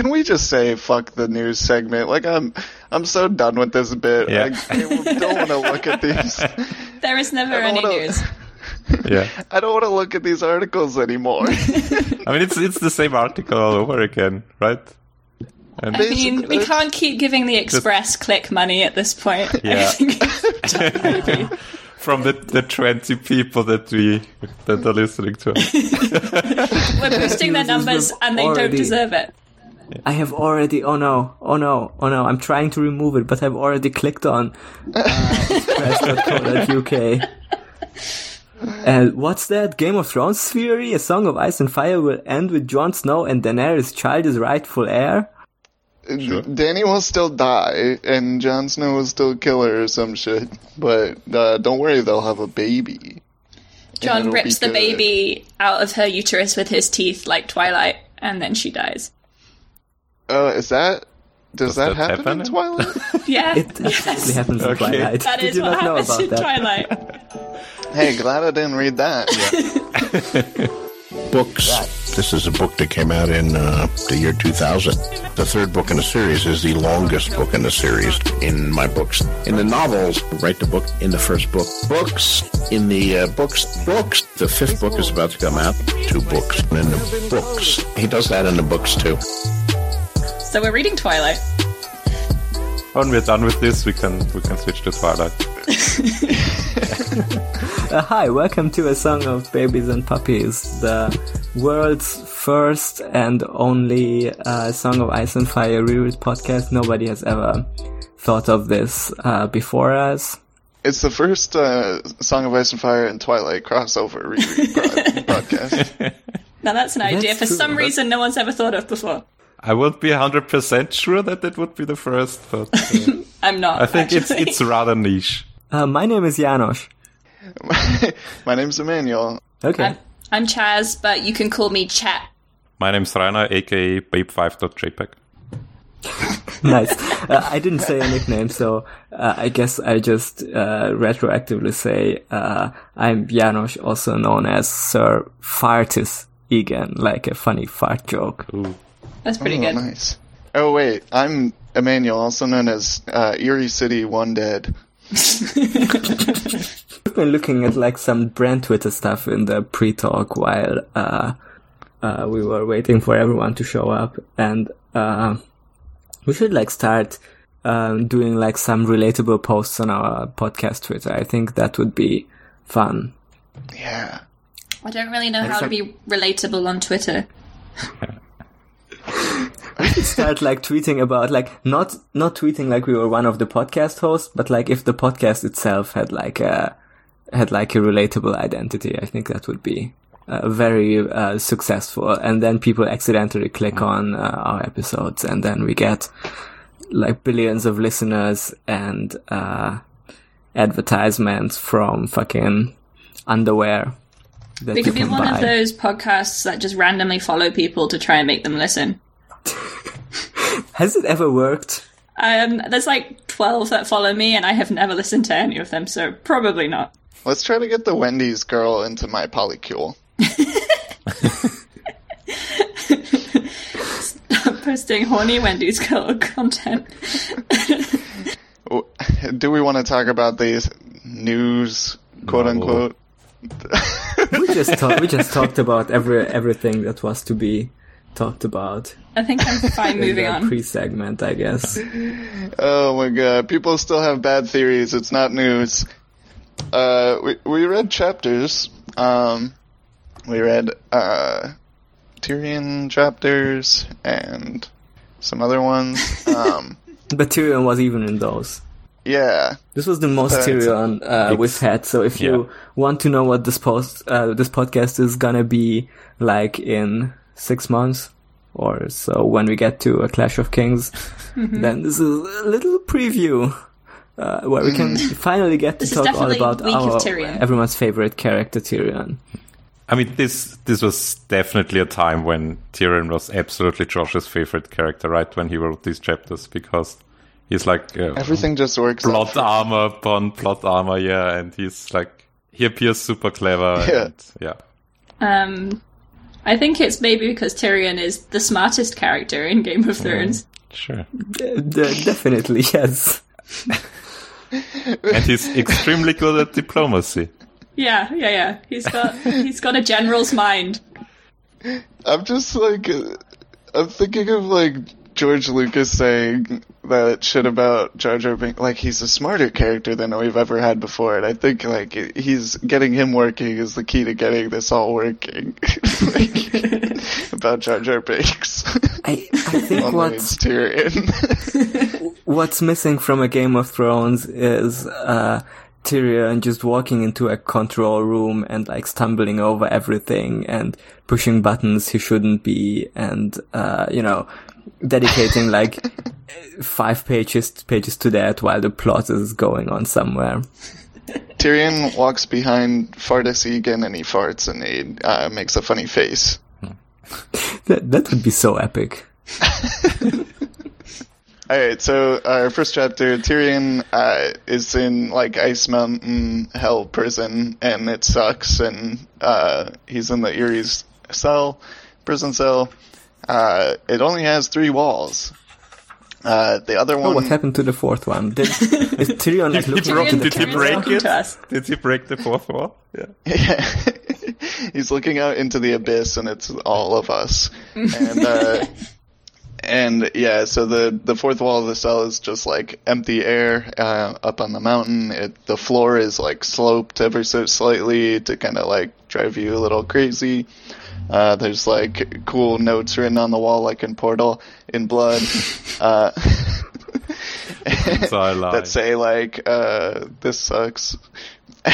can we just say fuck the news segment? Like I'm, I'm so done with this bit. Yeah. I, I don't want to look at these. There is never any wanna- news. Yeah. I don't want to look at these articles anymore. I mean, it's it's the same article all over again, right? And I mean, we can't keep giving the express click money at this point. Yeah. I think it's done, maybe. from the, the 20 people that we that are listening to us. We're boosting their numbers and they don't deserve it. I have already. Oh no! Oh no! Oh no! I'm trying to remove it, but I've already clicked on uh, express.co.uk. And what's that? Game of Thrones theory? A Song of Ice and Fire will end with Jon Snow and Daenerys' child is rightful heir? Sure. Dany will still die, and Jon Snow will still kill her or some shit. But uh, don't worry, they'll have a baby. John it'll rips the baby out of her uterus with his teeth like Twilight, and then she dies. Oh, is that? Does, Does that, that happen, happen? in Twilight? Yeah. It absolutely happens in Okay. Twilight. That Did you what not know happens about in that? Twilight. hey, glad I didn't read that. books. This is a book that came out in uh, the year 2000. The third book in the series is the longest book in the series in my books. In the novels, write the book in the first book. Books. In the uh, books, books. The fifth book is about to come out. Two books. And in the books. He does that in the books too. So we're reading Twilight. When we're done with this, we can we can switch to Twilight. Uh, hi, welcome to A Song of Babies and Puppies, the world's first and only uh, Song of Ice and Fire reread podcast. Nobody has ever thought of this uh, before us. It's the first uh, Song of Ice and Fire and Twilight crossover reread broad- broadcast. Now that's an idea for true. some reason no one's ever thought of before. I would be 100% sure that it would be the first, but uh, I'm not. I think it's actually. it's rather niche. Uh, my name is János. My name's Emmanuel. Okay. I'm, I'm Chaz, but you can call me Chat. My name's Rainer, aka Babe5.jpg. nice. Uh, I didn't say a nickname, so uh, I guess I just uh, retroactively say uh, I'm János, also known as Sir Fartis Egan, like a funny fart joke. That's pretty oh, good. nice. Oh wait, I'm Emmanuel, also known as uh, Erie City One Dead. I've been looking at like some brand Twitter stuff in the pre-talk while uh, uh, we were waiting for everyone to show up, and uh, we should like start um, doing like some relatable posts on our podcast Twitter. I think that would be fun. Yeah. I don't really know how to be relatable on Twitter. Start like tweeting about like not not tweeting like we were one of the podcast hosts, but like if the podcast itself had like a had like a relatable identity. I think that would be uh, very uh, successful. And then people accidentally click on uh, our episodes, and then we get like billions of listeners and uh, advertisements from fucking underwear. That We could be one buy. of those podcasts that just randomly follow people to try and make them listen. Has it ever worked? Um, there's like 12 that follow me, and I have never listened to any of them, so probably not. Let's try to get the Wendy's girl into my polycule. Stop posting horny Wendy's girl content. Do we want to talk about these news, quote No. unquote? We just talk, we just talked about every everything that was to be talked about I think I'm fine moving on. pre-segment, I guess. Oh my god, people still have bad theories. It's not news. Uh, we we read chapters. Um, we read uh, Tyrion chapters and some other ones. Um, But Tyrion was even in those. Yeah, This was the most That's- Tyrion uh, we've had. So if you Yeah. want to know what this post, uh, this podcast is gonna be like in six months or so when we get to a Clash of Kings, Mm-hmm. then this is a little preview. Uh, where we can finally get to This talk all about our Tyrion. everyone's favorite character, Tyrion. I mean, this this was definitely a time when Tyrion was absolutely Josh's favorite character, right? When he wrote these chapters, because he's like uh, everything just works. plot for- armor upon plot armor, yeah, and he's like he appears super clever. Yeah. And, yeah. Um, I think it's maybe because Tyrion is the smartest character in Game of Thrones. Sure. D- d- definitely, yes. And he's extremely good at diplomacy. Yeah, yeah, yeah. He's got he's got a general's mind. I'm just like, uh, I'm thinking of like George Lucas saying that shit about Jar Jar Binks. Like he's a smarter character than we've ever had before, and I think like he's getting him working is the key to getting this all working. like, about Jar Jar Binks. I, I think what's Tyrion. what's missing from a Game of Thrones is uh, Tyrion just walking into a control room and like stumbling over everything and pushing buttons he shouldn't be and uh, you know dedicating like five pages pages to that while the plot is going on somewhere. Tyrion walks behind Fardas Egan and he farts and he uh, makes a funny face. That that would be so epic. Alright, so our first chapter, Tyrion uh, is in like Ice Mountain Hell prison, and it sucks. And uh, he's in the Eyrie's cell, prison cell. Uh, it only has three walls. Uh, the other Oh, one, what happened to the fourth one? Did, is Tyrion like He looking broke- into the did he break it? Did he break the fourth wall? Yeah. he's looking out into the abyss, and it's all of us. And uh, and yeah, so the the fourth wall of the cell is just like empty air uh, up on the mountain. It, the floor is like sloped ever so slightly to kind of like drive you a little crazy. Uh, there's like cool notes written on the wall, like in Portal, in blood. Uh, So I lied. that say like, uh, "This sucks."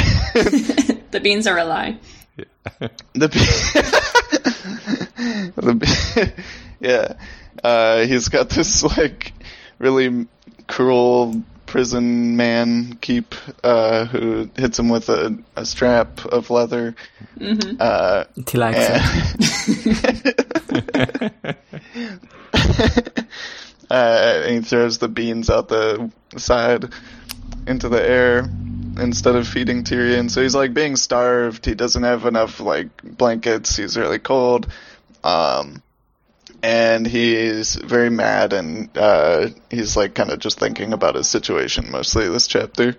The beans are a lie. The, the yeah, uh, he's got this like really cruel prison man keep uh, who hits him with a, a strap of leather. Uh, He likes it. uh, and he throws the beans out the side into the air instead of feeding Tyrion. So he's like being starved. He doesn't have enough like blankets. He's really cold. Um, and he's very mad and uh, he's like kind of just thinking about his situation mostly this chapter.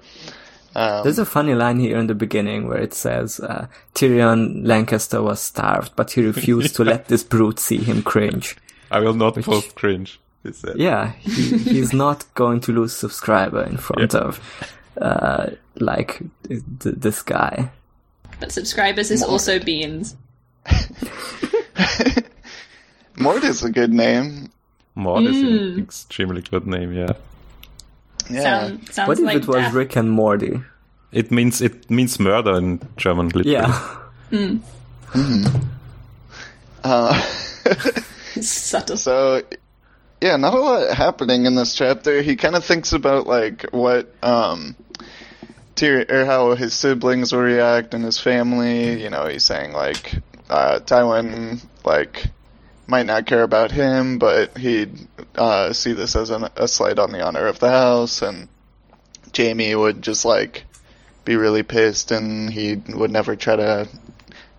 Um, There's a funny line here in the beginning where it says uh, Tyrion Lannister was starved, but he refused to let this brute see him cringe. I will not post cringe. He said. Yeah, he, he's not going to lose subscriber in front of uh, like th- this guy. But subscribers is also beans. Mort is a good name. Mord is an extremely good name, yeah. Yeah. Sound, sounds What if like it was death. Rick and Morty? It means it means murder in German literally. Yeah. Uh, Subtle. So, yeah, not a lot happening in this chapter. He kind of thinks about like what um, Tyr or how his siblings will react and his family. You know, he's saying like uh, Tywin like might not care about him, but he'd uh, see this as an, a slight on the honor of the house, and Jaime would just like be really pissed, and he would never try to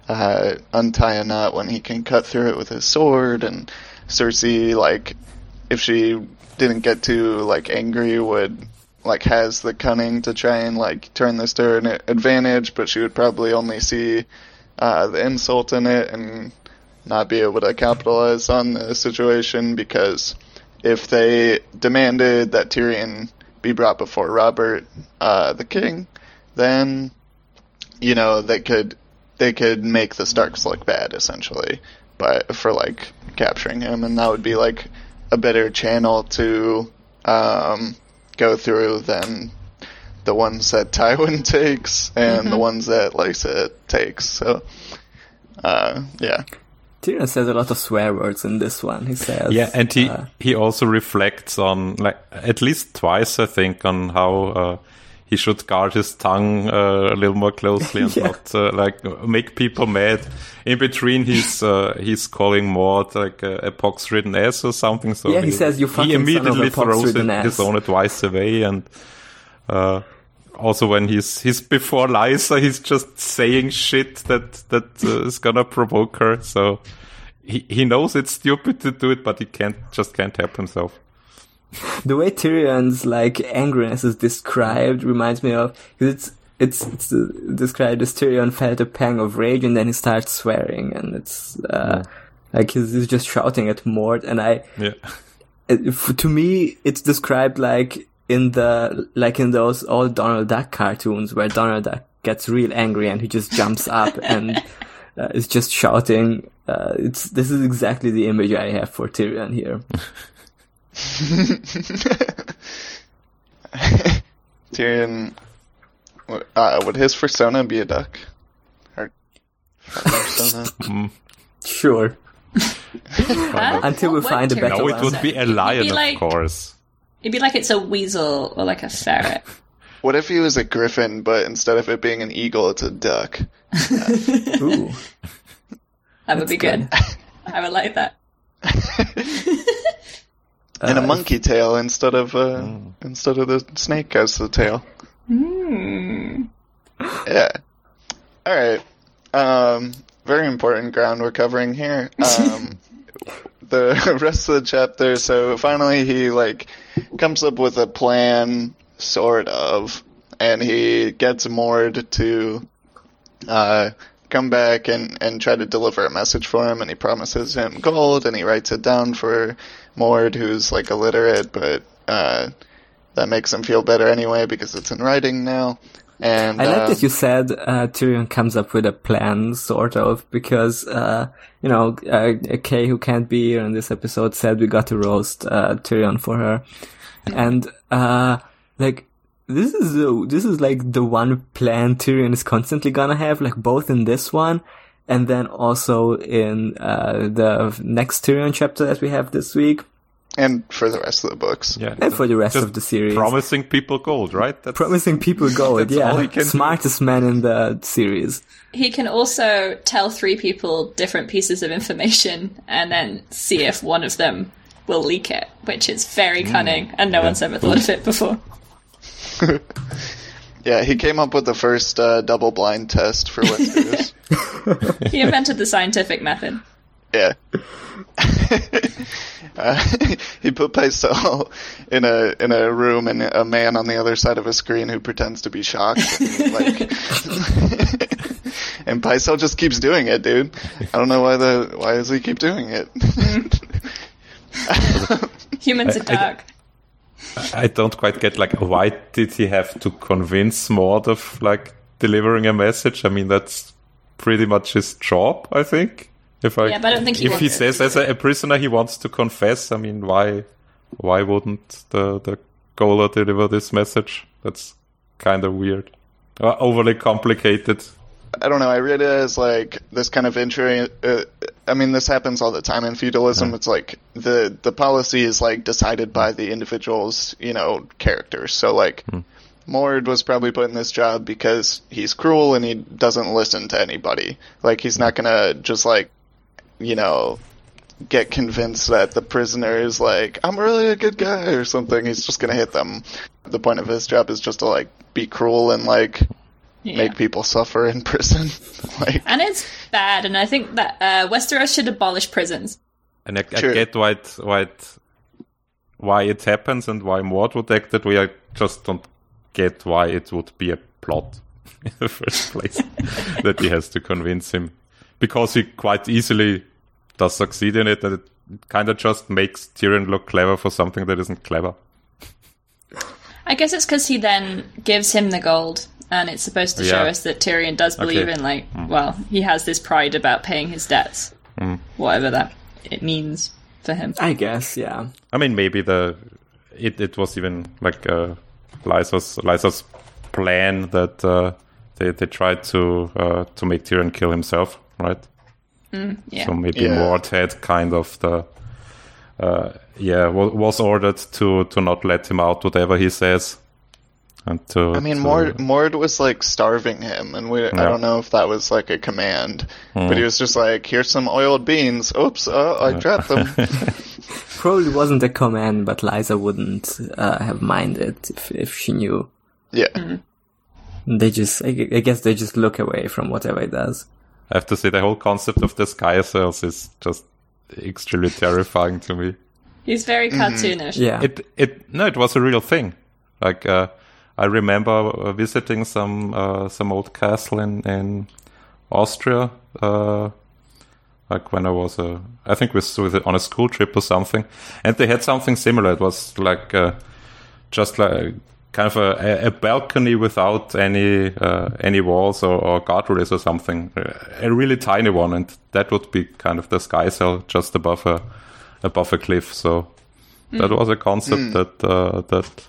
uh, untie a knot when he can cut through it with his sword, and Cersei, like, if she didn't get too like angry, would like has the cunning to try and like turn this to her an advantage, but she would probably only see uh, the insult in it and not be able to capitalize on the situation because if they demanded that Tyrion be brought before Robert, uh, the king, then you know they could they could make the Starks look bad essentially, but for like capturing him, and that would be like a better channel to um, go through than the ones that Tywin takes and the ones that Lysa takes. So, uh, yeah. Tyrion says a lot of swear words in this one. He says, Yeah, and he uh, he also reflects on like at least twice, I think, on how uh, he should guard his tongue uh, a little more closely and Yeah. not uh, like make people mad. In between, he's uh, he's calling Mord like a, a pox-ridden ass or something. So Yeah, he says, "You fucking he son of a immediately throws his ass." own advice away and. Also when he's he's before Lysa, he's just saying shit that that uh, is gonna provoke her. So he he knows it's stupid to do it, but he can't just can't help himself. The way Tyrion's like angriness is described reminds me of it's it's it's uh, described as Tyrion felt a pang of rage and then he starts swearing and it's uh, like he's, he's just shouting at Mort and I Yeah. it, f- to me, it's described like in the like in those old Donald Duck cartoons where Donald Duck gets real angry and he just jumps up and uh, is just shouting. Uh, it's this is exactly the image I have for Tyrion here. Tyrion, would- uh, would his persona be a duck? Or persona? Sure, until we find a better No, Tyrion it would be a lion, be like- of course. It'd be like it's a weasel or like a ferret. What if he was a griffin, but instead of it being an eagle, it's a duck? Ooh. That would be good. I would like that. and a Uh, monkey tail instead of uh, instead of the snake as the tail. Hmm. Yeah. All right. Um, very important ground we're covering here. Um, the rest of the chapter. So finally, he like comes up with a plan, sort of, and he gets Mord to uh, come back and and try to deliver a message for him. And he promises him gold, and he writes it down for Mord, who's like illiterate, but uh, that makes him feel better anyway because it's in writing now. And I like uh, that you said uh, Tyrion comes up with a plan, sort of, because uh, you know uh, Kay, who can't be here in this episode, said we got to roast uh, Tyrion for her, and uh, like this is the, this is like the one plan Tyrion is constantly gonna have, like both in this one and then also in uh, the next Tyrion chapter that we have this week, and for the rest of the books. Yeah. and for the rest Just of the series. Promising people gold, right? That's, Promising people gold, That's all he yeah. can do. Smartest man in the series. He can also tell three people different pieces of information and then see if one of them will leak it, which is very cunning, and no one's ever thought of it before. Yeah, he came up with the first uh, double blind test for Westeros. He invented the scientific method. Yeah. uh, he put Pycelle in a in a room and a man on the other side of a screen who pretends to be shocked. And, like, and Pycelle just keeps doing it, dude. I don't know why the why does he keep doing it? Humans are dark. I don't quite get like why did he have to convince Mord of like delivering a message? I mean that's pretty much his job, I think. If I Yeah, but I don't think he if he wanted says as a, a prisoner he wants to confess, I mean why why wouldn't the the Gola deliver this message? That's kind of weird, uh, overly complicated. I don't know. I read it as like this kind of intro. Uh, I mean, this happens all the time in feudalism. It's like the the policy is like decided by the individual's you know characters. So like, Mord was probably put in this job because he's cruel and he doesn't listen to anybody. Like he's not gonna just like, you know, get convinced that the prisoner is like, I'm really a good guy or something. He's just gonna hit them. The point of his job is just to like be cruel and like Yeah. make people suffer in prison. like, And it's bad, and I think that uh, Westeros should abolish prisons. And I, I get why it, why it, why it happens and why Mord would act that way. I just don't get why it would be a plot in the first place that he has to convince him because he quite easily does succeed in it, and it kind of just makes Tyrion look clever for something that isn't clever. I guess it's because he then gives him the gold, and it's supposed to show Yeah. us that Tyrion does believe Okay. in, like, well, he has this pride about paying his debts, whatever that it means for him. I guess, yeah. I mean, maybe the it, it was even like uh, Lysa's Lysa's plan that uh, they they tried to uh, to make Tyrion kill himself, right? Yeah. So maybe Yeah. Mord had kind of the uh, yeah wa- was ordered to to not let him out whatever he says, and to I mean, to- Mord, Mord was like starving him, and we, I don't know if that was like a command, but he was just like, "Here's some oiled beans. Oops, uh, I dropped them." Probably wasn't a command, but Lysa wouldn't uh, have minded if, if she knew. yeah, They just, I gu- I guess they just look away from whatever he does. I have to say the whole concept of the sky cells is just extremely terrifying to me. He's very cartoonish. Yeah. It it no, it was a real thing. Like uh, I remember uh, visiting some uh, some old castle in in Austria. Uh, like when I was a, I think we was on a school trip or something, and they had something similar. It was like uh, just like kind of a, a balcony without any uh, any walls or, or guardrails or something, a really tiny one, and that would be kind of the sky cell just above a above a cliff. So that was a concept that uh, that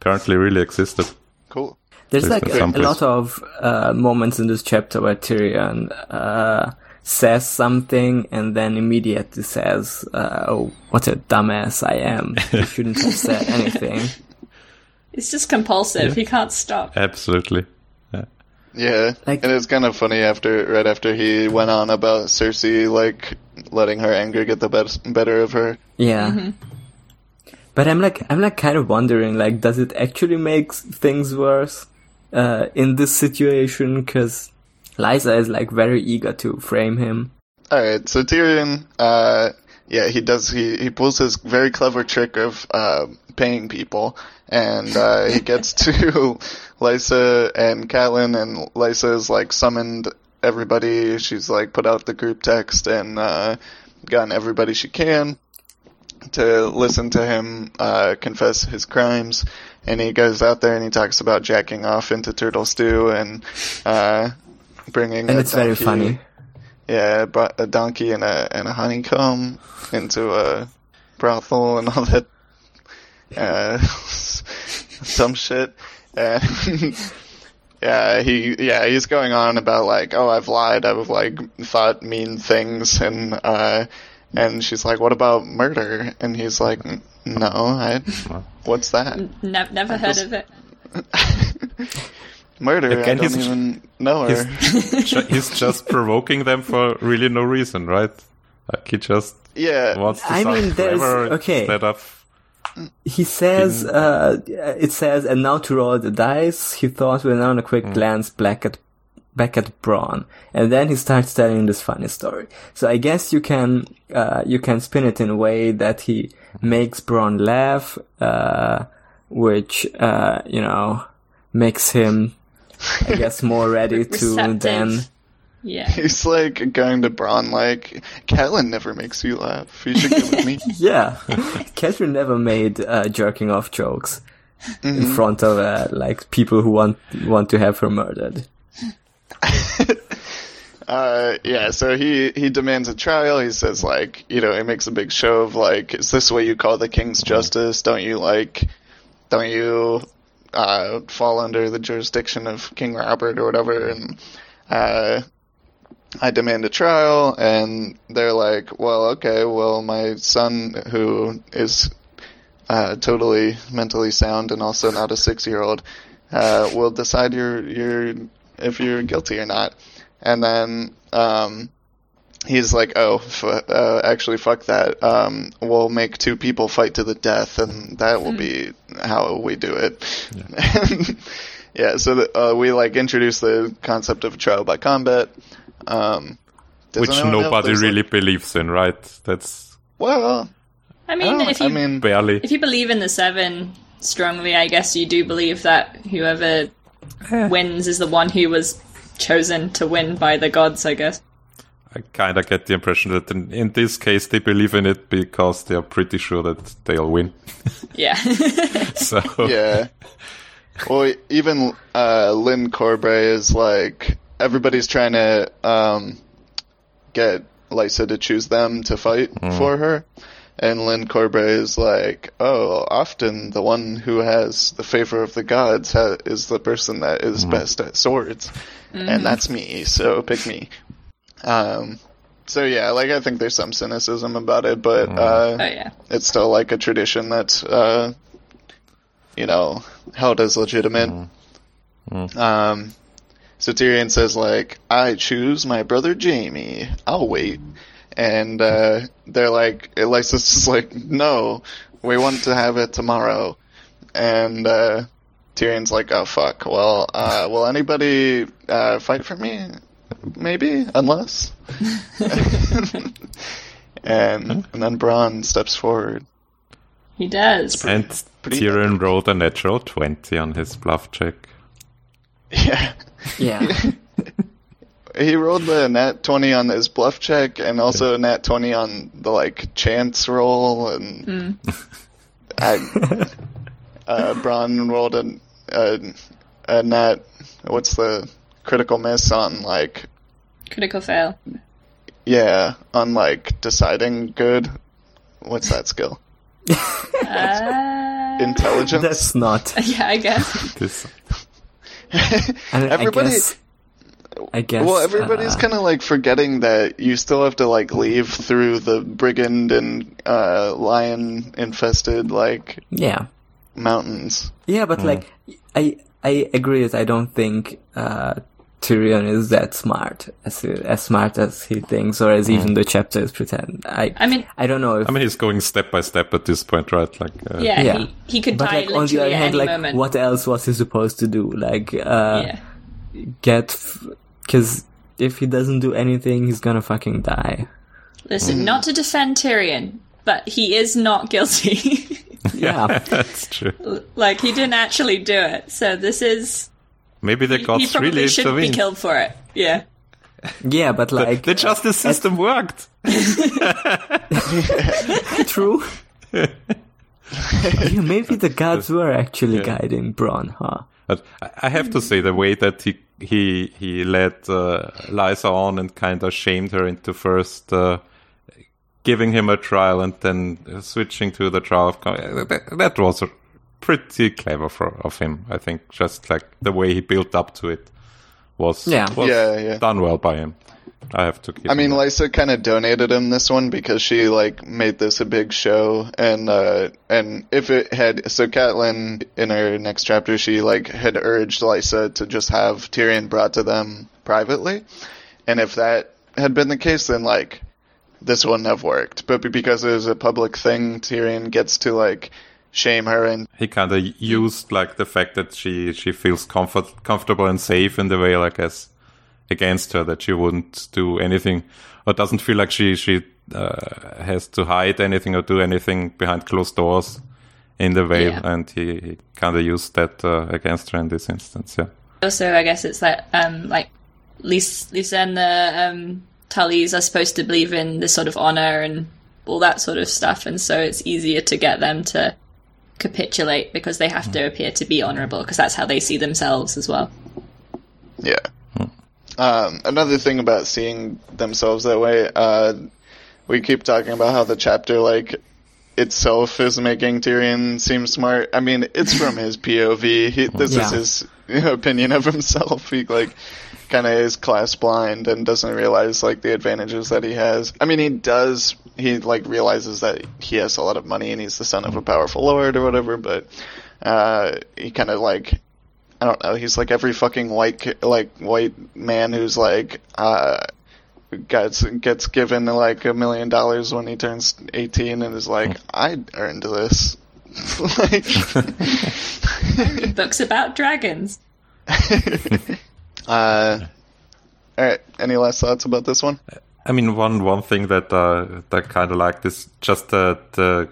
apparently really existed. Cool. There's There's like a, a lot of uh, moments in this chapter where Tyrion uh, says something and then immediately says, uh, "Oh, what a dumbass I am! You shouldn't have said anything." It's just compulsive. He can't stop. Absolutely. Yeah, Like- and it's kind of funny after right after he went on about Cersei like letting her anger get the best, better of her. Yeah. But I'm like, I'm like kind of wondering, like, does it actually make things worse uh, in this situation? Because Lysa is like very eager to frame him. All right, so Tyrion, uh, yeah, he does. He he pulls his very clever trick of uh, paying people, and uh, he gets to Lysa and Catelyn, and Lysa is like summoned everybody. She's like put out the group text and uh, gotten everybody she can to listen to him uh, confess his crimes. And he goes out there and he talks about jacking off into turtle stew and uh, bringing. And a it's very funny. yeah, brought a donkey and a and a honeycomb into a brothel and all that uh, some shit. And yeah, he yeah he's going on about like, oh, I've lied, I've like thought mean things, and uh, and she's like, what about murder? And he's like, no, I, what's that? Ne- never heard just- of it. Murder? I Again, don't he's- even know her. He's, ju- he's just provoking them for really no reason, right? Like he just Yeah, wants to I mean, there's- clever okay. instead of He says, uh, it says, and now to roll the dice, he thought with on a quick glance back at, back at Bronn. And then he starts telling this funny story. So I guess you can, uh, you can spin it in a way that he makes Bronn laugh, uh, which, uh, you know, makes him, I guess, more ready to Receptive. then, Yeah. He's like going to Bronn like, Catelyn never makes you laugh. You should get with me. yeah. Catherine never made, uh, jerking off jokes. In front of uh, like people who want want to have her murdered. Uh, yeah, so he, he demands a trial. He says, like, you know, he makes a big show of, like, is this what you call the king's justice? Don't you, like, don't you, uh, fall under the jurisdiction of King Robert or whatever? And, uh, I demand a trial, and they're like, well, okay, well, my son, who is, uh, totally mentally sound and also not a six-year-old, uh, will decide if you're guilty or not. And then um, he's like, "Oh, f- uh, actually, fuck that. Um, we'll make two people fight to the death, and that will be how we do it." Yeah. so the, uh, we like introduce the concept of trial by combat, um, which anyone know if nobody there's, like- really believes in, right? That's well, I I, mean, don't- if you I mean, barely. if you believe in the seven strongly, I guess you do believe that whoever wins is the one who was chosen to win by the gods. I guess. I kind of get the impression that in, in this case they believe in it because they are pretty sure that they'll win. Yeah. So yeah. Well, even uh, Lyn Corbray is like everybody's trying to um, get Lysa to choose them to fight for her, and Lyn Corbray is like, "Oh, often the one who has the favor of the gods ha- is the person that is best at swords, and that's me. So pick me." Um. So yeah, like I think there's some cynicism about it, but uh, oh yeah. it's still like a tradition that's uh you know held as legitimate um so Tyrion says like I choose my brother Jaime I'll wait and uh they're like Lysa's just like no we want to have it tomorrow and uh Tyrion's like, "Oh fuck. Well, uh, will anybody uh, fight for me? Maybe, unless." and and then Bronn steps forward. He does. And pretty Tyrion rolled a natural 20 on his bluff check. Yeah. Yeah. He rolled the nat 20 on his bluff check and also a nat 20 on the like chance roll and I uh Bronn rolled a, a a nat what's the critical miss on like Critical fail. yeah, on like deciding good. What's that skill? Uh, Intelligence. That's not. yeah, I guess. This, And Everybody- I guess. I guess. Well, everybody's uh, kind of like forgetting that you still have to like leave through the brigand and uh, lion infested like Yeah. mountains. Yeah, but like, I I agree that I don't think uh, Tyrion is that smart, as as smart as he thinks, or as even the chapters pretend. I I mean, I don't know if. I mean, he's going step by step at this point, right? Like, uh, yeah, Yeah. He, he could but die like on the other hand, like moment. what else was he supposed to do? Like uh, yeah. get because if he doesn't do anything, he's gonna fucking die. Listen, not to defend Tyrion, but he is not guilty. Yeah, that's true. like he didn't actually do it. So this is Maybe the he gods probably really shouldn't be killed for it. Yeah. yeah, but like the justice system worked. true. yeah, maybe the gods were actually guiding Bronn, huh? But I- I have to say the way that he he he led uh, Lysa on and kind of shamed her into first uh, giving him a trial and then switching to the trial of that, that was pretty clever for, of him. I think just like the way he built up to it was Yeah. was Yeah, yeah. done well by him. I have to. Give I mean, him that. Lysa kind of donated him this one because she like made this a big show, and uh, and if it had so Catelyn in her next chapter, she like had urged Lysa to just have Tyrion brought to them privately, and if that had been the case, then like this wouldn't have worked. But because it was a public thing, Tyrion gets to like shame her and he kind of used like the fact that she she feels comfort comfortable and safe in the way like as against her that she wouldn't do anything or doesn't feel like she she uh, has to hide anything or do anything behind closed doors in the Vale Yeah. and he, he kind of used that uh, against her in this instance yeah. Also, I guess it's that um, like Lysa, Lysa and the um, Tullys are supposed to believe in this sort of honor and all that sort of stuff, and so it's easier to get them to capitulate because they have to appear to be honorable because that's how they see themselves as well. Yeah. Um, another thing about seeing themselves that way, uh, we keep talking about how the chapter, like, itself is making Tyrion seem smart. I mean, it's from his POV. He, this Yeah. is his opinion of himself. He, like, kind of is class blind and doesn't realize, like, the advantages that he has. I mean, he does, he, like, realizes that he has a lot of money and he's the son of a powerful lord or whatever, but, uh, he kind of, like, I don't know. He's like every fucking white like white man who's like uh gets gets given like a million dollars when he turns 18 and is like I earned this. like, Books about dragons. uh all right. Any last thoughts about this one? I mean, one one thing that uh, that kind of like is just that uh,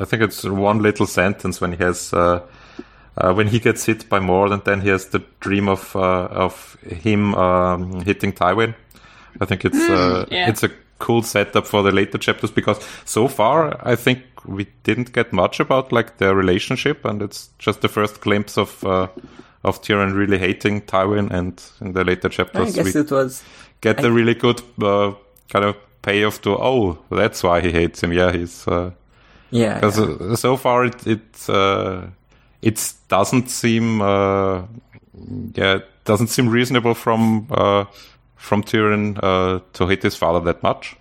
I think it's one little sentence when he has uh, uh, when he gets hit by Mord, and then he has the dream of uh, of him um, hitting Tywin. I think it's uh, yeah. it's a cool setup for the later chapters because so far I think we didn't get much about like their relationship, and it's just the first glimpse of uh, of Tyrion really hating Tywin, and in the later I chapters we it was. get a really good uh, kind of payoff to oh that's why he hates him yeah he's Yeah. because yeah. uh, so far it it uh, it doesn't seem uh, yeah doesn't seem reasonable from uh, from Tyrion uh, to hate his father that much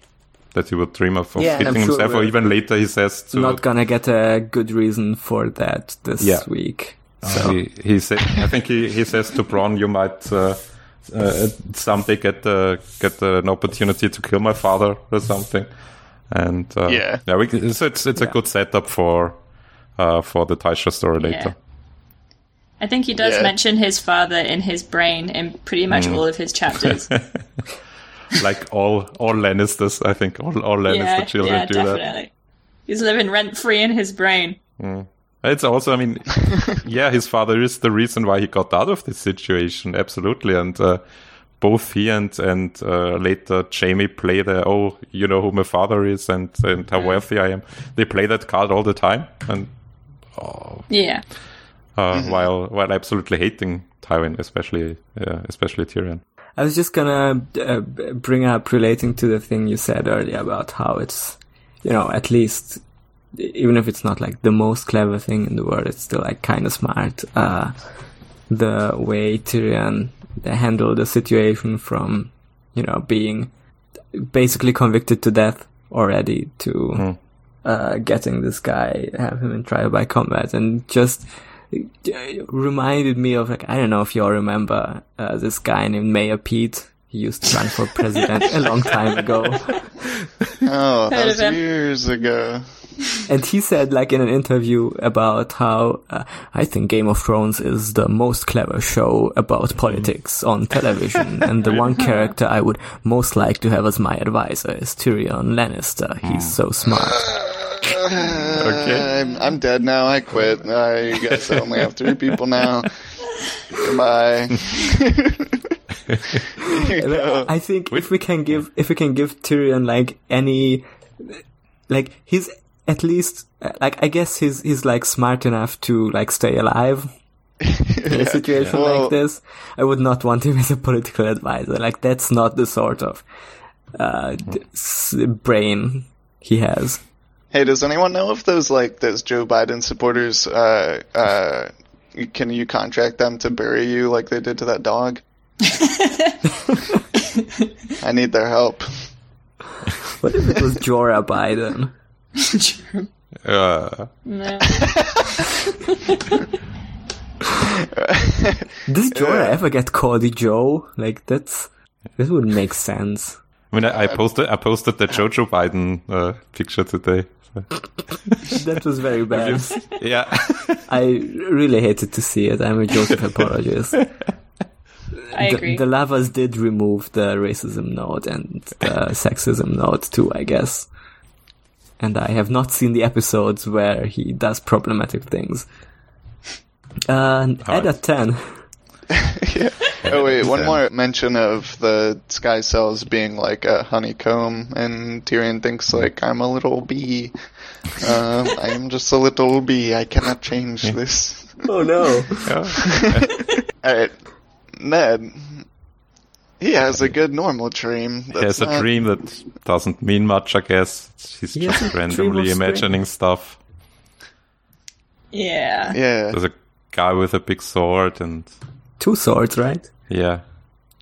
that he would dream of, of Yeah, hitting sure himself or even later he says to Not gonna get a good reason for that this Yeah. week. So he, he said, I think he, he says to Bronn, you might uh, uh, someday get uh, get an opportunity to kill my father or something. And uh, Yeah. yeah, we, so it's it's a good setup for uh, for the Tysha story later. I think he does Yeah. mention his father in his brain in pretty much Mm. all of his chapters. like all all Lannisters, I think all all Lannister yeah, children yeah, do that. definitely. He's living rent free in his brain. It's also, I mean, yeah, his father is the reason why he got out of this situation, absolutely. And uh, both he and and uh, later Jaime play the oh, you know who my father is and and how wealthy I am. They play that card all the time, and Yeah. uh, while while absolutely hating Tywin, especially uh, especially Tyrion. I was just gonna uh, bring up relating to the thing you said earlier about how it's, you know, at least even if it's not like the most clever thing in the world, it's still like kind of smart. Uh, the way Tyrion handled the situation from, you know, being basically convicted to death already to uh, getting this guy, have him in trial by combat, and just uh, reminded me of like I don't know if you all remember uh, this guy named Mayor Pete. He used to run for president a long time ago, Oh, that was years ago. And he said like in an interview about how uh, I think Game of Thrones is the most clever show about politics on television, and the one character I would most like to have as my advisor is Tyrion Lannister. He's so smart. Okay. I'm, I'm dead now. I quit. I guess I only have three people now. Goodbye. You know, I think if we can give if we can give Tyrion like any like he's at least like I guess he's he's like smart enough to like stay alive in a situation Well- like this. I would not want him as a political advisor. Like that's not the sort of uh d- s- brain he has. Hey, does anyone know if those like those Joe Biden supporters? Uh, uh, can you contract them to bury you like they did to that dog? I need their help. What if it was Jorah Biden? Uh, No. Does Jorah ever get called Joe? Like that's that would make sense. I mean, I, I posted I posted the Jojo Biden uh, picture today. so- That was very bad. Yeah, I really hated to see it. I'm a Joseph apologist. I the, agree. the lovers did remove the racism note and the sexism note too, I guess. And I have not seen the episodes where he does problematic things. Uh, Eddard 10. Oh wait, one more mention of the sky cells being like a honeycomb, and Tyrion thinks like I'm a little bee. Um, I am just a little bee. I cannot change this. Oh no. All right, Ned. He has a good normal dream. he That's has a dream that doesn't mean much, I guess. He's He just a dream of randomly imagining stuff. yeah. Yeah. There's a guy with a big sword, and Two swords, right? yeah,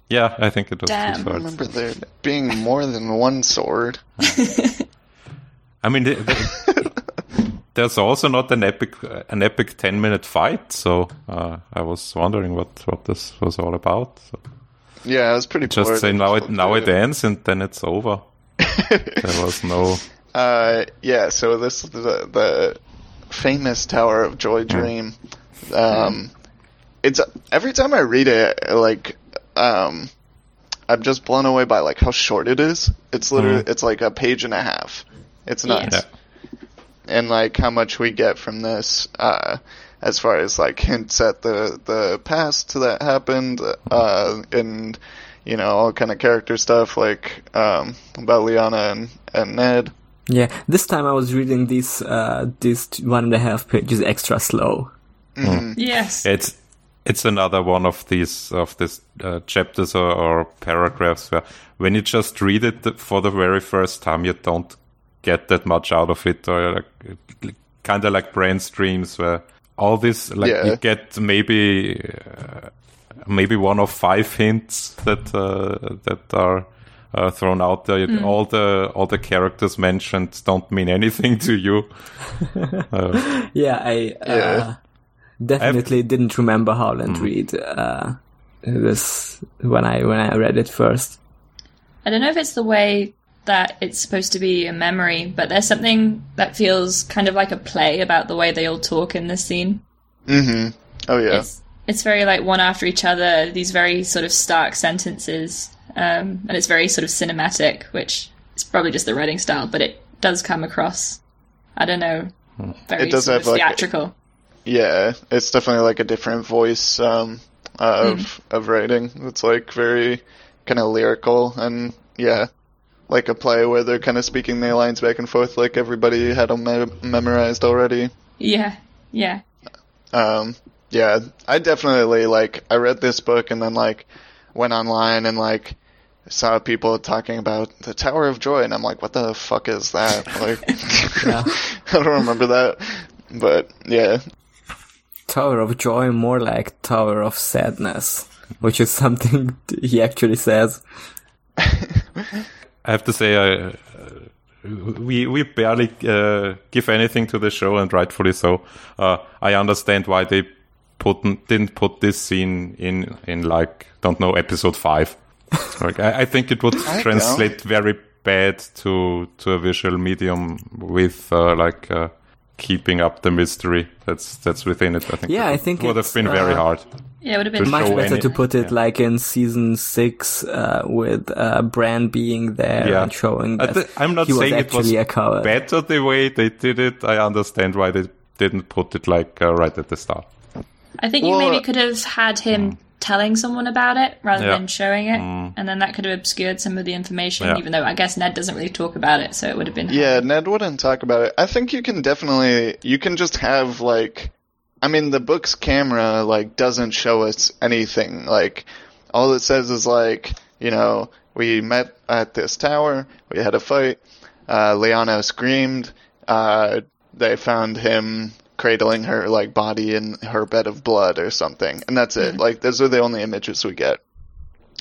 yeah, I think it was Damn. two I swords. remember there being more than one sword. I mean, the, the, there's also not an epic an epic ten minute fight, so uh, I was wondering what what this was all about. So Yeah, it was pretty. just bored. say now it now it good. ends and then it's over. there was no Uh, yeah. So this the the famous Tower of Joy dream. Um, it's every time I read it, like, um, I'm just blown away by like how short it is. It's literally it's like a page and a half. It's nuts. Yeah. And like how much we get from this, uh, as far as like hints at the the past that happened, uh, and you know all kind of character stuff like um about Lyanna and and Ned. Yeah, this time I was reading these, uh, these one and a half pages extra slow. Yes. it's it's another one of these of these uh, chapters or, or paragraphs where when you just read it for the very first time you don't get that much out of it or like, kind of like brain streams where all this like Yeah. you get maybe uh, maybe one of five hints that uh, that are uh, thrown out there. All the all the characters mentioned don't mean anything to you. Yeah, I uh, Yeah. definitely didn't remember Howland Hmm. Reed uh, this when I when I read it first. I don't know if it's the way that it's supposed to be a memory, but there's something that feels kind of like a play about the way they all talk in this scene. Mm-hmm. Oh yeah. It's it's very like one after each other. These very sort of stark sentences, um, and it's very sort of cinematic, which is probably just the writing style, but it does come across. I don't know, very It does sort have, of like, a- theatrical. Yeah, it's definitely like a different voice um, of Hmm. of writing. It's like very kind of lyrical and yeah, like a play where they're kind of speaking their lines back and forth, like everybody had them me- memorized already. Yeah, yeah. Um, yeah, I definitely like. I read this book and then like went online and like saw people talking about the Tower of Joy, and I'm like, what the fuck is that? Like, I don't remember that, but yeah, Tower of Joy, more like Tower of Sadness, which is something he actually says. I have to say, uh, we we barely uh, give anything to the show, and rightfully so. Uh, I understand why they put didn't put this scene in in like don't know episode five. like I, I think it would I translate very bad to to a visual medium with uh, like uh, keeping up the mystery that's that's within it. I think. Yeah, I think it would have it's, been very uh, hard. Yeah, it would have been Much better any- to put it yeah. like in season six, uh, with uh, Bran being there Yeah. and showing I that thi- I'm not he was saying it was a coward. better the way they did it. I understand why they didn't put it like uh, right at the start. I think you maybe could have had him telling someone about it rather Yeah. than showing it, and then that could have obscured some of the information. Yeah. Even though I guess Ned doesn't really talk about it, so it would have been Yeah, Ned wouldn't talk about it. I think you can definitely you can just have like I mean the book's camera like doesn't show us anything. Like all it says is like, you know, we met at this tower, we had a fight, uh Lyanna screamed, uh they found him cradling her like body in her bed of blood or something. And that's it. Like those are the only images we get.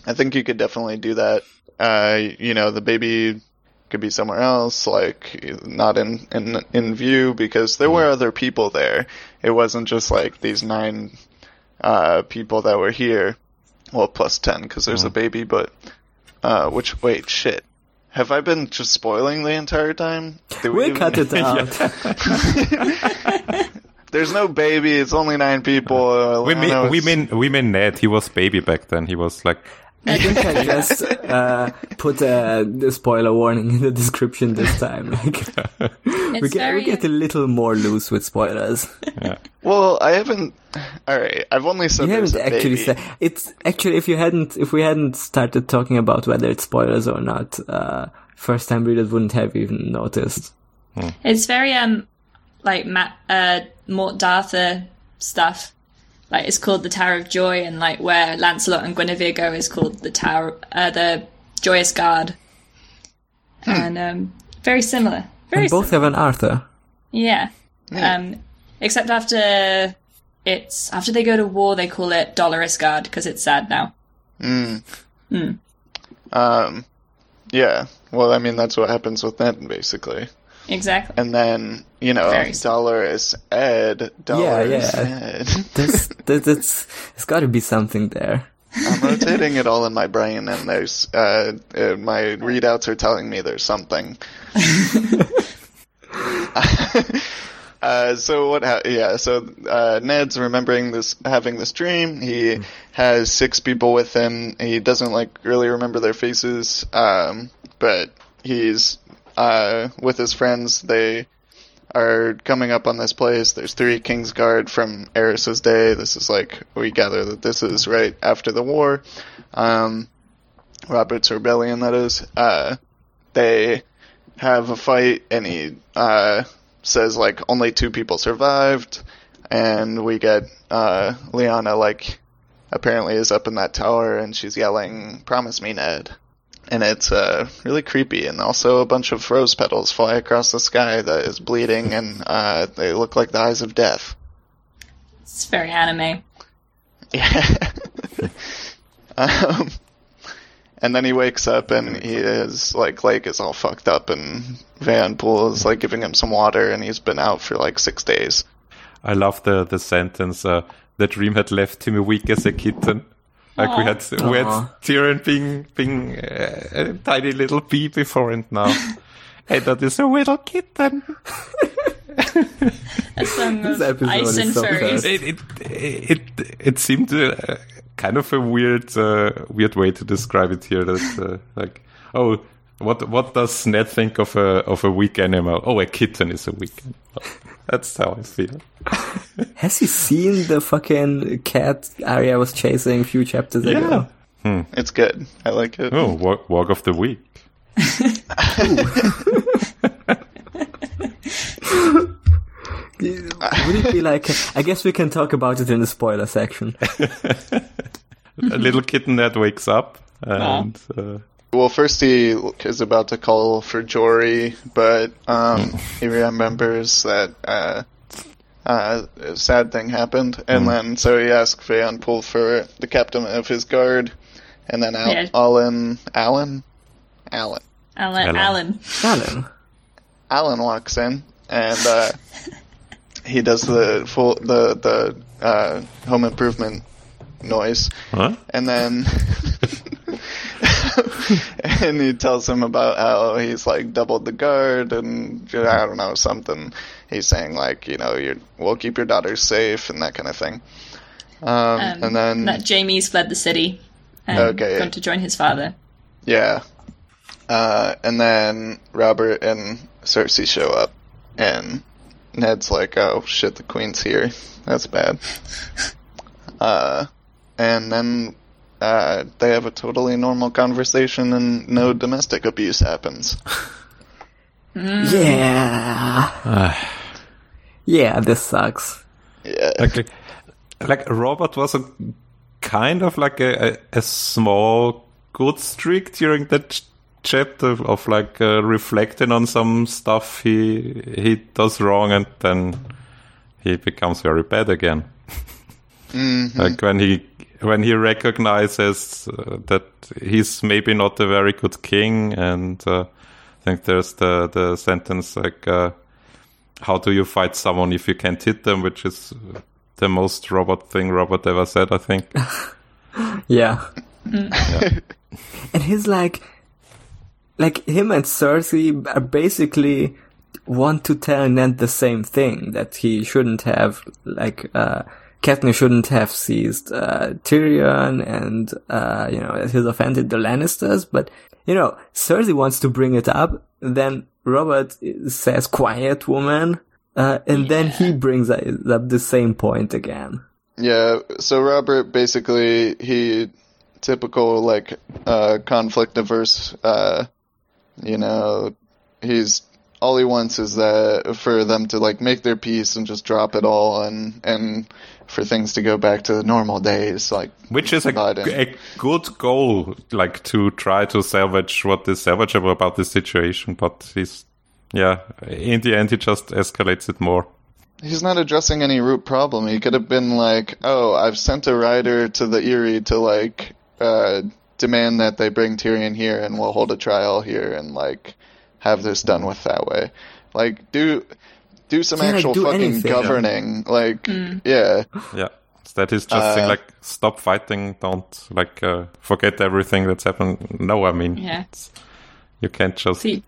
I think you could definitely do that. Uh, you know, the baby could be somewhere else, like not in in in view, because there were other people there. It wasn't just like these nine uh, people that were here. Well, plus ten because there's a baby, but uh, which wait, shit. Have I been just spoiling the entire time? Did We'll even- cut it out. There's no baby. It's only nine people. Uh, We mean, we mean, we mean Ned. He was baby back then. He was like, I think I just uh, put uh, the spoiler warning in the description this time. Like, we, get, very we get a little more loose with spoilers. Well, I haven't. All right, I've only said You haven't a actually baby. said it's actually if you hadn't if we hadn't started talking about whether it's spoilers or not, uh, first time readers wouldn't have even noticed. It's very um like Matt uh Morte d'Arthur stuff. Like it's called the Tower of Joy, and like where Lancelot and Guinevere go is called the Tower, uh, the Joyous Gard, and um very similar. Very And both similar. have an Arthur. Yeah. Um, except after it's after they go to war, they call it Dolorous Gard because it's sad now. Mm. Hmm. Um, yeah. Well, I mean, that's what happens with Ned, basically. Exactly. And then, you know, Very- is Ed. Dolores yeah. Ed. There's, there's, it's, there's got to be something there. I'm rotating it all in my brain, and there's, uh, uh, my readouts are telling me there's something. Uh, so what? Ha- yeah. So uh, Ned's remembering this, having this dream. He has six people with him. He doesn't like really remember their faces, um, but he's uh, with his friends. They are coming up on this place. There's three Kingsguard from Aerys's day. This is like we gather that this is right after the war. Um, Robert's rebellion, that is. Uh, they have a fight, and he uh, says like only two people survived, and we get uh, Lyanna like apparently is up in that tower, and she's yelling, "Promise me, Ned." And it's uh, really creepy, and also a bunch of rose petals fly across the sky that is bleeding, and uh, they look like the eyes of death. It's very anime. Yeah. um, and then he wakes up and he is like Lake is all fucked up and Vayon Poole is like giving him some water and he's been out for like six days. I love the the sentence. Uh, the dream had left him weak as a kitten. Like we had we had Aw. Tyrion being being uh, a tiny little bee before, and now Eddard is a little kitten. A song This of episode ice is and so furries. it it it it seemed uh, kind of a weird uh, weird way to describe it here. That uh, like oh. What what does Ned think of a of a weak animal? Oh, a kitten is a weak animal. That's how I feel. Has he seen the fucking cat Arya was chasing a few chapters ago? It's good. I like it. Oh, walk, walk of the week. Would it be like? I guess we can talk about it in the spoiler section. A little kitten that wakes up and uh, Well, first he is about to call for Jory, but um, he remembers that uh, uh, a sad thing happened, and then so he asks Vayon Poole for the captain of his guard, and then Al- Yeah. Alyn, Alyn, Alyn, Alyn, Alyn. Alyn. Alyn. Alyn walks in, and uh, he does the full the the uh, home improvement noise, huh? and then and he tells him about how he's like doubled the guard and I don't know something. He's saying like you know you we'll keep your daughters safe and that kind of thing. Um, Um, and then that Jaime's fled the city and Okay. gone to join his father. yeah, uh, and then Robert and Cersei show up, and Ned's like, "Oh shit, the queen's here. That's bad." Uh, and then uh, they have a totally normal conversation, and no domestic abuse happens. Yeah. yeah, this sucks. Yeah, like like Robert was a kind of like a, a, a small good streak during that ch- chapter of, of like uh, reflecting on some stuff he he does wrong and then he becomes very bad again. Like when he when he recognizes uh, that he's maybe not a very good king, and uh, I think there's the the sentence like, uh, "How do you fight someone if you can't hit them?" Which is the most Robert thing Robert ever said, I think. Yeah. and he's like, like him and Cersei are basically want to tell Ned the same thing that he shouldn't have, like, uh, Katniss shouldn't have seized uh, Tyrion, and uh, you know he's offended the Lannisters. But you know, Cersei wants to bring it up. Then Robert says, "Quiet, woman," uh, and then he brings up the same point again. yeah. So Robert basically he typical like uh, conflict averse. Uh, you know, he's all he wants is that for them to like make their peace and just drop it all and and for things to go back to the normal days like Which is a, a good goal, like to try to salvage what is salvageable about the situation. But he's, yeah, in the end, he just escalates it more. he's not addressing any root problem he could have been like oh i've sent a rider to the Eyrie to like uh demand that they bring tyrion here and we'll hold a trial here and like have this done with that way like do do some Yeah, like, actual do fucking anything. governing like yeah Yeah, that is just saying Uh, like stop fighting, don't like uh, forget everything that's happened. No, I mean, Yeah. you can't just See,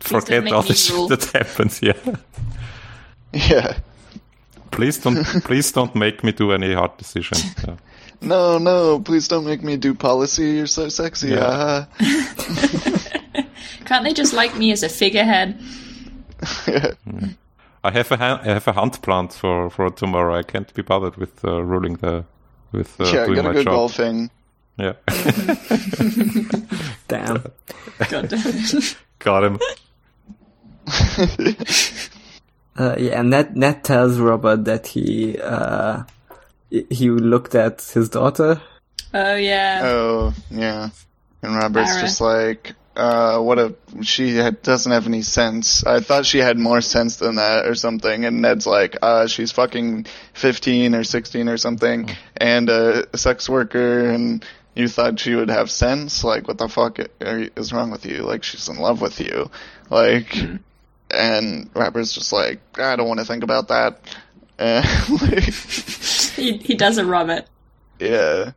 forget all me the shit that happens. Yeah, yeah please don't, please don't make me do any hard decisions. Yeah. no no please don't make me do policy you're so sexy Yeah. uh can't they just like me as a figurehead? I have a ha- I have a hunt planned for for tomorrow. I can't be bothered with uh, ruling the with uh, yeah doing gotta my go job. golfing Yeah, Damn. God damn got him. Uh, yeah, and Ned, Ned tells Robert that he uh, he looked at his daughter. Oh yeah. Oh, yeah. And Robert's Barra. just like, uh, what a, she had, doesn't have any sense. I thought she had more sense than that or something. And Ned's like, uh, she's fucking 15 or 16 or something and a sex worker and you thought she would have sense? Like, what the fuck is wrong with you? Like, she's in love with you. Like, and Rapper's just like, I don't want to think about that. And, like, He he doesn't rub it. yeah.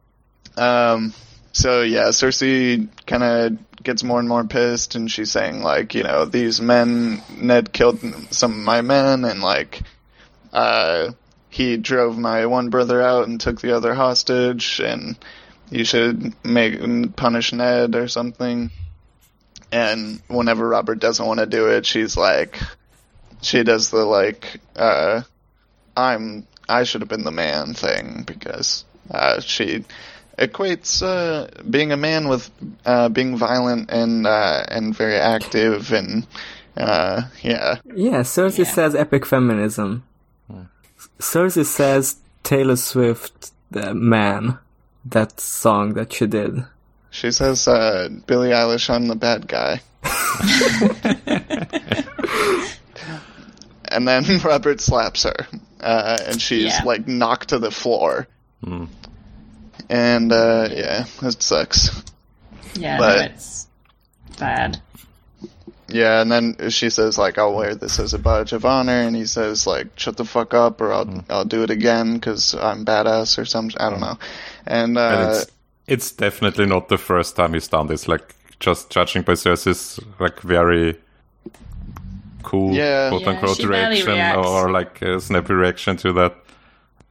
Um, so yeah, Cersei kind of gets more and more pissed, and she's saying like, you know, these men, Ned killed some of my men, and like, uh, he drove my one brother out and took the other hostage, and you should make punish Ned or something. And whenever Robert doesn't want to do it, she's like, she does the like, uh, I'm I should have been the man thing because uh, she equates uh, being a man with uh, being violent and uh, and very active and uh, yeah. Yeah, Cersei Yeah. says epic feminism. Cersei says Taylor Swift, the man, that song that she did. She says uh, Billie Eilish, I'm the bad guy. and then Robert slaps her, uh, and she's Yeah. like knocked to the floor. Hmm. And uh, yeah, it sucks. Yeah, But- no, it's bad. Yeah, and then she says like, "I'll wear this as a badge of honor," and he says like, "Shut the fuck up, or I'll I'll do it again because I'm badass or something." I don't know. And, uh, And it's it's definitely not the first time he's done this. Like just judging by Cersei's like very cool Yeah. quote Yeah, unquote she barely reaction reacts. or like a snappy reaction to that.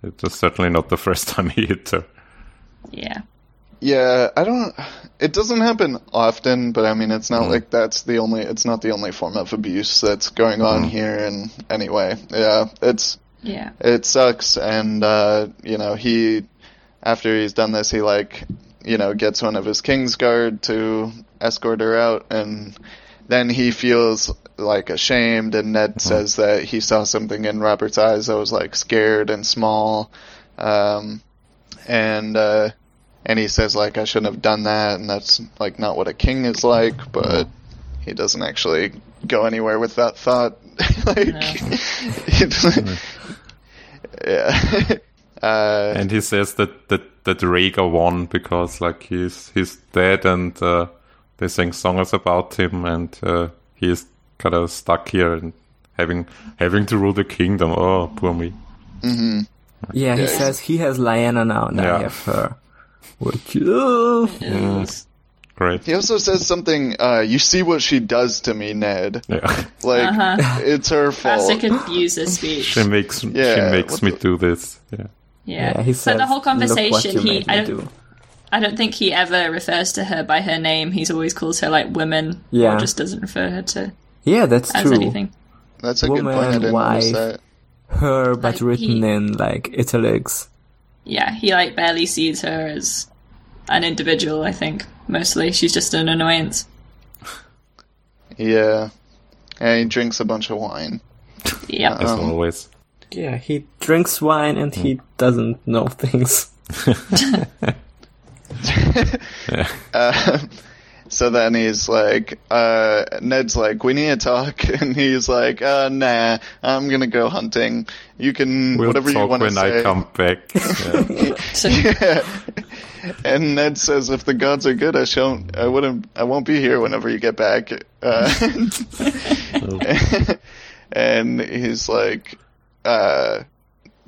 It was certainly not the first time he hit her. Yeah. Yeah, I don't. It doesn't happen often, but I mean, it's not like that's the only. It's not the only form of abuse that's going on here. And anyway, yeah, it's Yeah. it sucks. And uh, you know, he after he's done this, he like you know gets one of his Kingsguard to escort her out, and then he feels like ashamed. And Ned says that he saw something in Robert's eyes that was like scared and small. Um, and uh, and he says like I shouldn't have done that, and that's like not what a king is like. But he doesn't actually go anywhere with that thought. like, yeah. uh, And he says that that that Rhaegar won because like he's he's dead and uh, they sing songs about him and uh, he is kind of stuck here and having having to rule the kingdom. Oh, poor me. Yeah, he Yeah. says he has Lyanna now and Yeah. I have her. Which, uh, Great. he also says something. Uh, you see what she does to me, Ned. Yeah. Like it's her fault. Classic abuser speech. she makes Yeah, she makes me the- do this. Yeah. Yeah. yeah, he but says, the whole conversation, he I don't, do." I don't think he ever refers to her by her name. He's always calls her like women. Yeah. Or just doesn't refer her to Yeah, that's as true. anything. That's a good Woman, point. I didn't wife. that. Her, but Like, written he- in like italics. Yeah, he like barely sees her as an individual, I think. Mostly. She's just an annoyance. Yeah, and he drinks a bunch of wine. Yeah. As Um, always. Yeah, he drinks wine and he doesn't know things. Uh, so then he's like, uh, Ned's like, we need to talk, and he's like, uh, nah, I'm gonna go hunting. You can We'll whatever you talk want to say. when. I come back. Yeah. Yeah. And Ned says, "If the gods are good, I shan't. I wouldn't. I won't be here whenever you get back." Uh, and he's like, uh,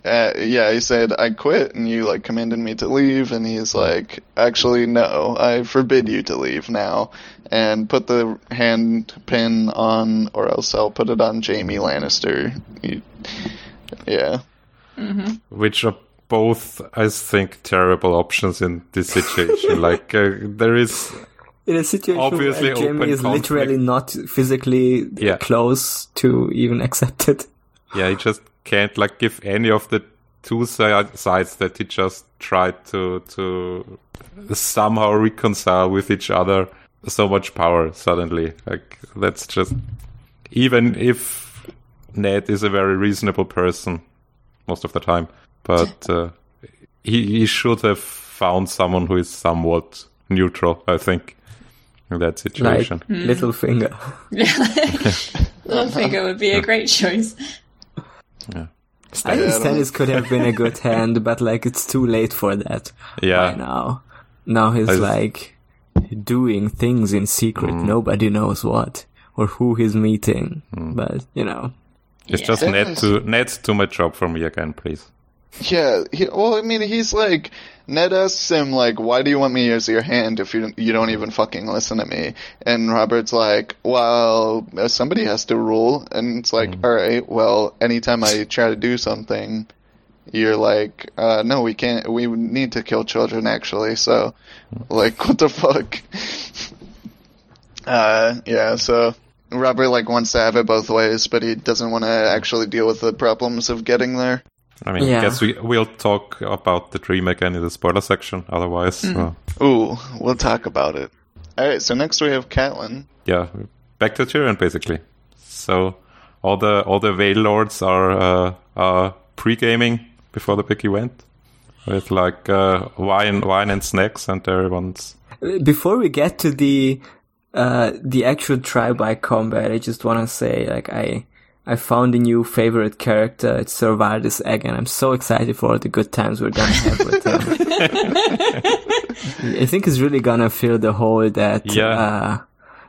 uh, "Yeah." He said, "I quit, and you like commanded me to leave." And he's like, "Actually, no. I forbid you to leave now." And put the hand pin on, or else I'll put it on Jaime Lannister. He- yeah. Which are both, I think, terrible options in this situation. like, uh, there is In a situation Obviously where Jaime open is literally not physically Yeah. close to even accept it. Yeah, he just can't like give any of the two sides that he just tried to to somehow reconcile with each other so much power suddenly. Like that's just even if Ned is a very reasonable person most of the time, but uh, he he should have found someone who is somewhat neutral. I think in that Like situation. Littlefinger. Littlefinger would be a great choice. I think I Stannis could have been a good hand, but like it's too late for that yeah, by now. Now he's I- like doing things in secret. Mm. Nobody knows what or who he's meeting. Mm. but you know, it's Yeah. just Ned Stannis- to Ned's too much job for me again, please. Yeah, he, well, I mean, he's like, Ned asks him, like, why do you want me as your hand if you, you don't even fucking listen to me? And Robert's like, well, uh, somebody has to rule. And it's like, alright, well, anytime I try to do something, you're like, uh, no, we can't, we need to kill children, actually, so, like, what the fuck? uh, yeah, so, Robert, like, wants to have it both ways, but he doesn't want to actually deal with the problems of getting there. I mean, Yeah. I guess we we'll talk about the dream again in the spoiler section. Otherwise, uh, Ooh, we'll talk about it. Alright, so next we have Catelyn. yeah, back to Tyrion basically. So all the all the Vale Lords are uh, are pre gaming before the big event with like uh, wine wine and snacks, and everyone's Before we get to the uh, the actual trial by combat, I just want to say, like, I I found a new favorite character. It's Sir Vardis Egg, and I'm so excited for all the good times we're gonna have with him. I think he's really gonna fill the hole that Yeah. uh,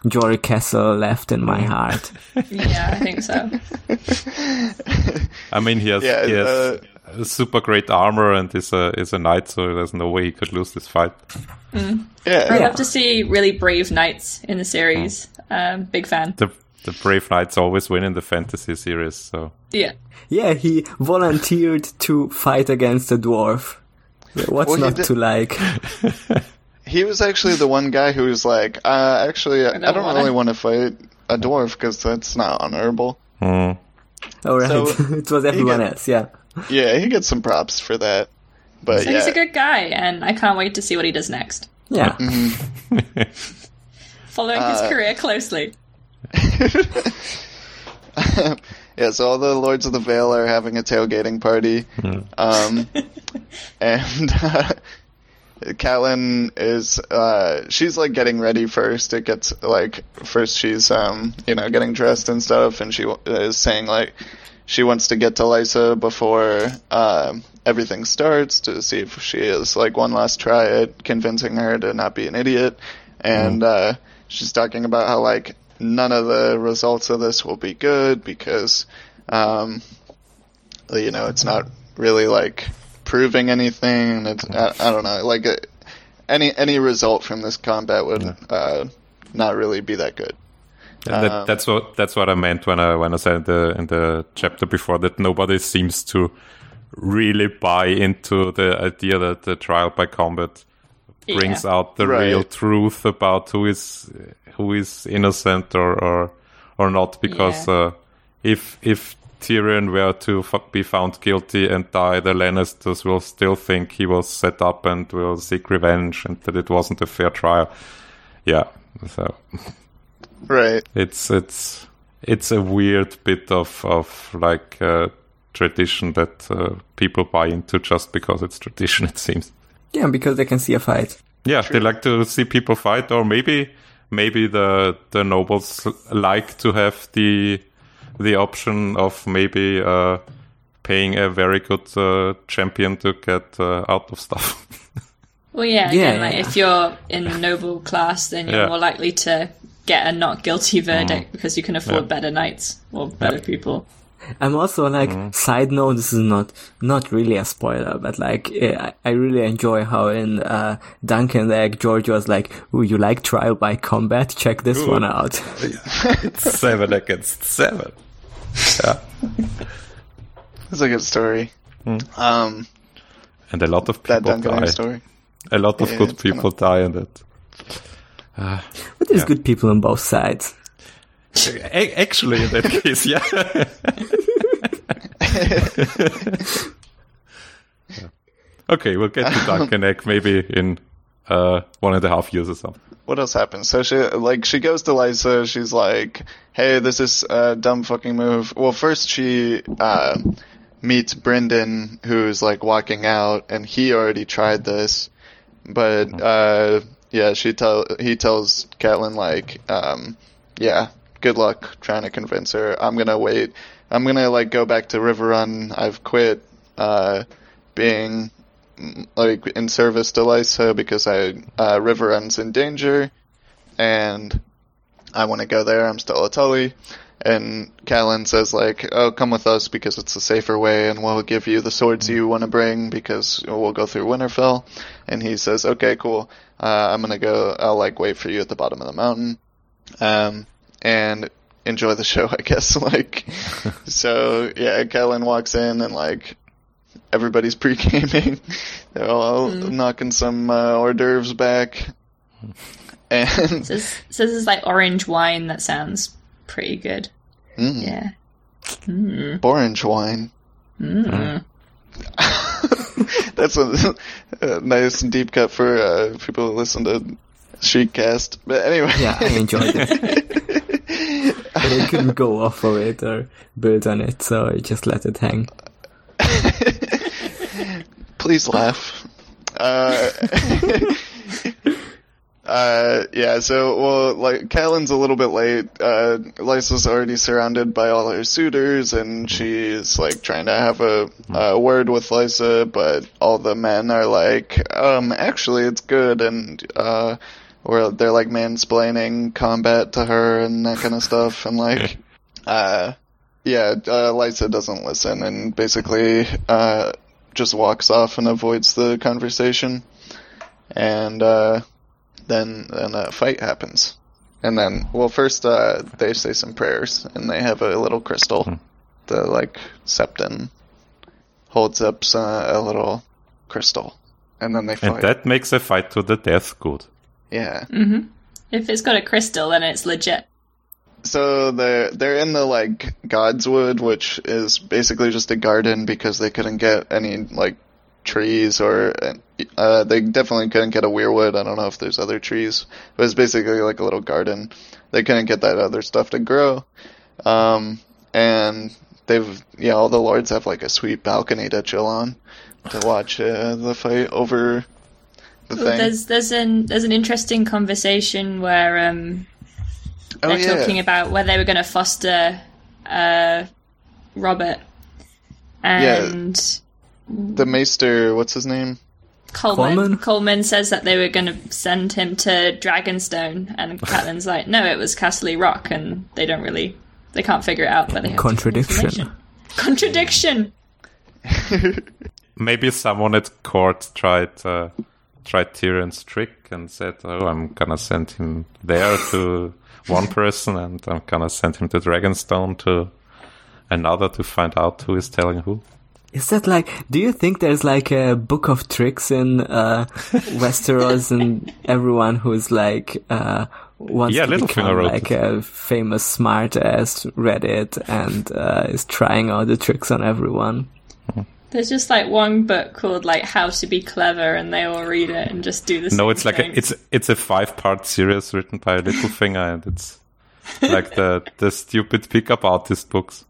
Jory Cassel left in Mm. my heart. Yeah, I think so. I mean, he has, Yeah, he has uh, a super great armor and is a is a knight, so there's no way he could lose this fight. I Yeah, love to see really brave knights in the series. Um, big fan. The the brave knights always win in the fantasy series, so Yeah. Yeah, he volunteered to fight against a dwarf. What's Well, not did- to like? he was actually the one guy who was like, uh, actually, I, I don't don't wanna. really want to fight a dwarf because that's not honorable. hmm. All right, So, it was everyone get- else. Yeah. Yeah, he gets some props for that. But So yeah, he's a good guy, and I can't wait to see what he does next. Yeah. Following his career closely. yeah, so all the Lords of the Vale are having a tailgating party. Um, and uh, Catelyn is, uh, she's like getting ready first. It gets like, first she's, um, you know, getting dressed and stuff, and she is saying like, she wants to get to Lysa before, um, everything starts to see if she is like one last try at convincing her to not be an idiot. And, uh, she's talking about how like, none of the results of this will be good because, um, you know, it's not really like proving anything. It's I, I don't know, like uh any any result from this combat would uh, not really be that good. That, Um, that's what that's what I meant when I when I said in the in the chapter before that nobody seems to really buy into the idea that the trial by combat brings Yeah. out the Right. real truth about who is who is innocent or or, or not because Yeah. uh, if if Tyrion were to f- be found guilty and die, the Lannisters will still think he was set up and will seek revenge and that it wasn't a fair trial. Yeah, so Right. it's it's it's a weird bit of of like uh, tradition that uh, people buy into just because it's tradition. It seems. Yeah, because they can see a fight. Yeah, they like to see people fight, or maybe maybe the the nobles like to have the the option of maybe uh, paying a very good uh, champion to get uh, out of stuff. Well, yeah, Yeah, again, like yeah. if you're in the noble class, then you're Yeah. more likely to get a not guilty verdict because you can afford better knights or better people. I'm also like Mm-hmm. side note. This is not not really a spoiler, but like eh, I, I really enjoy how in uh, Duncan like George was like, "Ooh, you like trial by combat? Check this Ooh. one out." seven against seven. Yeah, It's a good story. Um, and a lot of that people Duncan die. story. A lot of Yeah, good it's kinda- people die in that. But there's good people on both sides. Actually, in that case, yeah. okay, we'll get to Duncan Egg maybe in uh, one and a half years or something. What else happens? So she like she goes to Lysa. She's like, "Hey, this is a dumb fucking move." Well, first she uh, meets Brynden, who's like walking out, and he already tried this, but uh, yeah, she tell he tells Catelyn like, um, "Yeah, good luck trying to convince her. I'm gonna wait. I'm gonna like go back to Riverrun. I've quit uh, being like in service to Lysa because I uh, Riverrun's in danger, and I want to go there. I'm still a Tully, and Catelyn says like, "Oh, come with us because it's a safer way, and we'll give you the swords you want to bring because we'll go through Winterfell." And he says, "Okay, cool. Uh, I'm gonna go. I'll like wait for you at the bottom of the mountain, um, and enjoy the show, I guess." like, so yeah, Catelyn walks in and like everybody's pre-gaming. They're all knocking some uh, hors d'oeuvres back, and Says says it's like orange wine. That sounds pretty good. Mm. Yeah. orange wine. Mm. That's a, a nice deep cut for uh, people who listen to Streetcast. But anyway, Yeah, I enjoyed it. but I couldn't go off of it or build on it, so I just let it hang. please laugh. Uh, uh, yeah, so, well, like, Catelyn's a little bit late. Uh, Lysa's already surrounded by all her suitors, and she's, like, trying to have a, a word with Lysa, but all the men are like, um, actually, it's good, and, uh, or they're, like, mansplaining combat to her and that kind of stuff, and, like, uh, yeah, uh, Lysa doesn't listen, and basically, uh, just walks off and avoids the conversation. And uh, then then a fight happens. And then, well, first uh, they say some prayers, and they have a little crystal. The like Septon holds up uh, a little crystal, and then they fight. And that makes a fight to the death good. Yeah. Mhm. If it's got a crystal, then it's legit. So they're they're in the like Godswood, which is basically just a garden because they couldn't get any like trees or uh, they definitely couldn't get a weirwood. I don't know if there's other trees, but it's basically like a little garden. They couldn't get that other stuff to grow, um, and they've yeah all the lords have like a sweet balcony to chill on to watch uh, the fight over the Well, thing. there's there's an there's an interesting conversation where um oh they're yeah, talking about where they were going to foster uh Robert and the maester. What's his name? Colemon. Colemon? Colemon says that they were going to send him to Dragonstone, and Catelyn's like, no, it was Casterly Rock, and they don't really, they can't figure it out. But they have Contradiction. Contradiction. Maybe someone at court tried uh, tried Tyrion's trick and said, "Oh, I'm gonna send him there to one person, and I'm gonna send him to Dragonstone to another to find out who is telling who." Is that like? Do you think there's like a book of tricks in uh, Westeros, and everyone who's like uh, wants Yeah, to become like it. a famous smart ass read it and uh, is trying all the tricks on everyone? There's just like one book called like How to Be Clever, and they all read it and just do this. No, it's like thing. a, it's it's a five part series written by Littlefinger, and it's like the the stupid pickup artist books.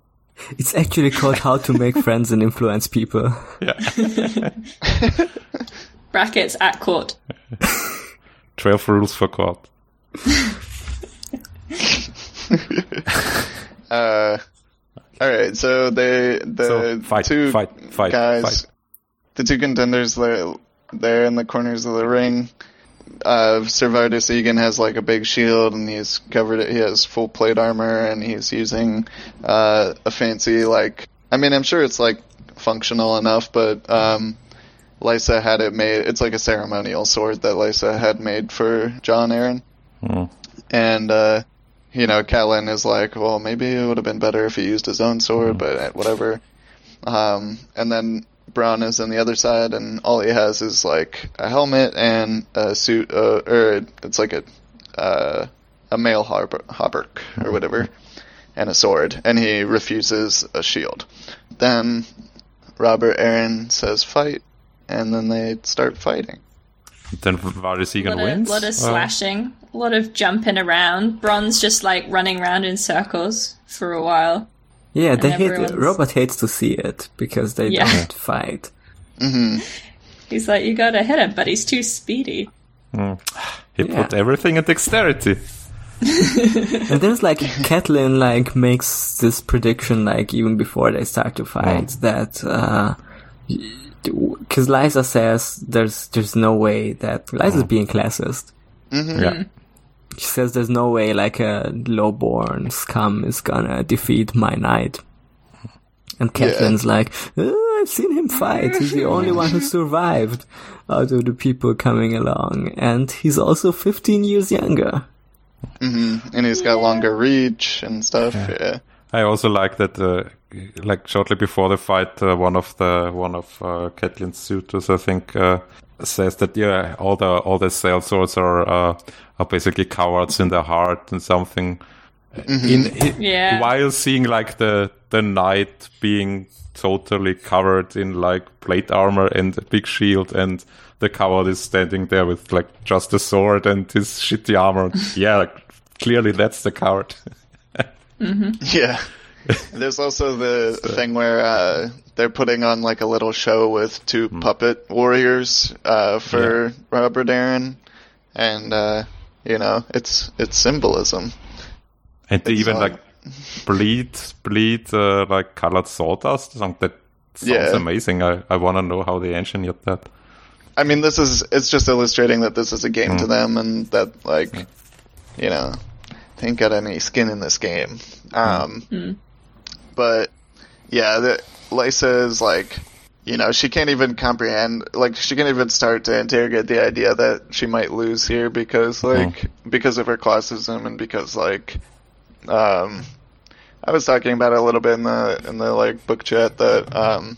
It's actually called How to Make Friends and Influence People. Yeah. Brackets at court. Twelve rules for court. Uh, all right, so they the So fight, two fight, fight, guys, the two contenders, they're they're in the corners of the ring. Uh, Sir Vardis Egen has like a big shield, and he's covered it. He has full plate armor, and he's using uh, a fancy like. I mean, I'm sure it's like functional enough, but um, Lysa had it made. It's like a ceremonial sword that Lysa had made for Jon Arryn. Hmm. And, uh, you know, Catelyn is like, well, maybe it would have been better if he used his own sword, but uh, whatever. Um, and then Bronn is on the other side, and all he has is like a helmet and a suit, uh, or it's like a, uh, a mail harbor, hauberk or whatever, and a sword, and he refuses a shield. Then Robert Arryn says fight, and then they start fighting. Then Varys A Egen lot, of, wins. lot of Or- slashing, a lot of jumping around. Bronn's just like running around in circles for a while. Yeah, they And hate. everyone's- Robert hates to see it because they Yeah. don't fight. Mm-hmm. He's like, you gotta hit him, but he's too speedy. Mm. He put everything in dexterity. And there's like Catelyn like makes this prediction like even before they start to fight mm. that uh because Lysa says there's there's no way that Lysa's mm. being classist. Mm-hmm. Yeah. She says there's no way like a lowborn scum is gonna defeat my knight. And Catelyn's like, "Oh, I've seen him fight. He's the only one who survived out of the people coming along. And he's also 15 years younger. hmm And he's got longer reach and stuff. Yeah. I also like that, uh, like shortly before the fight, uh, one of the one of uh, Catelyn's suitors, I think, uh, says that yeah, all the all the sellswords are uh, are basically cowards in their heart and something. In, in- Yeah. while seeing like the the knight being totally covered in like plate armor and a big shield, and the coward is standing there with like just a sword and his shitty armor. yeah, like, clearly that's the coward. Yeah. There's also the thing where uh, they're putting on like a little show with two puppet warriors uh, for Robert Arryn, and uh, you know it's it's symbolism. And they It's even like- like bleed, bleed uh, like colored sawdust. Something that sounds Yeah. amazing. I, I want to know how they engineered that. I mean, this is it's just illustrating that this is a game to them, and that like you know they ain't got any skin in this game. Um, But yeah, the, Lysa is like, you know, she can't even comprehend, like, she can't even start to interrogate the idea that she might lose here because, like, because of her classism and because, like, um, I was talking about it a little bit in the in the like book chat that um,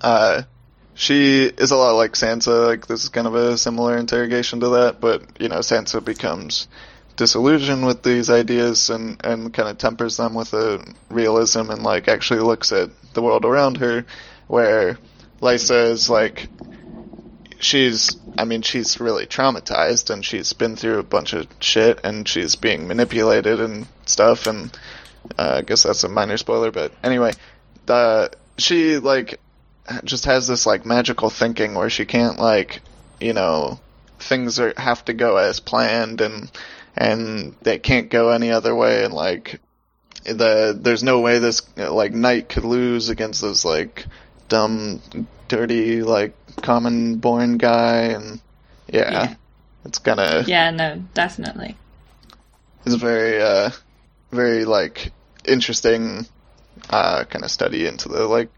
uh, she is a lot like Sansa. Like this is kind of a similar interrogation to that, but you know, Sansa becomes disillusioned with these ideas and and kind of tempers them with a realism and like actually looks at the world around her, where Lysa is like she's I mean she's really traumatized and she's been through a bunch of shit and she's being manipulated and stuff and uh, I guess that's a minor spoiler but anyway the she like just has this like magical thinking where she can't like you know things are have to go as planned and and they can't go any other way and like the there's no way this like knight could lose against this like dumb dirty like common born guy and yeah, Yeah. it's kind of Yeah, no, definitely. it's a very uh very like interesting uh kind of study into the like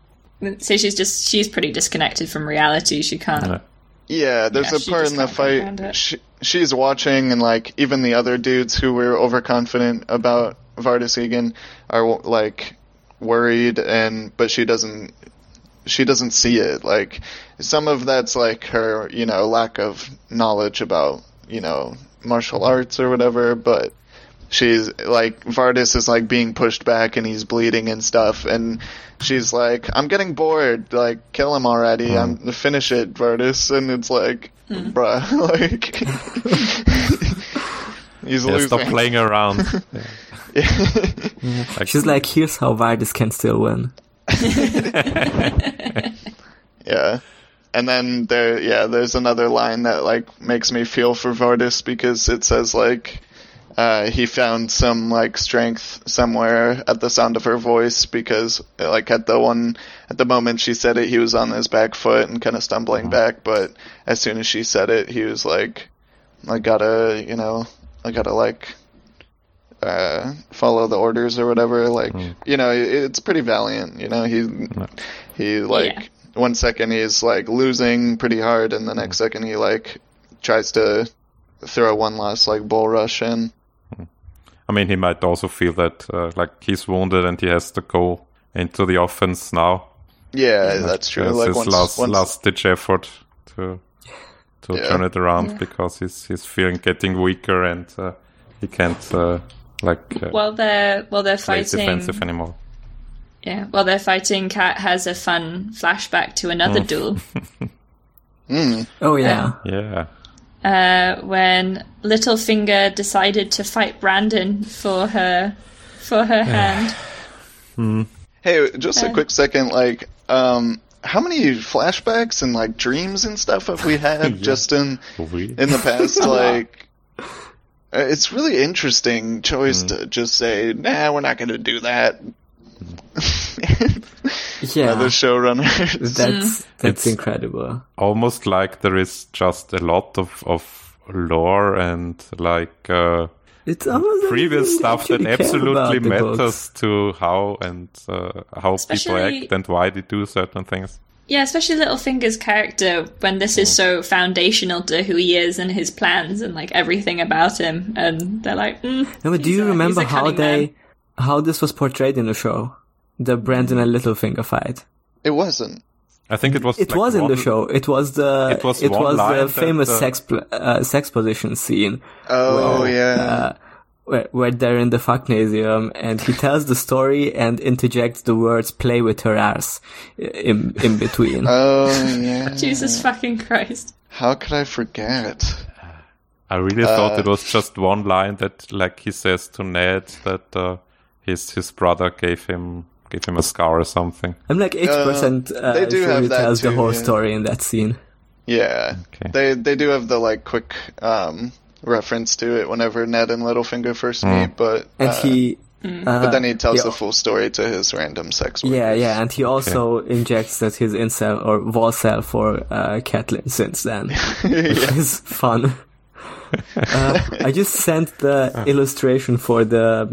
So she's just she's pretty disconnected from reality. She can't. Yeah. Yeah, there's Yeah, a part in the fight. She, she's watching, and like even the other dudes who were overconfident about Vardis Egen are like worried, and but she doesn't. She doesn't see it. Like some of that's like her, you know, lack of knowledge about you know martial arts or whatever. But she's like Vardis is like being pushed back, and he's bleeding and stuff, and she's like, "I'm getting bored. Like, kill him already. I'm mm-hmm. finish it, Vardis." And it's like, mm-hmm. bruh, like he's Yeah, losing. stop playing around. Like, She's like, here's how Vardis can still win. Yeah. And then there, yeah, there's another line that like makes me feel for Vardis because it says like, uh, he found some like strength somewhere at the sound of her voice because like at the one, at the moment she said it, he was on his back foot and kind of stumbling back, but as soon as she said it, he was like, I gotta, you know, I gotta like, uh, follow the orders or whatever. Like, you know, it, it's pretty valiant. You know, he he like Yeah. one second he's like losing pretty hard, and the next second he like tries to throw one last like bull rush in. I mean, he might also feel that uh, like he's wounded and he has to go into the offense now. Yeah, that's true. It's like his once, last once last ditch effort to to Yeah. turn it around because he's he's feeling getting weaker and uh, he can't uh, like uh, Well, they're well they're play fighting. defensive anymore. Yeah, well they're fighting. Cat has a fun flashback to another Mm. duel Oh yeah. Yeah, uh, when Littlefinger decided to fight Brandon for her for her hand. Hey, just a Uh. quick second, like, um, how many flashbacks and like dreams and stuff have we had Yeah. just in we in the past? like, uh, it's really interesting choice Hmm. to just say, nah, we're not going to do that. Yeah. the showrunners. That's that's It's- incredible. almost like there is just a lot of of lore and like uh, It's previous stuff that actually care about absolutely matters books. to how and uh, how people act and why they do certain things. Yeah, especially Littlefinger's character when this is so foundational to who he is and his plans and like everything about him, and they're like, mm, No, but do you a- remember he's how they, man. How this was portrayed in the show? The Brandon and Littlefinger fight. It wasn't. I think it was. It like was in the show. It was the It was one line the famous uh, sex pl- uh, sex position scene Oh Well, yeah. uh, where, where they're in the fucknasium and he tells the story and interjects the words "play with her ass" in in between. oh yeah. Jesus fucking Christ. How could I forget? I really thought it was just one line that, like, he says to Ned that uh, his his brother gave him gave him a scar or something. I'm like eighty percent uh, they do sure have he that tells the whole yeah. story in that scene. Yeah. Okay. They they do have the like quick um reference to it whenever Ned and Littlefinger first meet, but And uh, he, but then he tells yeah. the full story to his random sex workers. yeah, yeah, and he also injects that his incel or Volcel for uh, Catelyn since then, which is fun. Uh, I just sent the illustration for the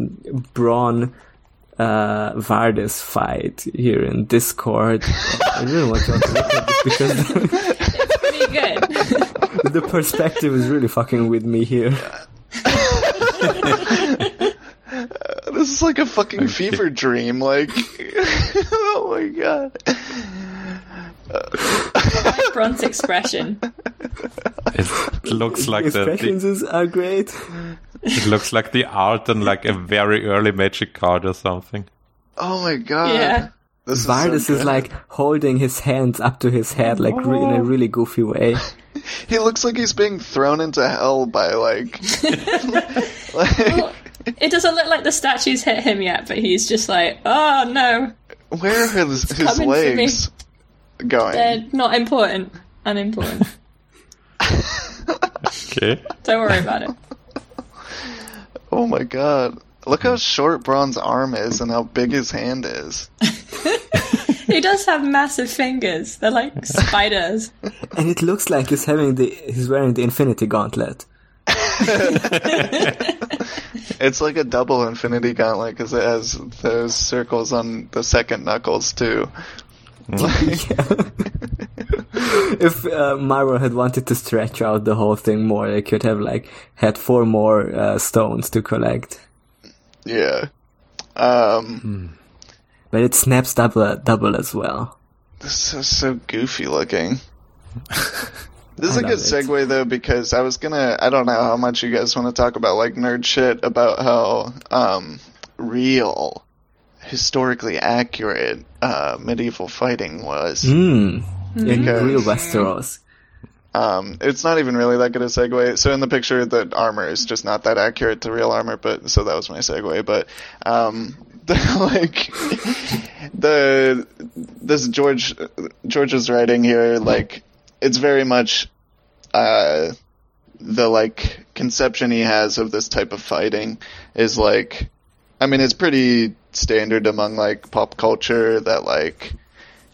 Bronn uh, Vardis fight here in Discord. I really want to look at this because Pretty good. the perspective is really fucking with me here. This is like a fucking fever dream. Like, oh my god. Like Bronn's expression. It looks like the, Expressions the is- are great. it looks like the art in like a very early magic card or something. Oh my god. Yeah. This is so is like holding his hands up to his head, like re- in a oh. really goofy way. he looks like he's being thrown into hell by like, like Well, it doesn't look like the statues hit him yet, but he's just like, oh no, where are his, his coming for me. legs going? they're not important. Unimportant. Okay. Don't worry about it. Oh my god. Look how short Bronn's arm is and how big his hand is. He does have massive fingers. They're like spiders. And it looks like he's having the he's wearing the Infinity Gauntlet. It's like a double infinity gauntlet because it has those circles on the second knuckles too. If uh, had wanted to stretch out the whole thing more, they could have like had four more uh, stones to collect. Yeah. Um, But it snaps double double as well. this is so goofy looking. This is I a good it. segue though because I was gonna I don't know how much you guys want to talk about like nerd shit about how um real historically accurate uh medieval fighting was. Hmm. In Because- real Westeros. Um, it's not even really that good a segue. So in the picture, the armor is just not that accurate to real armor, but so that was my segue. But um, the, like the this George George's writing here, like it's very much uh, the like conception he has of this type of fighting is like, I mean, it's pretty standard among like pop culture that like,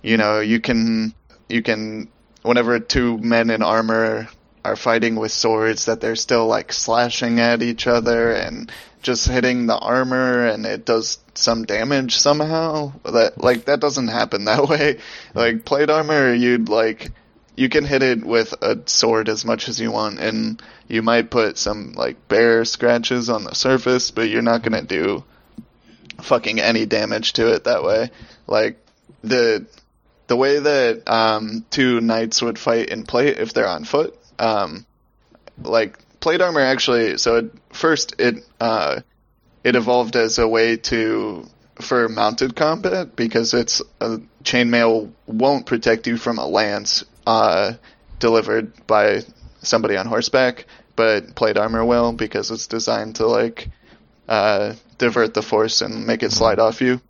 you know, you can you can whenever two men in armor are fighting with swords that they're still like slashing at each other and just hitting the armor and it does some damage somehow. That like that doesn't happen that way. Like plate armor you'd like you can hit it with a sword as much as you want and you might put some like bare scratches on the surface but you're not going to do fucking any damage to it that way like the the way that um, two knights would fight in plate if they're on foot, um, like plate armor actually. So at first it uh, it evolved as a way to for mounted combat because it's uh, chainmail won't protect you from a lance uh, delivered by somebody on horseback, but plate armor will because it's designed to like uh, divert the force and make it slide off you.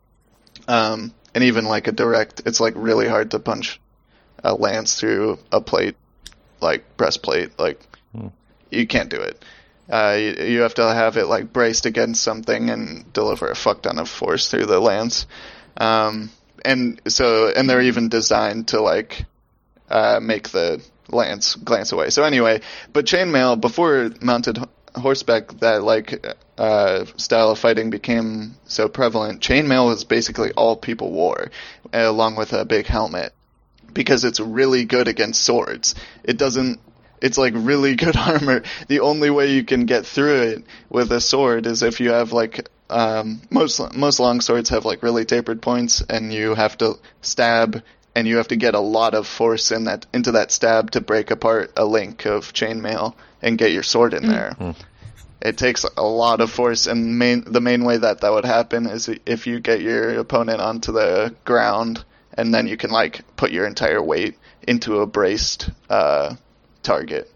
Um, and even like a direct, it's like really hard to punch a lance through a plate, like breastplate. Like you can't do it. Uh, you, you have to have it like braced against something and deliver a fuck ton of force through the lance. Um, and so, and they're even designed to like uh, make the lance glance away. So anyway, but chainmail before mounted horseback that like uh, style of fighting became so prevalent, chainmail was basically all people wore, along with a big helmet, because it's really good against swords. It doesn't. It's like really good armor. The only way you can get through it with a sword is if you have like um, most most long swords have like really tapered points, and you have to stab, and you have to get a lot of force in that into that stab to break apart a link of chainmail and get your sword in there. It takes a lot of force, and main the main way that that would happen is if you get your opponent onto the ground, and then you can like put your entire weight into a braced uh, target.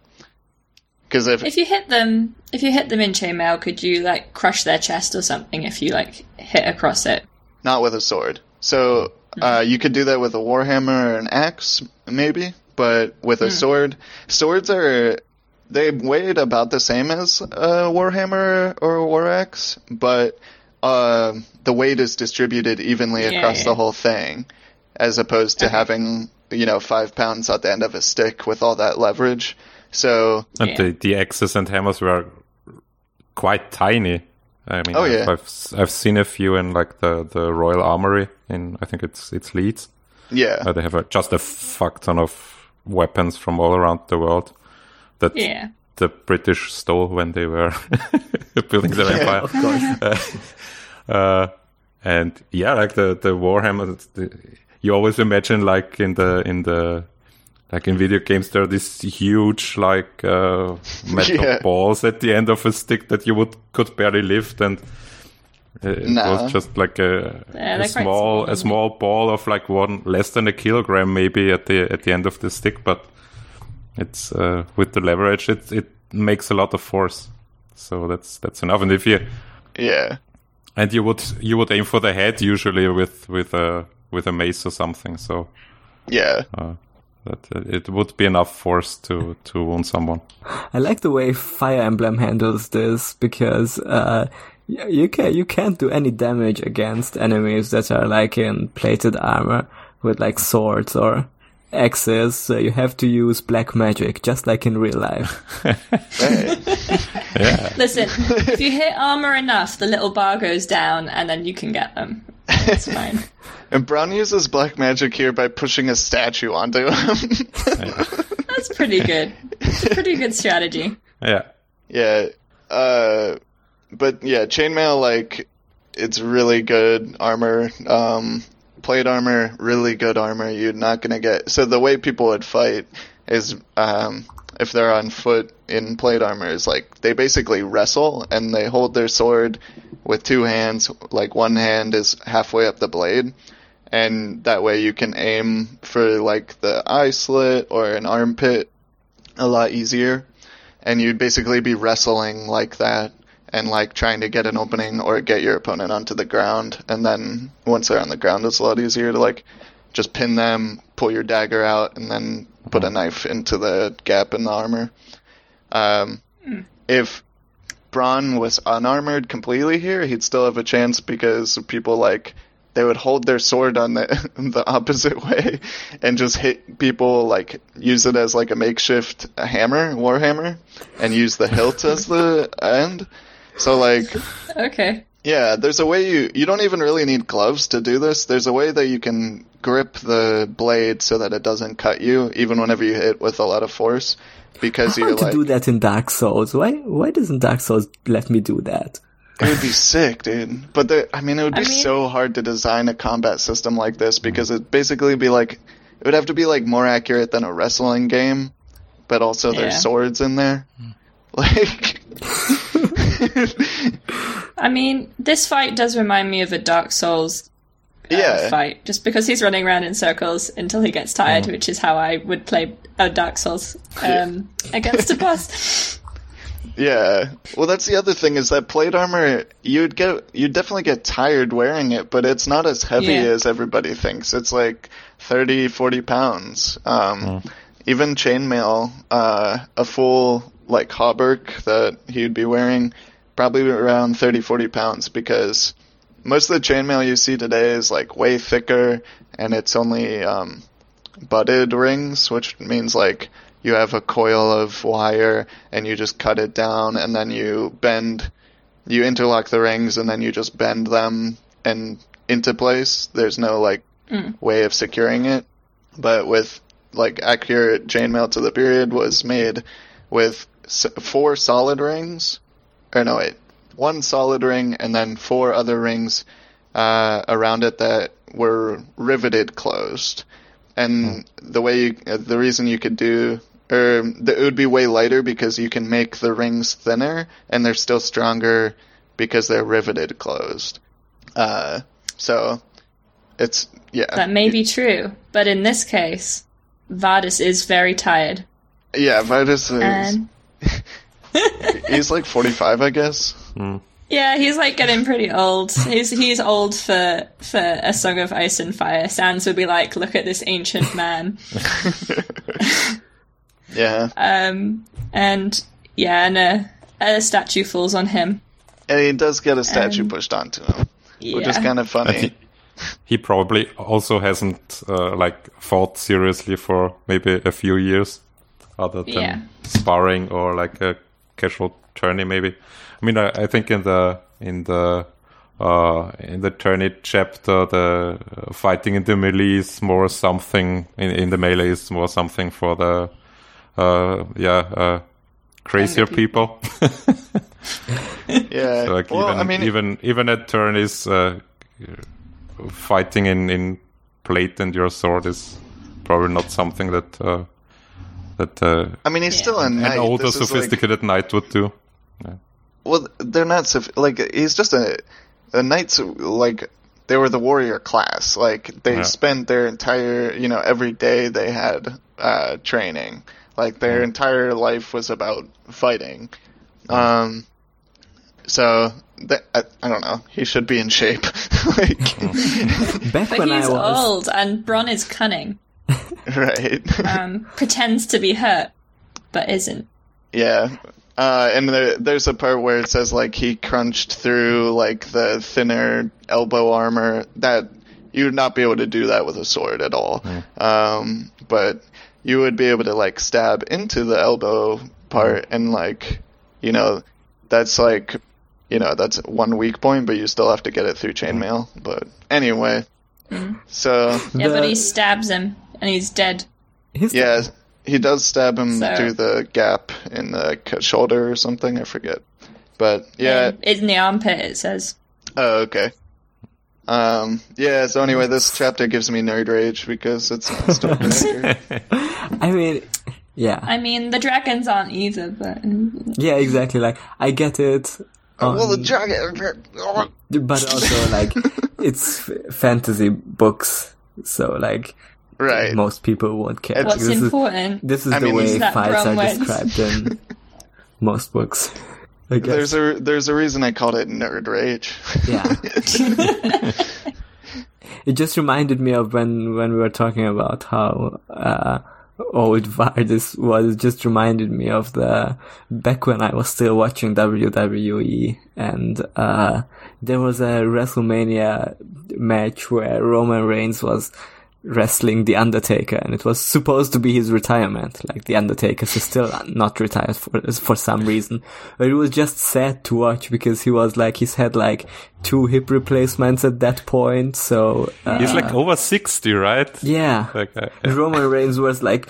Because if If you hit them, if you hit them in chainmail, could you like crush their chest or something if you like hit across it? not with a sword. So uh, you could do that with a warhammer or an axe, maybe, but with a sword, swords are they weighed about the same as a warhammer or a war axe, but uh, the weight is distributed evenly Yeah, across yeah. the whole thing, as opposed to Okay. having you know five pounds at the end of a stick with all that leverage. So And Yeah. the, the axes and hammers were quite tiny. I mean, Oh, I've, yeah. I've s- I've seen a few in like the, the Royal Armory in I think it's it's Leeds, yeah, where they have a, just a fuck ton of weapons from all around the world that Yeah. the British stole when they were building their empire. Of course. Uh, and yeah, like the the Warhammer, it's the, you always imagine like in the in the like in video games there are these huge like uh, metal Yeah. balls at the end of a stick that you would could barely lift and. It Nah. was just like a, Yeah, a small, small, a small ball of like one less than a kilogram maybe at the at the end of the stick, but it's uh, with the leverage it it makes a lot of force. So that's that's enough. And if you yeah. and you would you would aim for the head usually with with a with a mace or something. So Yeah, that uh, it would be enough force to to wound someone. I like the way Fire Emblem handles this because uh, you can you can't do any damage against enemies that are like in plated armor with like swords or axes. So you have to use black magic, just like in real life. Yeah, Listen, if you hit armor enough, the little bar goes down, and then you can get them. It's fine. and Bronn uses black magic here by pushing a statue onto him. That's pretty good. It's a pretty good strategy. yeah, Yeah. Uh, but yeah, chainmail like it's really good armor. Um, plate armor, really good armor. You're not gonna get. So the way people would fight is um, if they're on foot in plate armor is like they basically wrestle and they hold their sword with two hands. Like one hand is halfway up the blade. And that way you can aim for like the eye slit or an armpit a lot easier and you'd basically be wrestling like that and like trying to get an opening or get your opponent onto the ground. And then once they're on the ground it's a lot easier to like just pin them pull your dagger out and then put a knife into the gap in the armor. Um, if Bronn was unarmored completely here he'd still have a chance because people like they would hold their sword on the the opposite way and just hit people like use it as like a makeshift hammer, war hammer, and use the hilt as the end. So like Okay. yeah, there's a way you you don't even really need gloves to do this. There's a way that you can grip the blade so that it doesn't cut you even whenever you hit with a lot of force because I you're to like do that in Dark Souls. Why why doesn't Dark Souls let me do that? It would be sick, dude. But the, I mean, it would be I mean- so hard to design a combat system like this mm. because it'd basically be like, it would have to be like more accurate than a wrestling game, but also Yeah. there's swords in there. Mm. Like, I mean, this fight does remind me of a Dark Souls uh, yeah, fight, just because he's running around in circles until he gets tired, which is how I would play a Dark Souls um, against a boss. yeah. Well, that's the other thing is that plate armor, you'd get, you'd definitely get tired wearing it, but it's not as heavy Yeah. as everybody thinks. It's like 30, 40 pounds. Um, even chainmail, uh, a full like hauberk that he'd be wearing, probably around 30, 40 pounds because most of the chainmail you see today is like way thicker and it's only um, butted rings, which means like you have a coil of wire and you just cut it down and then you bend, you interlock the rings and then you just bend them and into place. There's no like way of securing it. But with like accurate chainmail to the period was made with four solid rings, or no wait, one solid ring and then four other rings uh, around it that were riveted closed. And the way you, uh, the reason you could do, or the, it would be way lighter because you can make the rings thinner and they're still stronger because they're riveted closed. Uh, so it's yeah, That may be true, but in this case, Vardis is very tired. yeah. Vitus is And he's like forty five, I guess. yeah, he's like getting pretty old. He's he's old for for a song of ice and fire. Sans would be like, look at this ancient man. Yeah, Um, and yeah, and a, a statue falls on him. and he does get a statue Um, pushed onto him, Yeah. which is kind of funny. he, he probably also hasn't uh, like fought seriously for maybe a few years, other than Yeah. sparring or like a casual tourney. Maybe. I mean, I, I think in the in the uh, in the tourney chapter, the uh, fighting in the melee is more something in, in the melee is more something for the uh, yeah uh, crazier Younger people. Yeah, like well, even I mean, even even at tourneys, uh, fighting in in plate and your sword is probably not something that uh, that uh, I mean, he's Yeah. still a knight. an older This is like- sophisticated knight would do. well, they're not soph- like he's just a the knights like they were the warrior class. Like they Yeah. spent their entire you know every day they had uh, training. Like their entire life was about fighting. Um, so that, I, I don't know. He should be in shape. like, But when he's I was old, and Bronn is cunning. right? Um, pretends to be hurt, but isn't. Yeah. Uh, and there, there's a part where it says like he crunched through like the thinner elbow armor that you would not be able to do that with a sword at all. Um, but you would be able to like stab into the elbow part and like, you know, that's like, you know, that's one weak point, but you still have to get it through chainmail. But anyway, so Yeah, but he stabs him, and he's dead. his yeah, he does stab him So- through the gap in the c- shoulder or something. I forget. But yeah. In- in the armpit, it says. Oh, okay. Um. Yeah. So anyway, this chapter gives me nerd rage because it's still. I mean, yeah, I mean, the dragons aren't either, but yeah, exactly. Like I get it. well, the um, dragon. but also like it's fantasy books, so like Right. most people won't care. What's this is important? this is I the mean, way is fights are wins. described in most books. I guess. There's a there's a reason I called it nerd rage. Yeah. it just reminded me of when when we were talking about how uh, old Vardis was. It just reminded me of the back when I was still watching WWE, and uh, there was a WrestleMania match where Roman Reigns was wrestling The Undertaker, and it was supposed to be his retirement. Like The Undertaker is still not retired for for some reason, but it was just sad to watch because he was like he's had like two hip replacements at that point. So uh, He's like over sixty, right? yeah. Like, uh, Roman Reigns was like,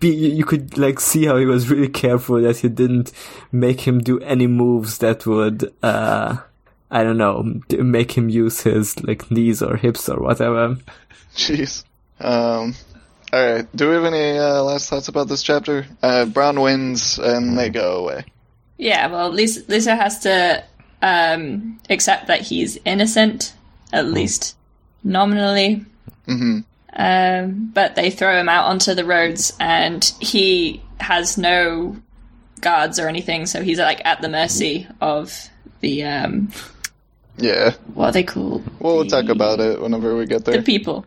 be, you could like see how he was really careful that he didn't make him do any moves that would, uh, I don't know, make him use his like knees or hips or whatever. Jeez. Um. All right. Do we have any uh, last thoughts about this chapter? Uh, Bronn wins and they go away. Yeah, well, Lysa, Lysa has to um, accept that he's innocent, at least nominally. hmm Um, but they throw him out onto the roads, and he has no guards or anything, so he's like at the mercy of the um, Yeah. what are they called? Well, we'll The- talk about it whenever we get there. The people,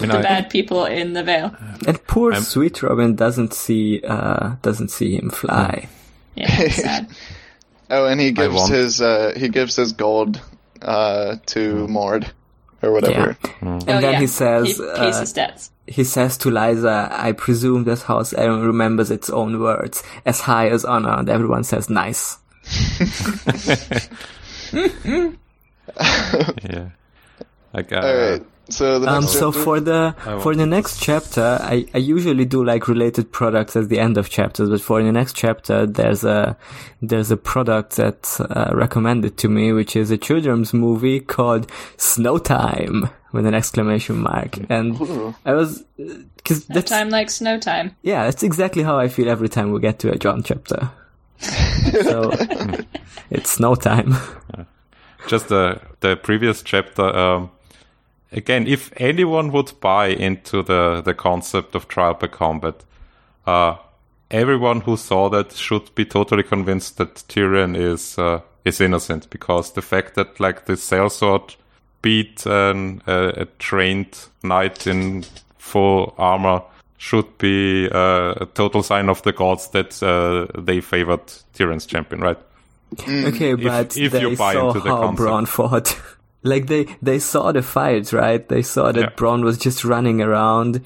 you the know, bad people in the Vale. And poor I'm- sweet Robin doesn't see, uh, doesn't see him fly. Yeah. Oh, and he gives his uh he gives his gold uh to Mord or whatever. And Oh, then yeah. he says, he pays uh, his debts. he says to Lysa, I presume this house Arryn remembers its own words, as high as honor, and everyone says nice. Yeah. Like, uh, All right. So the next Um, so for the I for the next chapter, I, I usually do like related products at the end of chapters, but for the next chapter, there's a there's a product that's uh, recommended to me, which is a children's movie called Snow Time with an exclamation mark, and Ooh. I was because No time like snow time. yeah, that's exactly how I feel every time we get to a Jon chapter. so it's Snow Time. Just the the previous chapter. Um, again, if anyone would buy into the the concept of trial by combat, uh, everyone who saw that should be totally convinced that Tyrion is uh, is innocent because the fact that like the sellsword beat an, a, trained knight in full armor should be uh, a total sign of the gods that uh, they favored Tyrion's champion, right? Okay, but if they you buy saw the how. Bronn fought. like they they saw the fight, right? They saw that Yeah. Bronn was just running around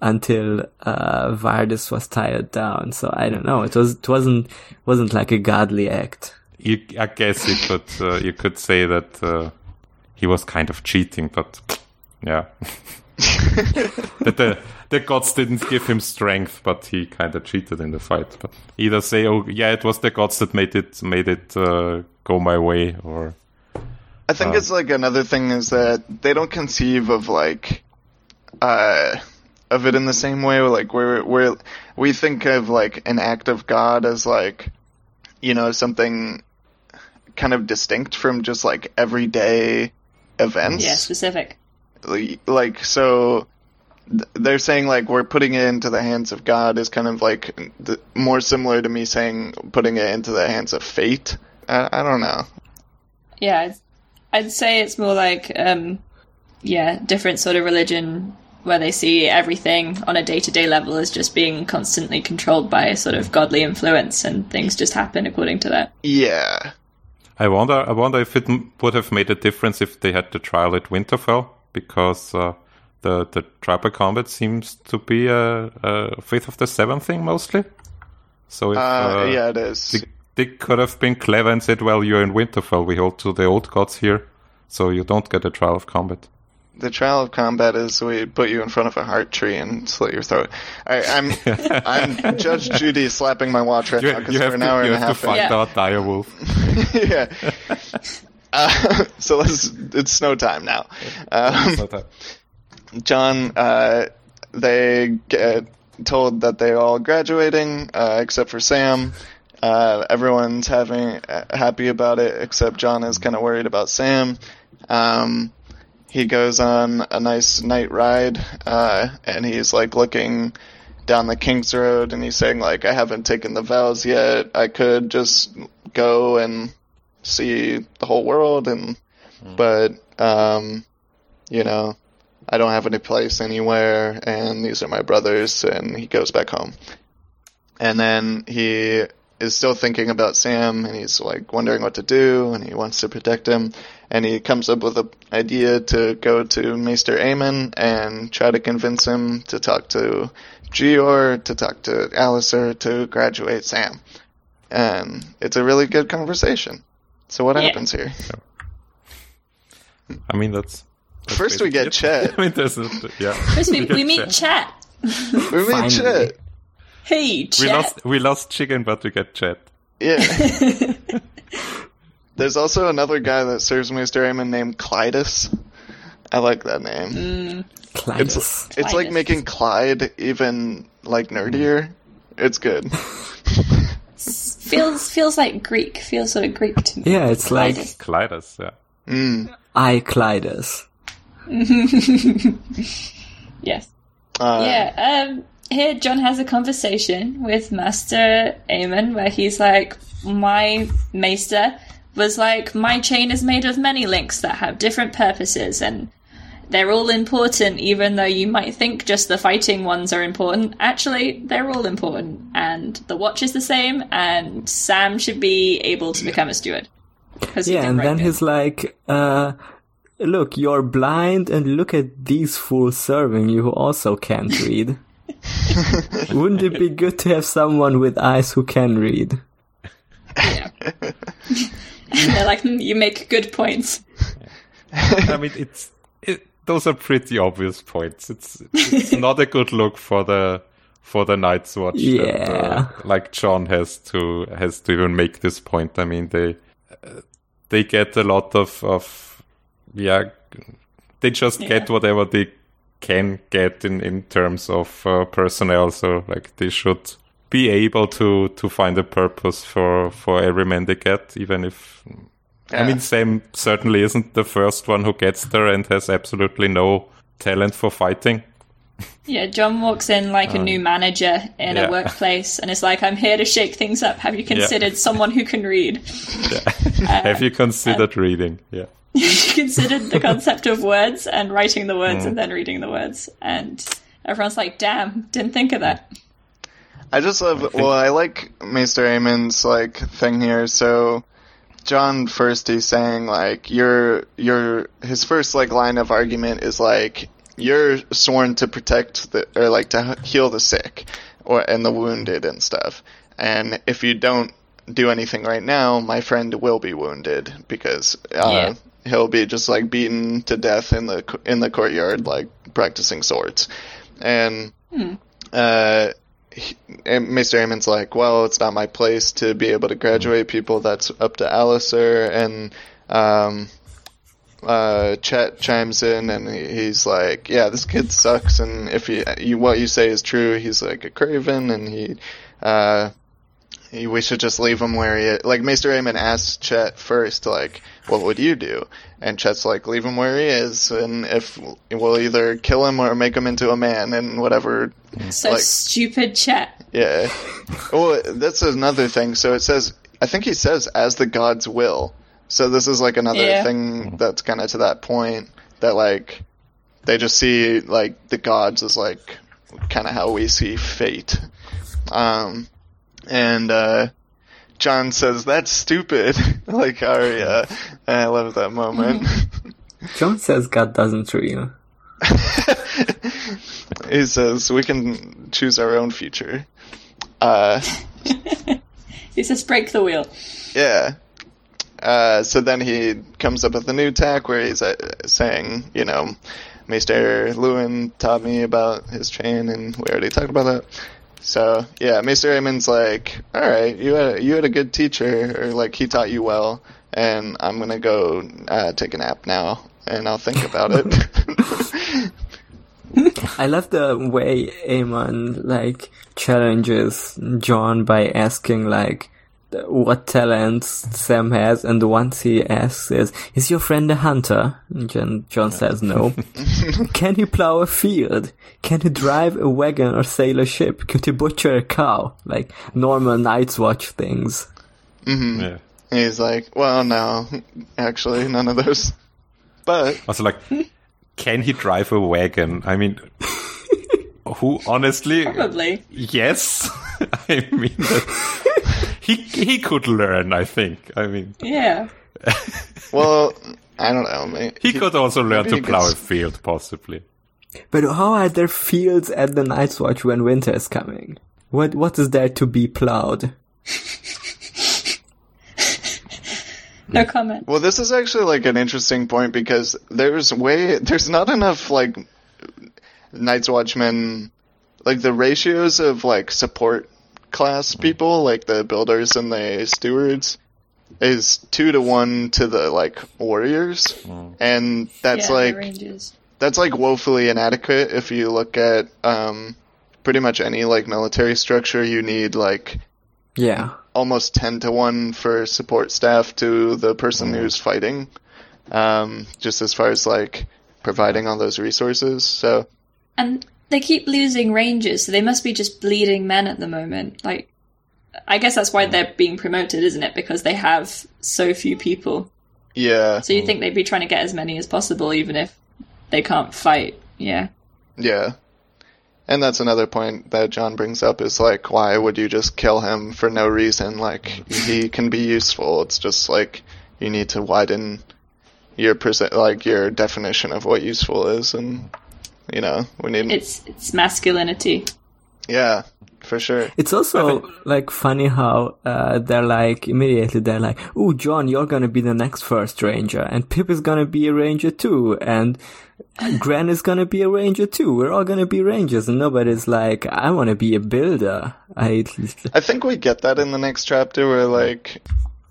until uh Vardis was tired down. So I don't know. It was it wasn't wasn't like a godly act. you, I guess you could uh, you could say that uh, he was kind of cheating, but yeah, that the the gods didn't give him strength, but he kind of cheated in the fight. But either say, oh yeah, it was the gods that made it made it uh, go my way, or I think Uh, it's like another thing is that they don't conceive of like uh of it in the same way like where we where we think of like an act of God as like you know something kind of distinct from just like everyday events. Yeah, specific. Like- like so th- they're saying like we're putting it into the hands of God is kind of like the, more similar to me saying putting it into the hands of fate. I, I don't know. Yeah, I'd, I'd say it's more like, um, yeah, different sort of religion where they see everything on a day to day level as just being constantly controlled by a sort of godly influence and things just happen according to that. Yeah. I wonder I wonder if it would have made a difference if they had the trial at Winterfell because uh, the the trial by combat seems to be a, a Faith of the Seven thing mostly. So if, Uh, uh, yeah, it is. They, they could have been clever and said, "Well, you're in Winterfell. We hold to the old gods here, so you don't get a trial of combat." The trial of combat is we put you in front of a heart tree and slit your throat. I, I'm I'm Judge Judy slapping my watch right You, now because we're an to, hour you and a have to half. in. find Yeah. out direwolf. yeah. Uh, so let's. It's snow time now. Um, Jon, uh, they get told that they're all graduating uh, except for Sam. Uh, everyone's having uh, happy about it except Jon is kind of worried about Sam. Um, he goes on a nice night ride, uh, and he's like looking down the King's Road, and he's saying like, "I haven't taken the vows yet. I could just go and see the whole world, and but um, you know, I don't have any place anywhere, and these are my brothers, and he goes back home. And then he is still thinking about Sam, and he's like wondering what to do, and he wants to protect him, and he comes up with an idea to go to Maester Aemon and try to convince him to talk to Jeor, to talk to Alliser, to graduate Sam. And it's a really good conversation. So what Yeah. happens here? I mean, that's. That's First we get basically it. Chet. I mean, there's a, yeah. First, we, get we meet Chet. Chat. We meet Finally. Chet. Hey, We Chat. lost we lost chicken, but we get Chet. Yeah. There's also another guy that serves Maester Aemon named Clydas. I like that name. Clydas. It's it's like making Clyde even like nerdier. It's good. feels feels like Greek. Feels sort of Greek to me. yeah, it's like Clydas. Clydas, yeah. Mm. I Clydas. Yes. Uh, Yeah, um, here Jon has a conversation with Maester Aemon where he's like, My maester was like, My chain is made of many links that have different purposes and they're all important, even though you might think just the fighting ones are important. Actually, they're all important, and the watch is the same, and Sam should be able to become a steward. Yeah, and right then there. he's like, uh, look, you're blind, and look at these fools serving you who also can't read. Wouldn't it be good to have someone with eyes who can read? Yeah. and they're like, "Hmm, you make good points. I mean, it's it, those are pretty obvious points. It's it's not a good look for the for the Night's Watch. that, Yeah. uh, like Jon has to has to even make this point. I mean, they uh, they get a lot of of yeah, they just get whatever they can get in in terms of uh, personnel. So like they should be able to to find a purpose for for every man they get, even if I mean, Sam certainly isn't the first one who gets there and has absolutely no talent for fighting. Yeah, Jon walks in like a um, new manager in yeah. a workplace and is like, I'm here to shake things up. Have you considered someone who can read? Have you um, considered um, reading? Yeah. You considered the concept of words and writing the words and then reading the words. And everyone's like, damn, didn't think of that. I just love. Well, I like Maester Aemon's like thing here. So, Jon first he's saying like you're you're his first like line of argument is like you're sworn to protect the or like to heal the sick or and the wounded and stuff. And if you don't do anything right now, my friend will be wounded because uh, Yeah. He'll be just like beaten to death in the in the courtyard like practicing swords. And uh, he, and Maester Aemon's like, well, it's not my place to be able to graduate people. That's up to Alliser. And um, uh, Chet chimes in and he, he's like, yeah, this kid sucks. And if you, you what you say is true, he's like a craven, and he. Uh, he- we should just leave him where he is. Like, Maester Aemon asks Chet first, like, what would you do? And Chet's like, leave him where he is, and if we'll either kill him or make him into a man, and whatever So Like- stupid Chet. yeah. Well, that's another thing. So it says, I think he says, as the gods will. So this is like another Yeah. thing that's kind of to that point that like they just see like the gods as like kind of how we see fate. Um, and uh, Jon says that's stupid, like Arya. And I love that moment. Jon says God doesn't treat you. he says we can choose our own future. Uh, He says, break the wheel. Yeah. Uh, so then he comes up with a new tack where he's uh, saying, you know, Maester Luwin taught me about his chain, and we already talked about that. So yeah, Maester Aemon's like, all right, you had you had a good teacher, or like he taught you well, and I'm gonna go uh, take a nap now, and I'll think about it. I love the way Aemon like challenges Jon by asking like what talents Sam has, and the ones he asks is, "Is your friend a hunter?" And Jon, Jon says no. Can he plow a field? Can he drive a wagon or sail a ship? Could he butcher a cow? Like normal Night's Watch things. Mm-hmm. Yeah. And he's like, well, no, actually, none of those. But Also, like, can he drive a wagon? I mean, who honestly? Probably. Yes. I mean, that, he he could learn. I think. I mean, Yeah. well, I don't know. Maybe, he could also learn to plow could a field, possibly. But how are there fields at the Night's Watch when winter is coming? What what is there to be plowed? No comment. Well, this is actually like an interesting point because there's way there's not enough like Night's Watchmen like the ratios of like support class people like the builders and the stewards is two to one to the like warriors. And that's yeah, like that's like woefully inadequate if you look at um pretty much any like military structure. You need like Yeah. almost 10 to 1 for support staff to the person who's fighting um, just as far as like providing all those resources. So And they keep losing ranges, so they must be just bleeding men at the moment. Like, I guess that's why they're being promoted, isn't it? Because they have so few people. yeah So you think they'd be trying to get as many as possible, even if they can't fight. Yeah. yeah and that's another point that Jon brings up is like why would you just kill him for no reason like he can be useful it's just like you need to widen your present like your definition of what useful is, and you know we need It's it's masculinity. yeah for sure. It's also like funny how uh, they're like immediately they're like, "Oh, Jon, you're gonna be the next first ranger, and Pyp is gonna be a ranger too, and Grenn is gonna be a ranger too. We're all gonna be rangers." And nobody's like, "I want to be a builder." I I think we get that in the next chapter where like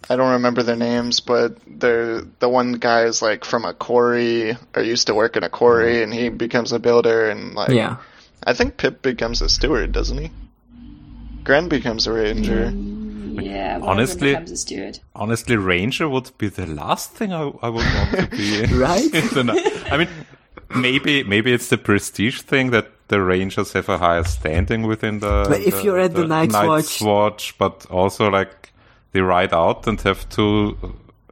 I don't remember their names, but they're the one guy is like from a quarry or used to work in a quarry, mm-hmm. and he becomes a builder, and like yeah. I think Pyp becomes a steward, doesn't he? Grenn becomes a ranger. Mm, yeah, one of Honestly- them becomes a steward. Honestly, Ranger would be the last thing I, I would want to be. Right? in the I mean, maybe maybe it's the prestige thing that the Rangers have a higher standing within the. But if the- you're at the Night's Watch- Watch, but also like they ride out and have to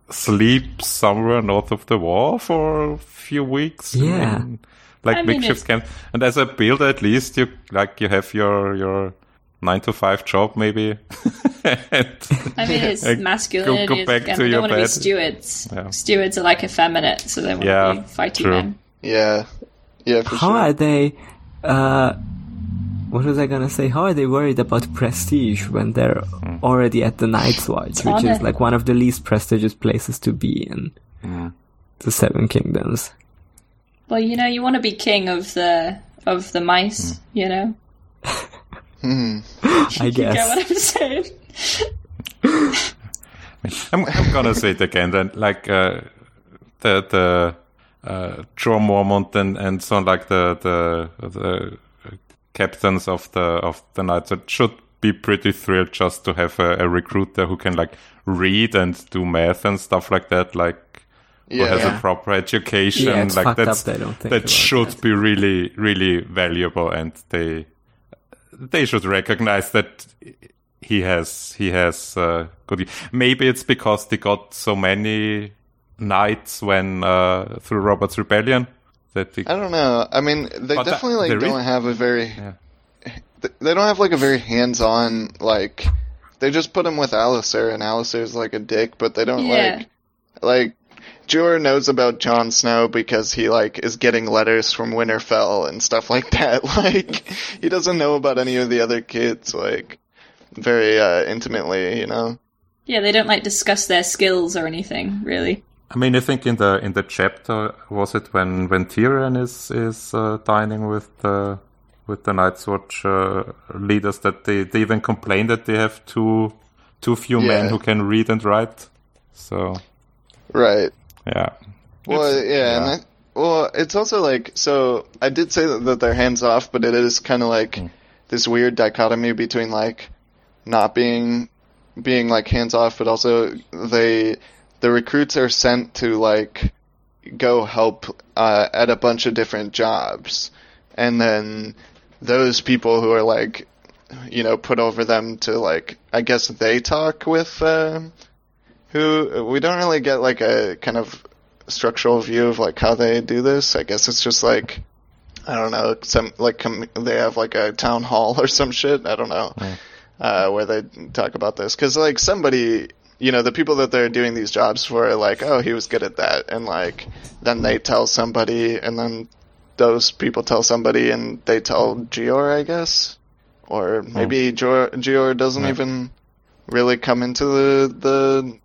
sleep somewhere north of the wall for a few weeks. Yeah. in, like I mean, makeshift it's- camp. And as a builder, at least you like you have your your nine to five job maybe. and, I mean, it's Like, masculinity. go- go back again, to they your don't want to be stewards. Yeah. Stewards are like effeminate, so they want Yeah, to be fighty true. men. Yeah, yeah, for How sure. are they? Uh, what was I gonna say? How are they worried about prestige when they're Hmm. already at the Night's Watch, which is like one of the least prestigious places to be in Hmm. the Seven Kingdoms? Well, you know, you want to be king of the of the mice. You know, Hmm. I you get guess. what I'm saying? I'm, I'm gonna say it again. Then, like uh, the the uh, Jeor Mormont and and so on, like the the the captains of the of the knights that should be pretty thrilled just to have a, a recruiter who can like read and do math and stuff like that. Like who Yeah, has Yeah. a proper education. Yeah, it's like fucked up they don't think that should that. be really really valuable, and they they should recognize that he has he has uh, good. Maybe it's because they got so many knights when uh, through Robert's Rebellion that they, I don't know. I mean, they But that- definitely like don't have a very. Yeah. They don't have like a very hands-on like. They just put him with Alliser, and Alliser's like a dick, but they don't Yeah. like like. Jeor knows about Jon Snow because he like is getting letters from Winterfell and stuff like that. Like he doesn't know about any of the other kids like very uh, intimately, you know. Yeah, they don't like discuss their skills or anything, really. I mean, I think in the in the chapter was it when when Tyrion is is uh, dining with the with the Night's Watch uh, leaders that they, they even complain that they have too too few men who can read and write. So Right. yeah, Well, It's- yeah, and I, well, it's also like so. I did say that, that they're hands off, but it is kind of like this weird dichotomy between like not being being like hands off, but also they the recruits are sent to like go help uh, at a bunch of different jobs, and then those people who are like you know put over them to like I guess they talk with. um who we don't really get like a kind of structural view of like how they do this. I guess it's just like I don't know, some like com- they have like a town hall or some shit. I don't know uh, where they talk about this because like somebody. You know, the people that they're doing these jobs for are like, oh, he was good at that. And like, then they tell somebody, and then those people tell somebody, and they tell Jeor, I guess. Or maybe Jeor, Jeor doesn't Yeah. even really come into the, the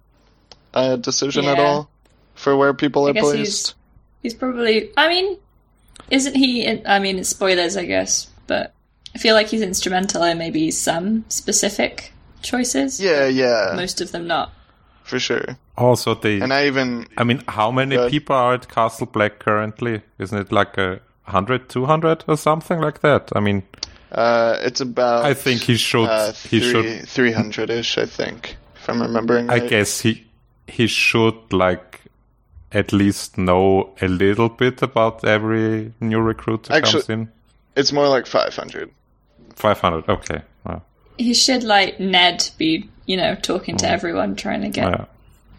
uh, decision at all for where people I are guess placed. he's he's probably. I mean, isn't he? in- I mean, it's spoilers, I guess, but I feel like he's instrumental in maybe some specific choices. Yeah, yeah, most of them not. for sure. also they. And I even I mean, how many Good. people are at Castle Black currently? Isn't it like a 100, 200 or something like that? I mean, uh, it's about I think he should. uh, he should. three three hundred ish. I think if I'm remembering I right. guess he he should like at least know a little bit about every new recruit who Actually- comes in. it's more like five hundred. Five hundred. Okay. Wow. He should like Ned be, you know, talking to everyone, trying to get Yeah.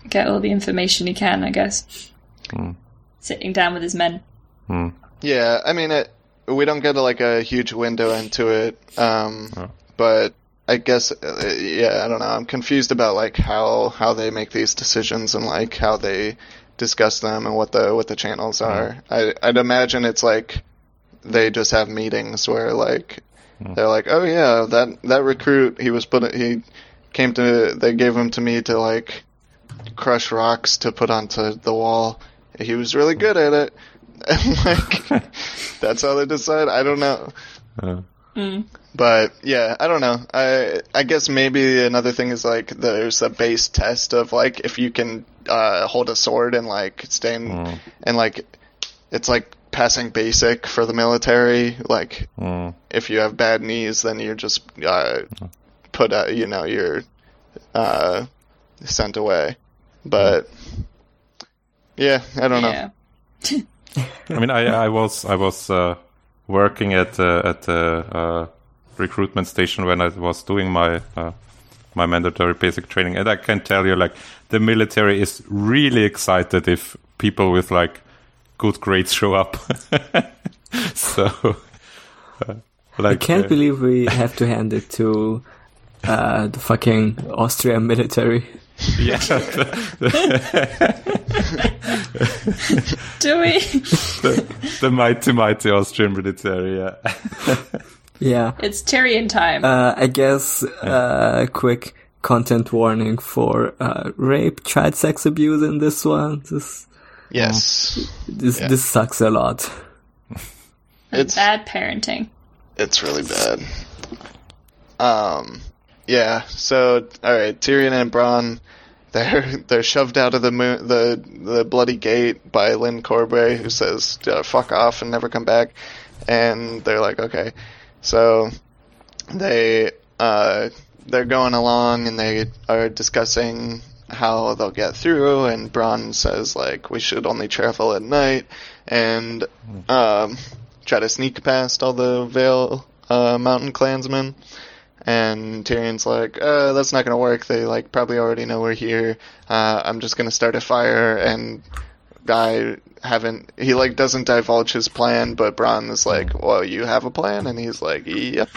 get all the information he can. I guess. Hmm. Sitting down with his men. Hmm. Yeah, I mean, it, we don't get like a huge window into it, um, Oh. but I guess, uh, yeah, I don't know. I'm confused about like how how they make these decisions and like how they discuss them and what the what the channels are. I I'd imagine it's like they just have meetings where like they're like, oh yeah, that that recruit he was put he came to they gave him to me to like crush rocks to put onto the wall. He was really good at it. And like that's how they decide. I don't know. Uh, But yeah, I don't know. I I guess maybe another thing is like there's a base test of like if you can uh, hold a sword and like stand Mm. and like it's like passing basic for the military. Like mm, if you have bad knees, then you're just uh, put out. You know, you're uh, sent away. But yeah, I don't know. I mean, I, I was I was uh, working at uh, at the uh, recruitment station when I was doing my uh, my mandatory basic training, and I can tell you, like, the military is really excited if people with like good grades show up. so, uh, I can't uh, believe we have to hand it to uh, the fucking Austrian military. yeah, Do we? the, the mighty mighty Austrian military. Yeah. Yeah. it's Tyrion time. Uh, I guess uh, quick content warning for uh, rape, child sex abuse in this one. This Yes, this Yeah. this sucks a lot. it's Bad parenting. It's really bad. Um, yeah. So, all right, Tyrion and Bronn, they're they're shoved out of the moon, the the bloody gate by Lyn Corbray, who says "fuck off" and never come back. And they're like, okay. So they uh they're going along and they are discussing how they'll get through and Bronn says like we should only travel at night and um try to sneak past all the Vale uh, mountain clansmen and Tyrion's like, uh, that's not gonna work. They like probably already know we're here. Uh, I'm just gonna start a fire and I haven't he like doesn't divulge his plan, but Bronn is like, Well, you have a plan? And he's like, Yep,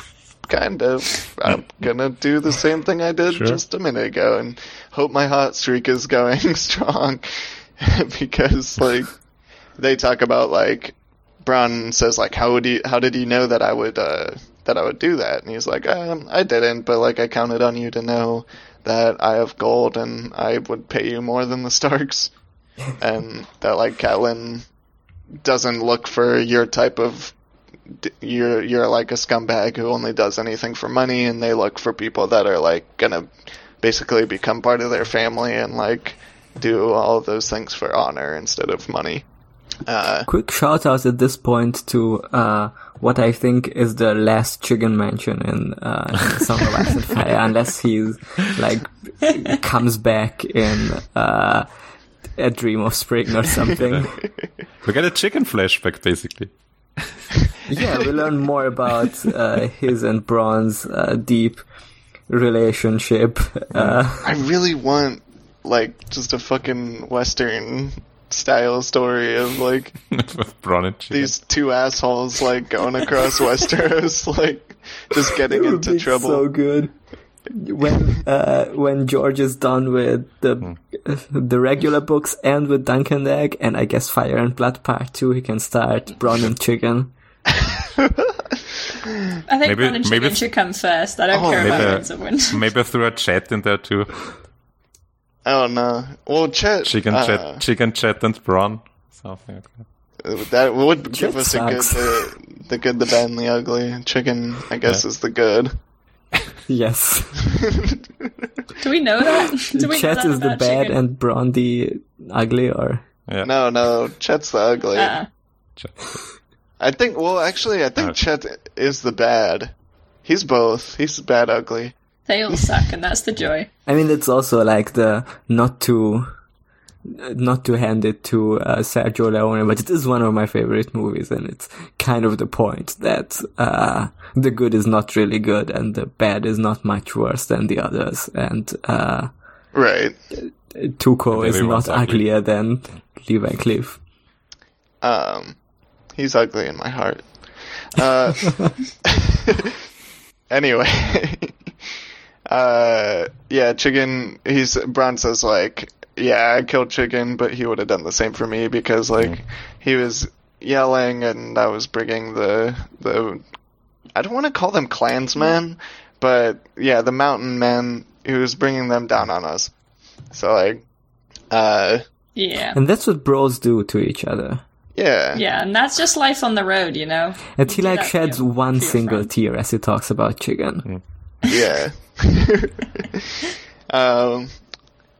kind of. I'm gonna do the same thing I did Sure. just a minute ago and hope my hot streak is going strong. because like they talk about like Bronn says like how would you how did you know that I would uh that I would do that? And he's like, um, I didn't, but like I counted on you to know that I have gold and I would pay you more than the Starks. and that like Catelyn doesn't look for your type of you're you're like a scumbag who only does anything for money and they look for people that are like gonna basically become part of their family and like do all of those things for honor instead of money. Uh, Quick shout out at this point to uh, what I think is the last chicken mention in, uh, in Song of Ice and Fire, unless he's like comes back in uh, a Dream of Spring or something. We get a chicken flashback, basically. yeah, we learn more about uh, his and Bronn's uh, deep relationship. Uh, I really want like just a fucking western style story of like Bronn and chicken. these two assholes like going across Westeros, like just getting into be trouble. So good. When uh, when George is done with the the regular books and with Dunk and Egg and I guess Fire and Blood Part Two, he can start Bronn and Chicken. I think Maybe- Bronn and Chicken maybe- should come first. I don't Oh, care about maybe- Winds of Winter. Maybe throw a chat in there too. Oh no! Well, chat. Chicken uh, chat, chicken chat and Bronn. Something like that. that would give Chett us a good, the, the good, the bad, and the ugly. Chicken, I guess, Yeah. is the good. Yes, Do we know that? Do we know Chett that is the bad chicken? and Bronn the ugly, or Yeah. No, no, Chett's the ugly. Uh, Chat. I think. Well, actually, I think Uh. Chett is the bad. He's both. He's bad, ugly. they all suck, and that's the joy. I mean, it's also like the not to not to hand it to uh, Sergio Leone, but it is one of my favorite movies, and it's kind of the point that uh, the good is not really good, and the bad is not much worse than the others, and uh, Right. Tuco is everyone's not ugly. uglier than Lee Van Cleef. Um, he's ugly in my heart. Uh, anyway, uh, yeah, chicken. He's Bronn says like, yeah, I killed Chicken, but he would have done the same for me because like he was yelling and I was bringing the the I don't want to call them clansmen, but yeah, the mountain men. He was bringing them down on us. So like, uh, Yeah. And that's what bros do to each other. Yeah, Yeah, and that's just life on the road, you know? And he like sheds your- one for single friends. tear as he talks about chicken. yeah. um,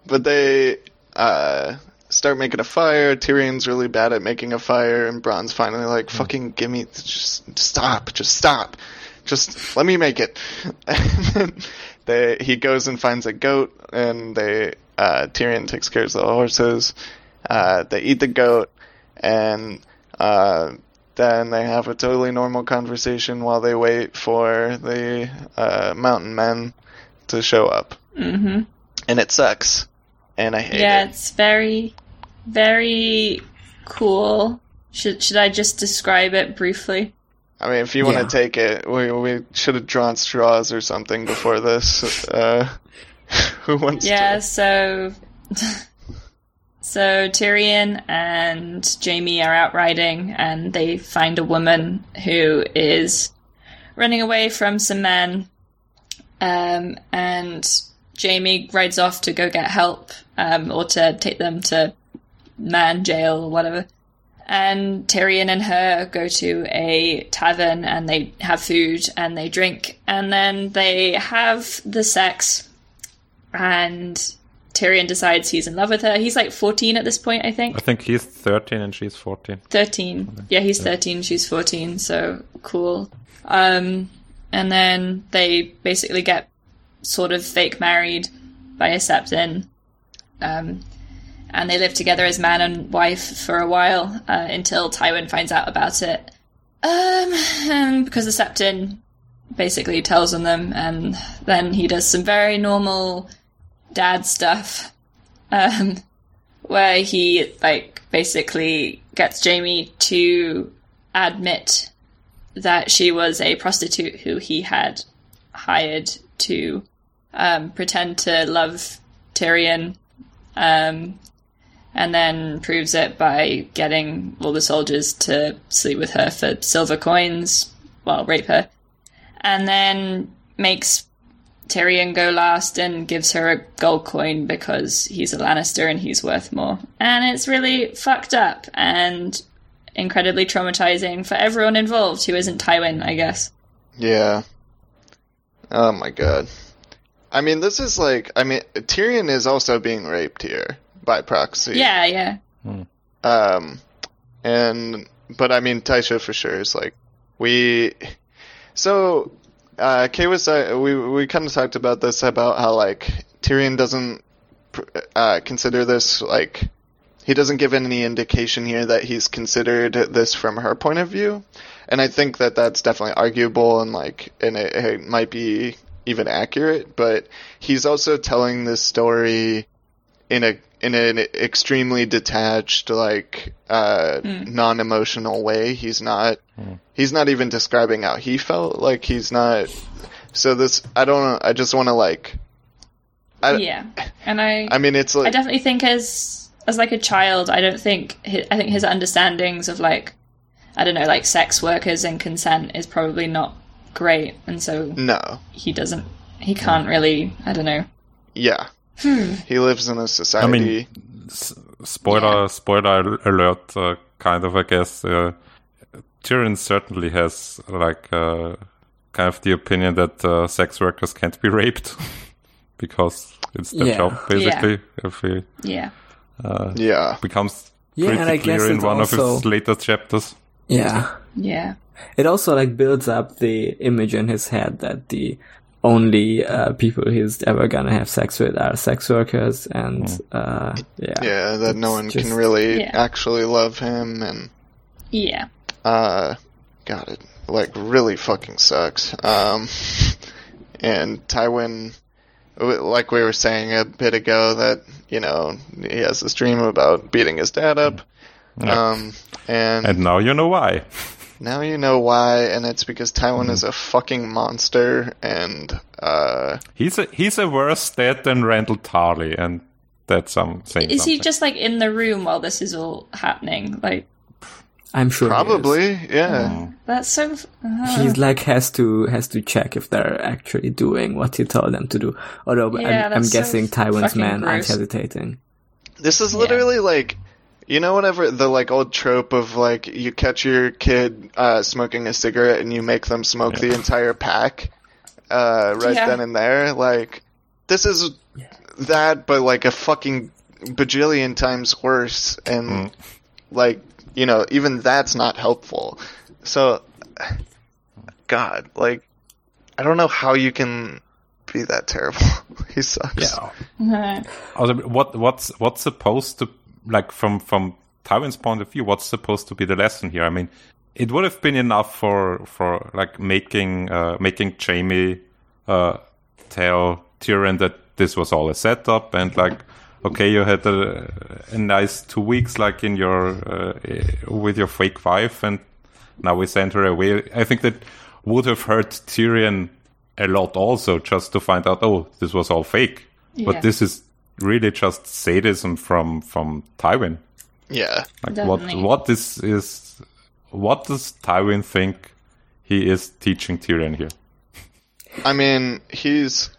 but they uh, start making a fire. Tyrion's really bad at making a fire, and Bronn's finally like, "Fucking give me, just stop, just stop, just let me make it." and then they he goes and finds a goat, and they uh, Tyrion takes care of the horses. Uh, they eat the goat, and uh, then they have a totally normal conversation while they wait for the uh, mountain men to show up. Mm-hmm. And it sucks. And I hate Yeah, it. Yeah, it's very, very cool. Should should I just describe it briefly? I mean, if you want Yeah. to take it, we we should have drawn straws or something before this. Uh, who wants to Yeah, to? so so Tyrion and Jaime are out riding and they find a woman who is running away from some men. Um, and Jaime rides off to go get help, um, or to take them to man jail or whatever. And Tyrion and her go to a tavern and they have food and they drink and then they have the sex and Tyrion decides he's in love with her. He's like 14 at this point, I think. I think he's 13 and she's 14. 13. Yeah, he's 13, she's 14, so cool. Um, and then they basically get sort of fake married by a septon. Um, and they live together as man and wife for a while uh, until Tywin finds out about it. Um, because the septon basically tells on them, and then he does some very normal dad stuff, um, where he like basically gets Jaime to admit that she was a prostitute who he had hired to um, pretend to love Tyrion, um, and then proves it by getting all the soldiers to sleep with her for silver coins, well, rape her, and then makes Tyrion go last and gives her a gold coin because he's a Lannister and he's worth more. And it's really fucked up and incredibly traumatizing for everyone involved who isn't Tywin, I guess. Yeah. Oh my god. I mean, this is like. I mean, Tyrion is also being raped here by proxy. Yeah, yeah. Um, and but I mean, Tysha for sure is like we. So, uh, Kay was uh, we we kind of talked about this about how like Tyrion doesn't uh, consider this like he doesn't give any indication here that he's considered this from her point of view, and I think that that's definitely arguable and like and it, it might be even accurate, but he's also telling this story in a in an extremely detached, like uh, hmm. non-emotional way. He's not. Hmm. He's not even describing how he felt. Like he's not. So this, I don't know. I just want to like. I, yeah. And I I mean, it's like I definitely think as as like a child, I don't think hi I think his understandings of like I don't know, like sex workers and consent is probably not great, and so no. he doesn't he can't hmm. really I don't know. Yeah. Hmm. He lives in a society. I mean, s- spoiler, spoiler alert, uh, kind of, I guess. Uh, Tyrion certainly has, like, uh, kind of the opinion that uh, sex workers can't be raped because it's their Yeah. job, basically. If he Yeah. yeah. becomes Yeah, pretty and I clear guess in it's one of his later chapters. Yeah. Yeah. It also like builds up the image in his head that the only uh, people he's ever gonna have sex with are sex workers, and uh, yeah, Yeah. That no one just- can really Yeah. actually love him, and Yeah. uh, God, it like really fucking sucks. Um, and Tywin, like we were saying a bit ago, that you know he has this dream about beating his dad up. Um, and, And now you know why. now you know why, and it's because Tywin is a fucking monster, and uh, He's a, he's a worse dad than Randyll Tarly, and that's Some saying Is he just like in the room while this is all happening? Like I'm sure. he is. Probably, yeah. that's so. Uh, He's like has to has to check if they're actually doing what he told them to do. Although Yeah, I'm, I'm so guessing Tywin's fucking men aren't hesitating. This is literally like, you know, whenever the like old trope of like you catch your kid uh, smoking a cigarette and you make them smoke the entire pack, uh, right Yeah. then and there. Like, this is that, but like a fucking bajillion times worse, and like you know, even that's not helpful. So, God, like, I don't know how you can be that terrible. he sucks. Yeah. Also, what what's what's supposed to like from from Tywin's point of view? What's supposed to be the lesson here? I mean, it would have been enough for for like making uh, making Jaime uh, tell Tyrion that this was all a setup and like. Okay, you had a, a nice two weeks, like in your uh, with your fake wife, and now we send her away. I think that would have hurt Tyrion a lot, also, just to find out, oh, this was all fake. Yeah. But this is really just sadism from from Tywin. Yeah. Like Definitely. what what is is what does Tywin think he is teaching Tyrion here? I mean, he's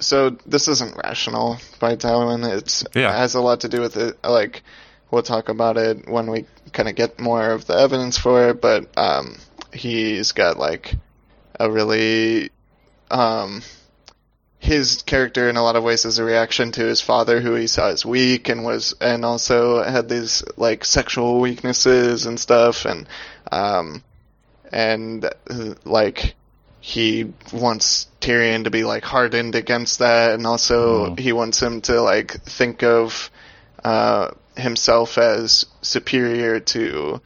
so this isn't rational by Tywin. It's Yeah. it has a lot to do with it. Like we'll talk about it when we kind of get more of the evidence for it. But um, he's got like a really um, his character in a lot of ways is a reaction to his father, who he saw as weak and was, and also had these like sexual weaknesses and stuff, and um, and uh, like he wants Tyrion to be like hardened against that, and also he wants him to like think of uh, himself as superior to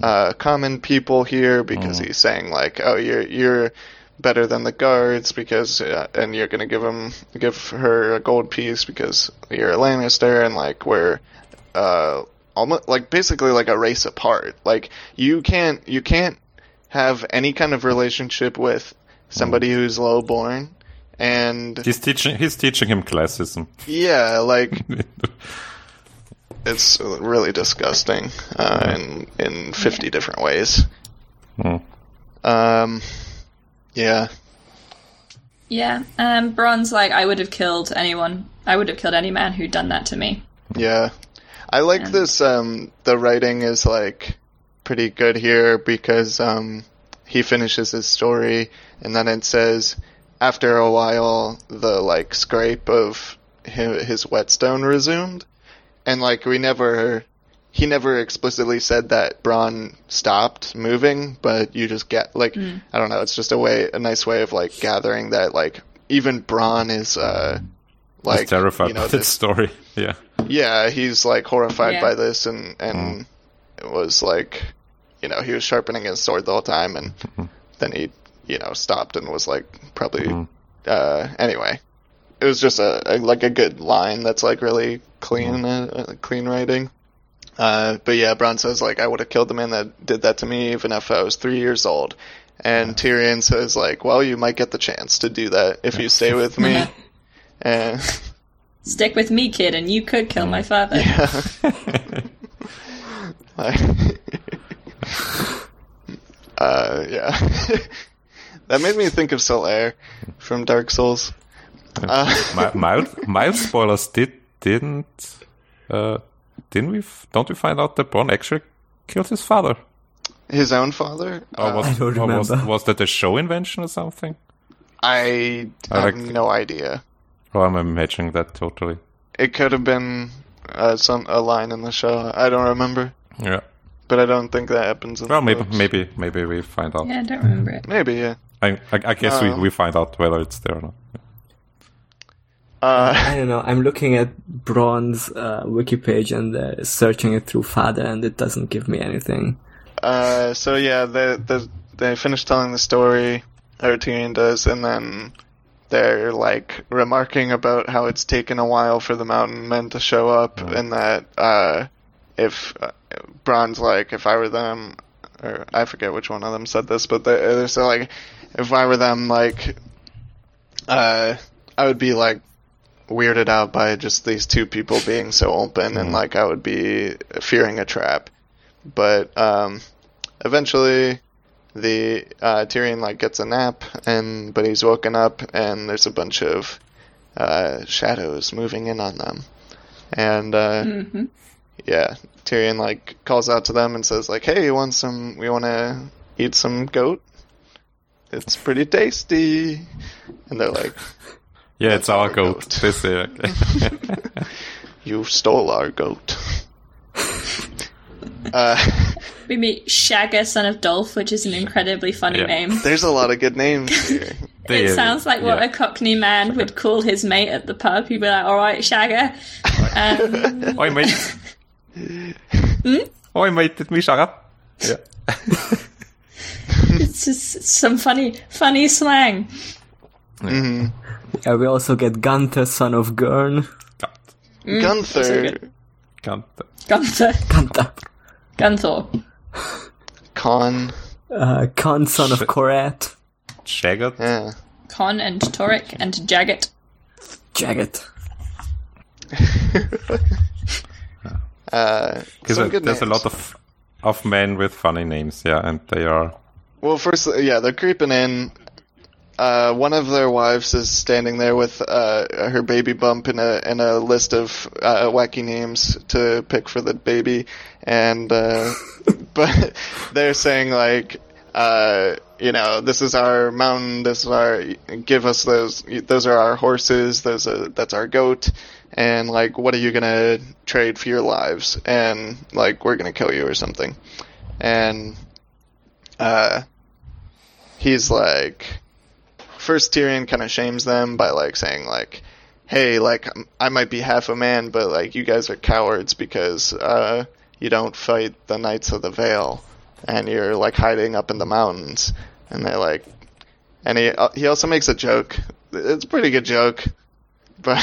uh, common people here because he's saying like, oh, you're you're better than the guards because uh, and you're gonna give him give her a gold piece because you're a Lannister and like we're uh almost like basically like a race apart like you can't you can't have any kind of relationship with somebody who's low born and He's teaching he's teaching him classism. yeah like it's really disgusting uh, in in 50 different ways Hmm. um yeah yeah, um, Bronn's like, I would have killed anyone. I would have killed any man who'd done that to me. Yeah. I like this um the writing is like pretty good here because um he finishes his story and then it says after a while the like scrape of his, his whetstone resumed and like we never he never explicitly said that Bronn stopped moving, but you just get like I don't know, it's just a way a nice way of like gathering that like even Bronn is uh like He's terrified you know by this this story. Yeah. yeah, he's like horrified Yeah. by this, and and it was like, you know, he was sharpening his sword the whole time, and then he, you know, stopped and was like, probably, uh, anyway, it was just a, a like a good line that's like really clean, uh, uh, clean writing. Uh, but yeah, Bronn says like, I would have killed the man that did that to me, even if I was three years old. And Tyrion says like, well, you might get the chance to do that if you stay with me. and Stick with me, kid, and you could kill my father. Like, uh, yeah. that made me think of Solaire from Dark Souls. Uh, mild mild spoilers did didn't uh didn't we f- don't we find out that Bronn actually killed his father? his own father? Or was, I don't or was, remember. was that a show invention or something? I I have like- no idea. Or am I imagining that totally? It could have been uh, some a line in the show. I don't remember, Yeah. but I don't think that happens. In Well, the maybe books. maybe maybe we find out. Yeah, I don't remember it. maybe yeah. I, I, I guess Uh. we, we find out whether it's there or not. Uh, I don't know. I'm looking at Bronn's uh, wiki page and uh, searching it through father, and it doesn't give me anything. Uh, so yeah, they they they finish telling the story, or Tyrion does, and then they're like remarking about how it's taken a while for the Mountain Men to show up, and that uh, if uh, like, if I were them, or I forget which one of them said this, but they, they're so like, if I were them, like, uh, I would be like weirded out by just these two people being so open, and like I would be fearing a trap. But um, eventually, the uh, Tyrion like gets a nap, and but he's woken up, and there's a bunch of uh, shadows moving in on them, and uh, yeah, Tyrion like calls out to them and says like, "Hey, you want some? We want to eat some goat? It's pretty tasty." And they're like, Yeah, it's our our goat. goat. They say, okay. "You stole our goat." uh, We meet Shagger, son of Dolf, which is an incredibly funny Yeah. name. there's a lot of good names here. They- It sounds like what yeah. a Cockney man would call his mate at the pub. He'd be like, "All right, Shagger." Um, Oi, mate. Oi, mate, did me shut up? Yeah. it's just some funny, funny slang. Yeah, we also get Gunther, son of Gurn. Gunther, Can't. Gunther, Gunther. Gunthor. Con, Uh, Khan, son of Shit. Coratt. Shaggot? yeah. Con and Torek and Jagged. Jagged. Uh, Because some good there's a lot of of men with funny names, yeah, and they are Well, first, yeah, they're creeping in. Uh, one of their wives is standing there with uh, her baby bump in a in a list of uh, wacky names to pick for the baby, and uh, but they're saying like, uh, you know, this is our mountain, this is our give us those those are our horses, those are, that's our goat, and like, what are you gonna trade for your lives? And like, we're gonna kill you or something, and uh, he's like, first Tyrion kind of shames them by like saying like, hey, like I might be half a man, but like you guys are cowards because uh, you don't fight the Knights of the Vale, and you're like hiding up in the mountains, and they're like, and he uh, he also makes a joke. It's a pretty good joke, but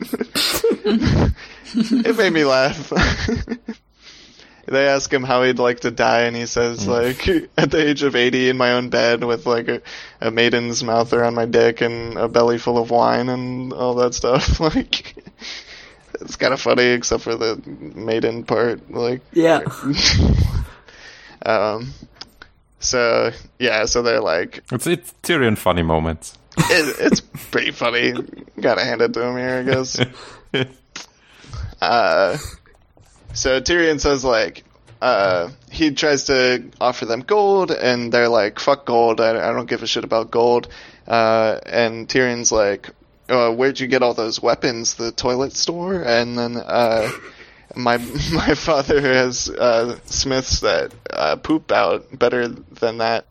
it made me laugh. they ask him how he'd like to die, and he says like, at the age of eighty, in my own bed with like a, a maiden's mouth around my dick and a belly full of wine and all that stuff. Like, it's kind of funny, except for the maiden part. Like, Yeah. um, so yeah, so they're like, it's it's Tyrion funny moments. it, it's pretty funny. Gotta hand it to him here, I guess. Uh, so Tyrion says like, uh, he tries to offer them gold, and they're like, "Fuck gold! I, I don't give a shit about gold." Uh, and Tyrion's like, uh, "Where'd you get all those weapons? The toilet store?" And then uh, my my father has uh, smiths that uh, poop out better than that.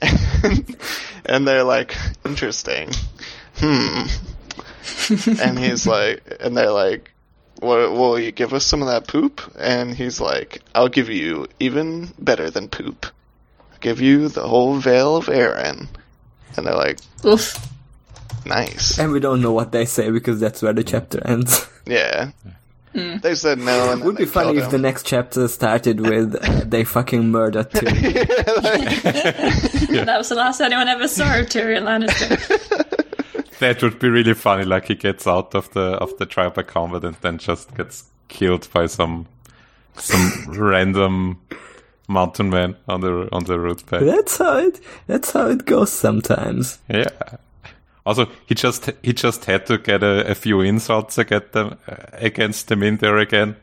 and they're like, interesting. Hmm. and he's like, and they're like, "Will will you give us some of that poop?" And he's like, "I'll give you even better than poop. I'll give you the whole Vale of Arryn." And they're like, Oof. "Nice, And we don't know what they say because that's where the chapter ends. yeah." They said no, and then Would be funny killed if the next chapter started with uh, they fucking murdered Tyrion. That was the last anyone ever saw of Tyrion Lannister. That would be really funny. Like he gets out of the of the trial by combat and then just gets killed by some some random mountain man on the on the road back. that's how it. That's how it goes sometimes. Yeah. Also, he just he just had to get a, a few insults against them uh, against them in there again.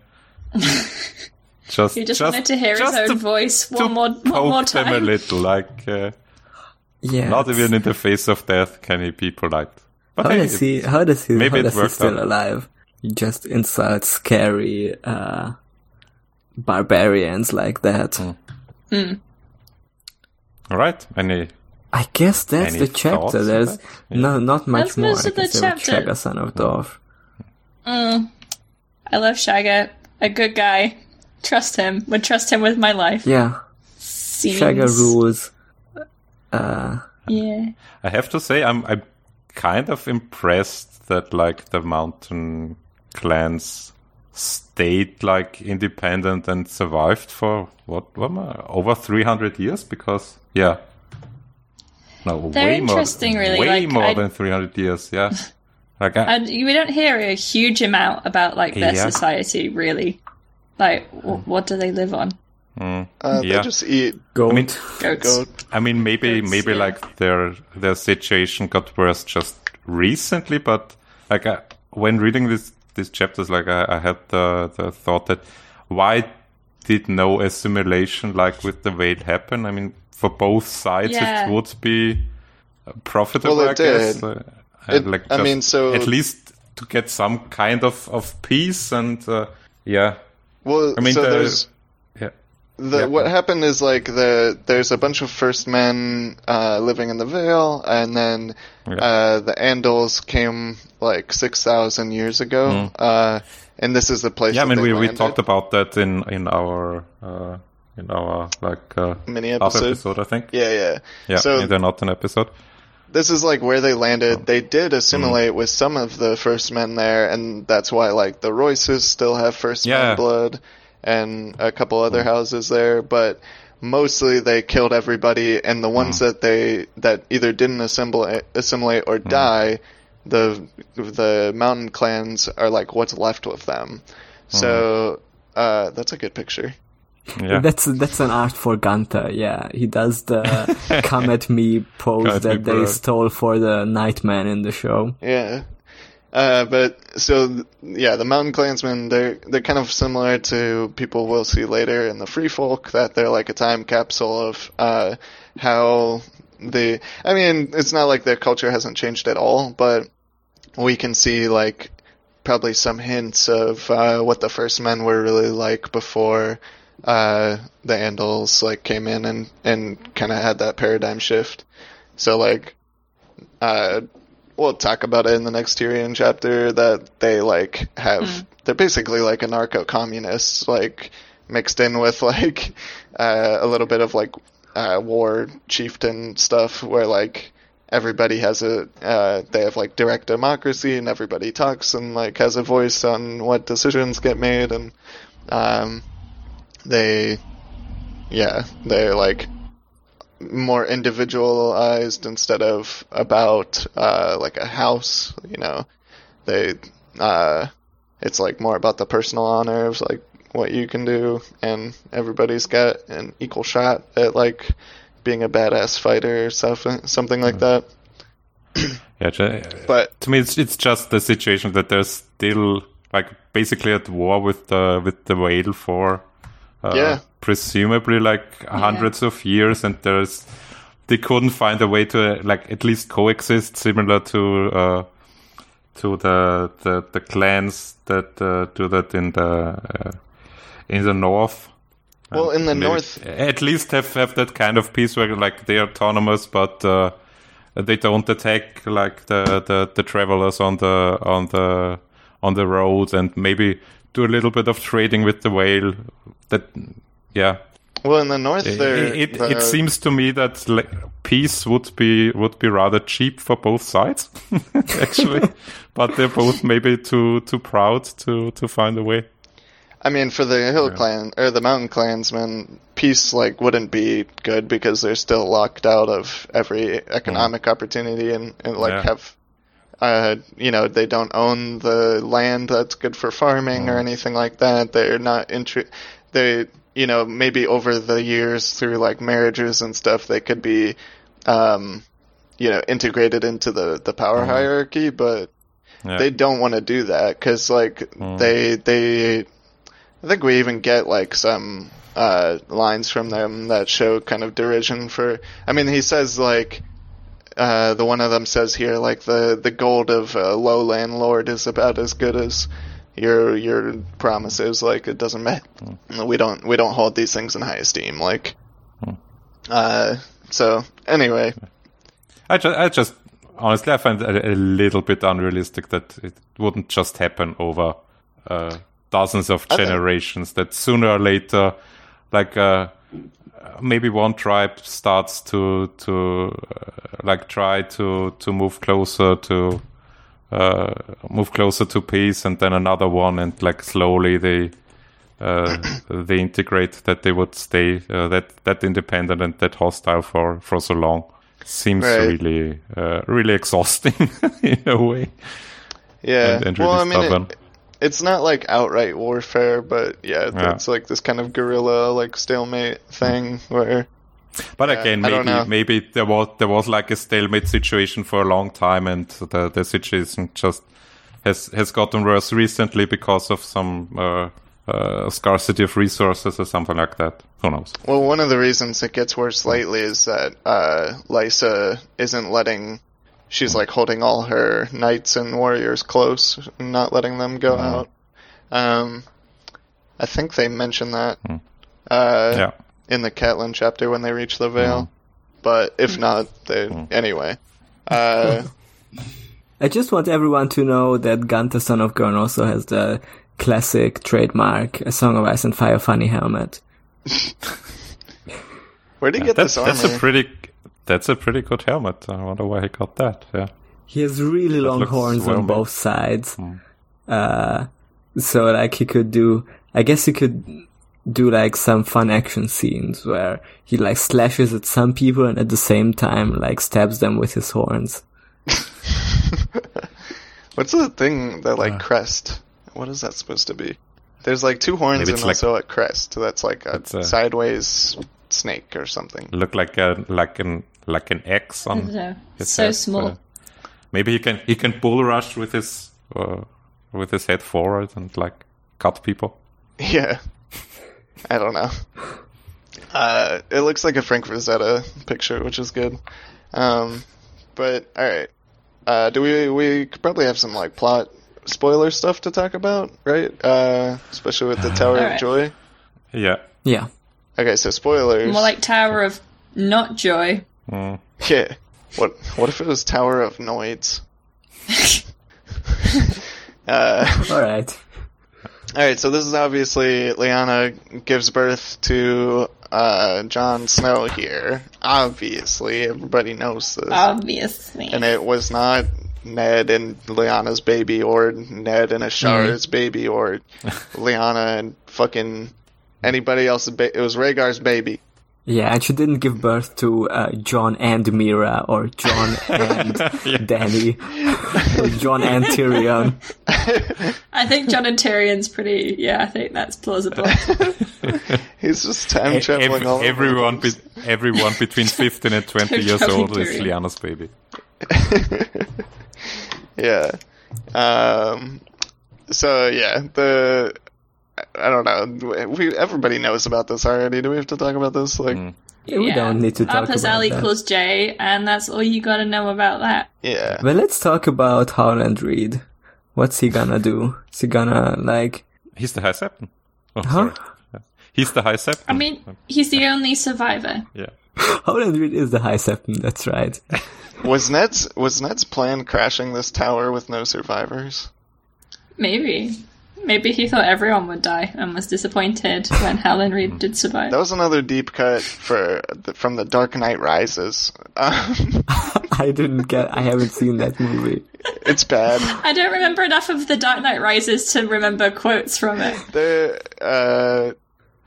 just He just, wanted to hear his just own to- voice to one more, one more poke them a little, like uh, Yeah. not even in the face of death can he be polite. But How hey, does he? How does he? maybe How does he still out. alive? He just insults scary uh, barbarians like that. Hmm. all right, any I guess that's the chapter. There's that? no not much That's more. most I of can the chapter. Shagga, son of Dorf. I love Shagga. A good guy. Trust him. Would trust him with my life. Yeah, Scenes. Shagga rules. Uh, Yeah. I have to say, I'm I'm kind of impressed that like the mountain clans stayed like independent and survived for what, what I- over 300 years because yeah no They're way more really, way like, more I- than 300 years yeah Like, I, And we don't hear a huge amount about like their Yeah. society, really. Like, w- hmm. what do they live on? Uh, Yeah. They just eat Goat. I mean, goat. I mean, maybe Goats, maybe yeah. like their their situation got worse just recently, but like I, when reading this these chapters, like I, I had the the thought that why did no assimilation like with the Vale happen? I mean, for both sides, Yeah. it would be profitable. Well, it I guess. did. Uh, It- like I mean, so- at least to get some kind of of peace and uh, yeah, Well, I mean, so the- there's yeah. The Yeah, what happened is like the there's a bunch of first men uh, living in the Vale, and then Yeah. uh, the Andals came like six thousand years ago, uh, and this is the place. Mm. Yeah, I mean, we, we talked about that in in our uh, in our like uh, Mini episode. episode, I think. Yeah, yeah. Yeah, So in the not an episode. this is like where they Oh. landed. They did Mm. assimilate with some of the first men there, and that's why like the Royces still have first Yeah. men blood, and a couple other hmm. houses there, but mostly they killed everybody, and the ones hmm. that they that either didn't assimilate, assimilate or hmm. die, the the mountain clans are like what's left with them. So uh, that's a good picture. Yeah, That's that's an art for Gunter. Yeah, he does the "come at me" pose Come at me, that they bro. stole for the Nightman in the show. Yeah. Uh, but so yeah, the mountain clansmen they're they're kind of similar to people we'll see later in the free folk that they're like a time capsule of uh, how the I mean it's not like their culture hasn't changed at all, but we can see like probably some hints of uh, what the first men were really like before uh, the Andals like came in and and kind of had that paradigm shift. So like uh, we'll talk about it in the next Tyrion chapter that they like have they're basically like anarcho communists like mixed in with like uh, a little bit of like uh, war chieftain stuff where like everybody has a uh, they have like direct democracy and everybody talks and like has a voice on what decisions get made and um, they yeah they're like more individualized instead of about uh, like a house. You know, they uh, it's like more about the personal honor of like what you can do, and everybody's got an equal shot at like being a badass fighter or something, something like that. yeah. But To me, it's it's just the situation that they're still like basically at war with the with the Vale for uh, Yeah. Presumably like hundreds of years, and there's they couldn't find a way to uh, like at least coexist, similar to uh, to the the, the clans that uh, do that in the uh, in the north. well, in the north, at least have have that kind of peace where like they're autonomous, but uh, they don't attack like the, the the travelers on the on the on the road, and maybe do a little bit of trading with the Vale. That yeah, well, in the north, it there it, the- it uh, seems to me that like, peace would be would be rather cheap for both sides, actually, but they're both maybe too too proud to to find a way. I mean, for the hill clan or the mountain clansmen, peace like wouldn't be good because they're still locked out of every economic mm. opportunity and, and like Yeah. have, uh, you know, they don't own the land that's good for farming or mm. anything like that. They're not intri- They, you know, maybe over the years through like marriages and stuff, they could be, um, you know, integrated into the the power hierarchy, but Yeah. they don't want to do that because like they they I think we even get like some uh, lines from them that show kind of derision for. I mean, he says like uh, the one of them says here like the the gold of a low landlord is about as good as your your promises. Like it doesn't matter. We don't we don't hold these things in high esteem. Like, uh, so anyway, I just, I just honestly, I find it a, a little bit unrealistic that it wouldn't just happen over uh, dozens of think- generations. That sooner or later, like uh, maybe one tribe starts to to uh, like try to to move closer to uh, move closer to peace, and then another one, and like slowly they. Uh, they integrate that they would stay uh, that that independent and that hostile for for so long seems Right. really uh, really exhausting in a way. Yeah. and, and well, I mean, stubborn. it, it's not like outright warfare, but yeah, Yeah. it's like this kind of guerrilla, like stalemate thing where. But again, maybe maybe there was there was like a stalemate situation for a long time, and the the situation just has has gotten worse recently because of some uh, uh, scarcity of resources or something like that. Who knows? Well, one of the reasons it gets worse lately is that uh, Lysa isn't letting. She's like holding all her knights and warriors close, and not letting them go out. Um, I think they mentioned that uh, yeah. In the Catelyn chapter when they reach the Vale. But if not, they anyway. Uh, I just want everyone to know that Ganta, son of Gurn, also has the classic trademark A Song of Ice and Fire funny helmet. where did he get That's this that's a pretty that's a pretty good helmet. I wonder why he got that. Yeah. He has really long horns well on made. both sides. Uh, so like he could do, I guess he could do like some fun action scenes where he like slashes at some people and at the same time like stabs them with his horns. What's the thing that Uh. like crest? What is that supposed to be? There's like two horns and like- also a crest. That's like a, a- sideways snake or something. Look like a like an like an X I on don't his So head. small. Uh, maybe he can he can bull rush with his uh, with his head forward and like cut people. Yeah. I don't know. Uh, it looks like a Frank Frazetta picture, which is good. Um, but all right. Uh, do we we could probably have some like plot spoiler stuff to talk about, right? Uh, especially with the Tower of Joy. Yeah. Yeah. Okay, so spoilers. More like Tower of Not Joy. Mm. Yeah. What what if it was Tower of Noids? uh, All right. All right, so this is obviously Lyanna gives birth to uh, Jon Snow here. Obviously, everybody knows this, Obviously. and it was not Ned and Lyanna's baby, or Ned and Ashara's baby, or Lyanna and fucking anybody else's. Ba- it was Rhaegar's baby. Yeah, and she didn't give birth to uh, Jon and Meera or Jon and Dany or Jon and Tyrion. I think Jon and Tyrion's pretty. Yeah, I think that's plausible. He's just time traveling Ev- all over the everyone, be- everyone between 15 and 20 years Traveling old is Tyrion. Lyanna's baby. Yeah. Um. So yeah, the I don't know. We everybody knows about this already. Do we have to talk about this? Like, mm. Yeah, we yeah. don't need to talk Up as about L that. equals J, and that's all you gotta know about that. yeah. But let's talk about Howland Reed. What's he gonna do? Is he gonna like? He's the High Septon. Oh, Huh? sorry. Yeah. He's the High Septon. I mean, he's the only survivor. yeah. Howland Reed is the High Septon. That's right. Was Ned's was Ned's plan crashing this tower with no survivors? Maybe. Maybe he thought everyone would die and was disappointed when Howland Reed did survive. That was another deep cut for the, from the Dark Knight Rises. Um, I didn't get. I haven't seen that movie. it's bad. I don't remember enough of The Dark Knight Rises to remember quotes from it, The uh,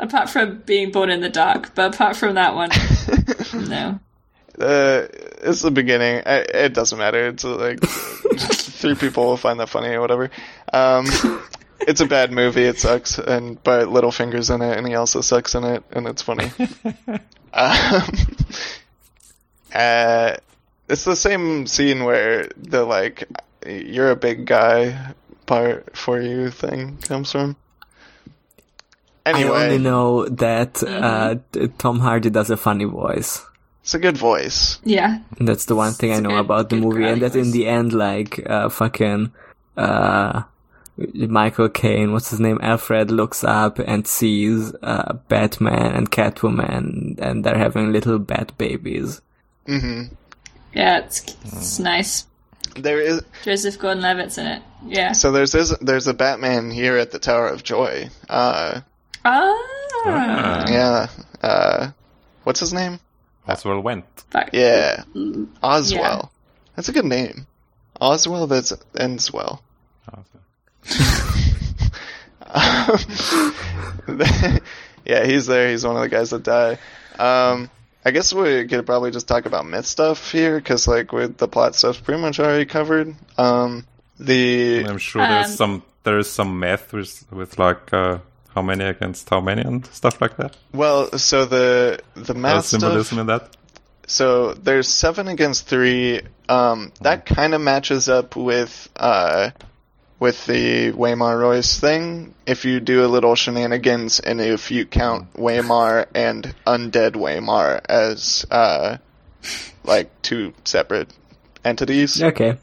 apart from being born in the dark. But apart from that one, no. uh, it's the beginning. I, it doesn't matter. It's like three people will find that funny or whatever. Um, it's a bad movie. It sucks, and but Littlefinger's in it, and he also sucks in it, and it's funny. um, uh, it's the same scene where the like "you're a big guy" part for you thing comes from. I only know that uh, Tom Hardy does a funny voice. it's a good voice. Yeah. And that's the one thing I It's a know good- about the movie, and growly that in the end, like uh, fucking uh, Michael Caine, what's his name, Alfred looks up and sees uh, Batman and Catwoman, and they're having little bat babies. hmm Yeah, it's, it's nice. There is Joseph Gordon-Levitt's in it. Yeah. so there's this, there's a Batman here at the Tower of Joy. Uh, Ah. yeah. Uh, what's his name? Oswald Whent. Yeah, Mm, Oswell. That's a good name. Oswell that ends well. yeah, he's there. He's one of the guys that die. Um, I guess we could probably just talk about myth stuff here, because like with the plot stuff's pretty much already covered. Um, the I'm sure there's Um, some there is some math with with like uh, how many against how many and stuff like that. well, so the the There's math stuff. symbolism in that. So there's seven against three. Um, that kind of matches up with uh, with the Waymar Royce thing. If you do a little shenanigans, and if you count Waymar and Undead Waymar as uh, like two separate entities, Okay.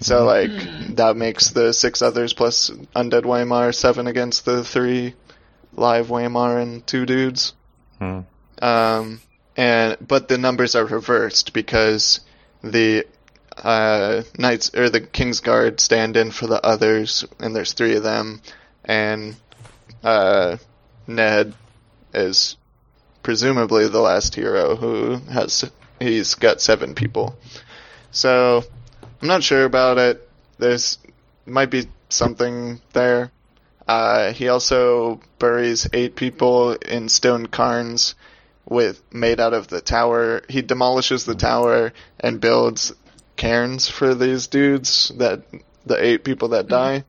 so like that makes the six others plus Undead Waymar seven against the three live Waymar and two dudes. Hmm. Um, and but the numbers are reversed because the uh, knights or the king's guard stand in for the others, and there's three of them, and uh, Ned is presumably the last hero who has he's got seven people. So I'm not sure about it. There's might be something there. Uh, he also buries eight people in stone cairns with made out of the tower. He demolishes the tower and builds cairns for these dudes that the eight people that die.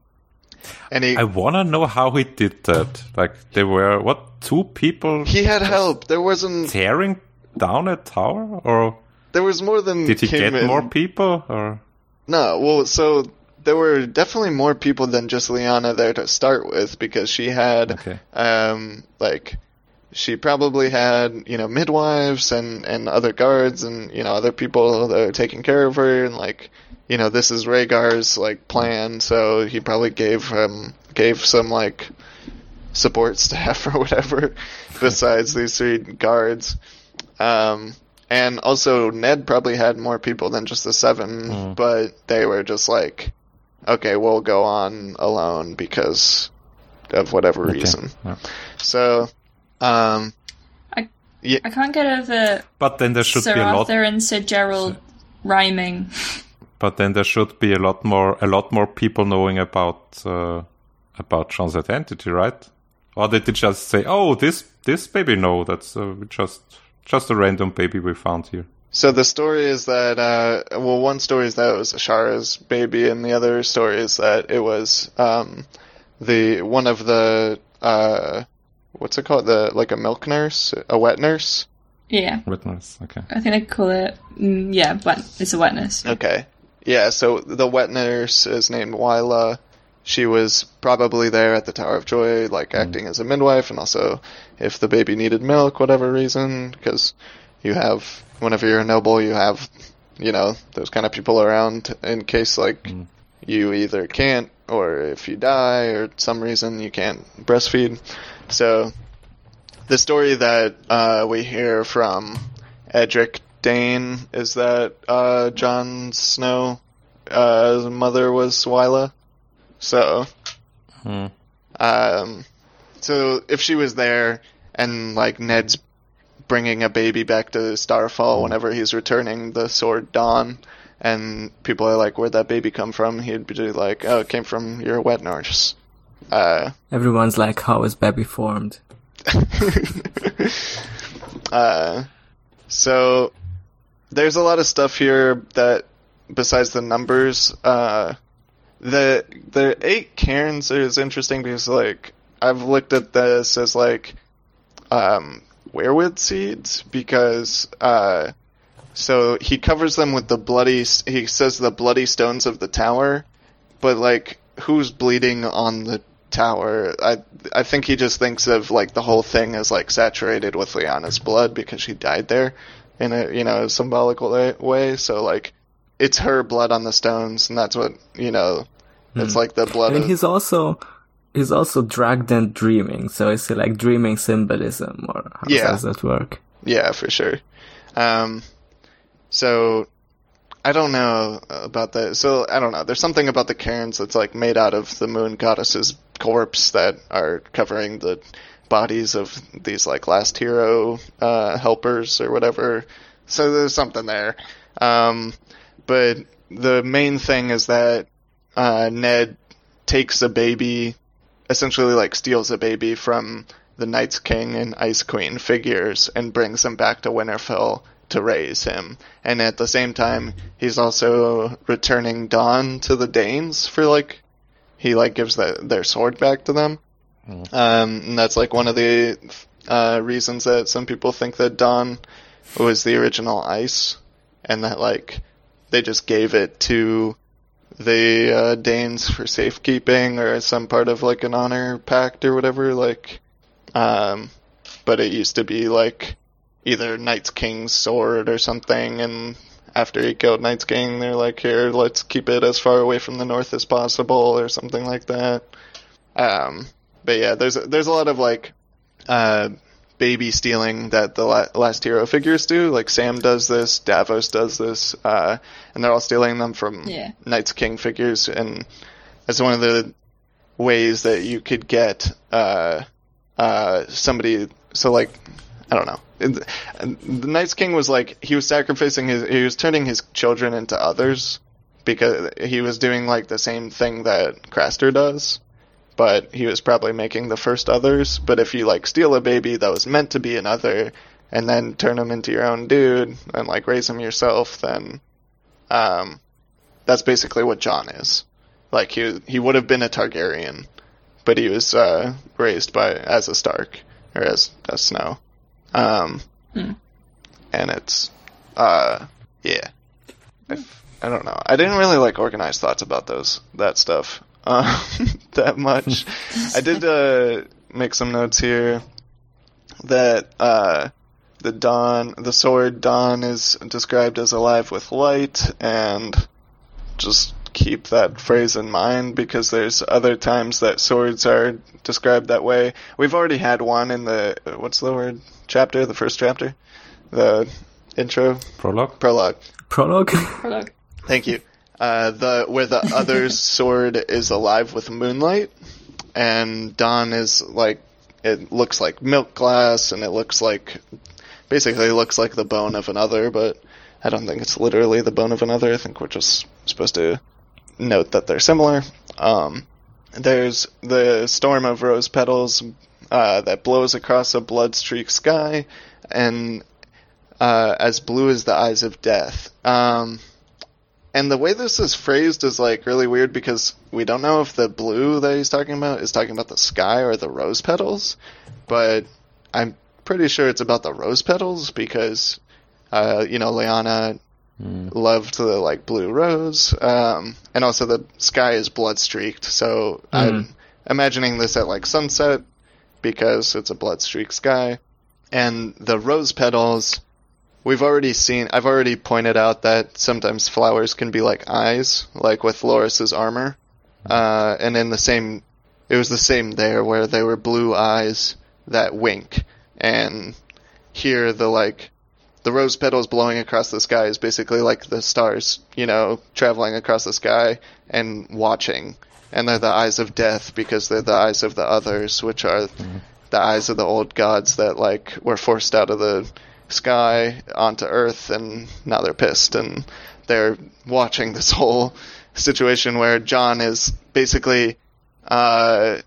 And he I wanna know how he did that. Like they were what two people he had help. There wasn't tearing down a tower, or there was more than did he came get in. more people? Or No, well, so there were definitely more people than just Lyanna there to start with because she had, Okay. um, like, she probably had, you know, midwives and, and other guards and, you know, other people that are taking care of her and, like, you know, this is Rhaegar's, like, plan, so he probably gave, um, gave some, like, support staff or whatever besides these three guards. Um, and also Ned probably had more people than just the seven, Mm. but they were just like, okay, we'll go on alone because of whatever Okay. reason. Yeah. So, um, I yeah, I can't get over But then there should Sir be a lot. Arthur and Sir Gerold rhyming. But then there should be a lot more, a lot more people knowing about uh, about Jon's identity, right? Or did they just say, "Oh, this this baby? No, that's uh, just just a random baby we found here." So the story is that, uh, well, one story is that it was Ashara's baby, and the other story is that it was um, the one of the uh, what's it called? The like a milk nurse, a wet nurse. Yeah, Wet nurse. okay. I think they call it. Mm, yeah, wet. It's a wetness. Okay, yeah. So the wet nurse is named Wyla. She was probably there at the Tower of Joy, like acting as a midwife, and also if the baby needed milk, whatever reason, because you have whenever you're a noble, you have you know those kind of people around in case like you either can't or if you die or some reason you can't breastfeed. So the story that uh, we hear from Edric Dayne is that uh, Jon Snow, uh, mother was Wyla. So, Hmm. um, so if she was there and like Ned's bringing a baby back to Starfall whenever he's returning the sword Dawn, and people are like, "Where'd that baby come from?" He'd be like, "Oh, it came from your wet nurse." Uh, Everyone's like, how is baby formed? uh, so there's a lot of stuff here that, besides the numbers, uh, the the eight cairns is interesting because like I've looked at this as like um, weirwood seeds because uh, so he covers them with the bloody. He says the bloody stones of the tower, but like who's bleeding on the tower? I I think he just thinks of like the whole thing as like saturated with Lyanna's blood because she died there in a you know symbolical way- way. So like it's her blood on the stones, and that's what you know. It's like the blood. And of, he's also he's also drugged and dreaming. So is it like dreaming symbolism, or how Yeah. does that work? Yeah, for sure. Um, so I don't know about that. So I don't know. There's something about the cairns that's like made out of the moon goddess's corpse that are covering the bodies of these like last hero uh, helpers or whatever. So there's something there. Um, but the main thing is that uh, Ned takes a baby, essentially like steals a baby from the Night's King and Ice Queen figures and brings them back to Winterfell to raise him, and at the same time, he's also returning Dawn to the Daynes for like he like gives the, their sword back to them. Um, and that's like one of the uh, reasons that some people think that Dawn was the original ice, and that like they just gave it to the uh, Daynes for safekeeping or some part of like an honor pact or whatever. Like, um, but it used to be like either Night's King's sword or something, and after he killed Night's King, they're like, here, let's keep it as far away from the north as possible or something like that. Um, but yeah, there's there's a lot of like uh, baby stealing that the la- last hero figures do. Like Sam does this, Davos does this, uh, and they're all stealing them from Yeah. Night's King figures, and that's one of the ways that you could get uh, uh, somebody. So like, I don't know. The Night's King was like he was sacrificing his, he was turning his children into others because he was doing like the same thing that Craster does but he was probably making the first others. But if you like steal a baby that was meant to be an other and then turn him into your own dude and like raise him yourself, then um, that's basically what Jon is. Like he he would have been a Targaryen, but he was uh, raised by as a Stark or as a Snow. Um, and it's uh, yeah. I, I don't know. I didn't really like organized thoughts about those that stuff uh, that much. I did uh, make some notes here that uh, the dawn, the sword dawn, is described as alive with light, and just keep that phrase in mind because there's other times that swords are described that way. We've already had one in the what's the word chapter, the first chapter, the intro Prologue? prologue. Prologue? Prologue. Thank you. Uh, the where the other sword is alive with moonlight, and Dawn is like it looks like milk glass, and it looks like basically looks like the bone of another, but I don't think it's literally the bone of another. I think we're just supposed to note that they're similar. Um, there's the storm of rose petals uh, that blows across a blood-streaked sky, and uh, as blue as the eyes of death. Um, and the way this is phrased is like really weird because we don't know if the blue that he's talking about is talking about the sky or the rose petals, but I'm pretty sure it's about the rose petals because, uh, you know, Lyanna loved the like blue rose, um, and also the sky is blood streaked. So I'm imagining this at like sunset because it's a blood streaked sky, and the rose petals we've already seen I've already pointed out that sometimes flowers can be like eyes, like with Loras's armor. Uh, and in the same it was the same there where they were blue eyes that wink. And here the like the rose petals blowing across the sky is basically like the stars, you know, traveling across the sky and watching. And they're the eyes of death because they're the eyes of the others, which are the eyes of the old gods that like were forced out of the sky onto Earth, and now they're pissed, and they're watching this whole situation where Jon is basically, uh,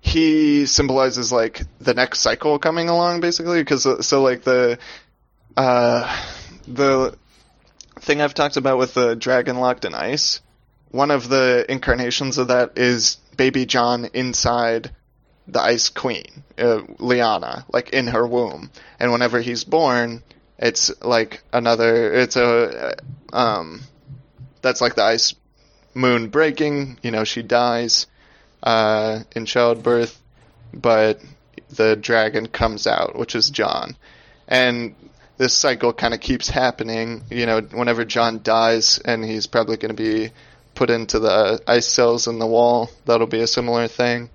he symbolizes like the next cycle coming along, basically, because so like the, uh, the thing I've talked about with the dragon locked in ice, one of the incarnations of that is baby Jon inside the Ice Queen, uh, Lyanna, like in her womb. And whenever he's born, it's like another. It's a um, that's like the ice moon breaking. You know, she dies uh, in childbirth, but the dragon comes out, which is Jon, and this cycle kind of keeps happening. You know, whenever Jon dies, and he's probably going to be put into the ice cells in the wall, that'll be a similar thing.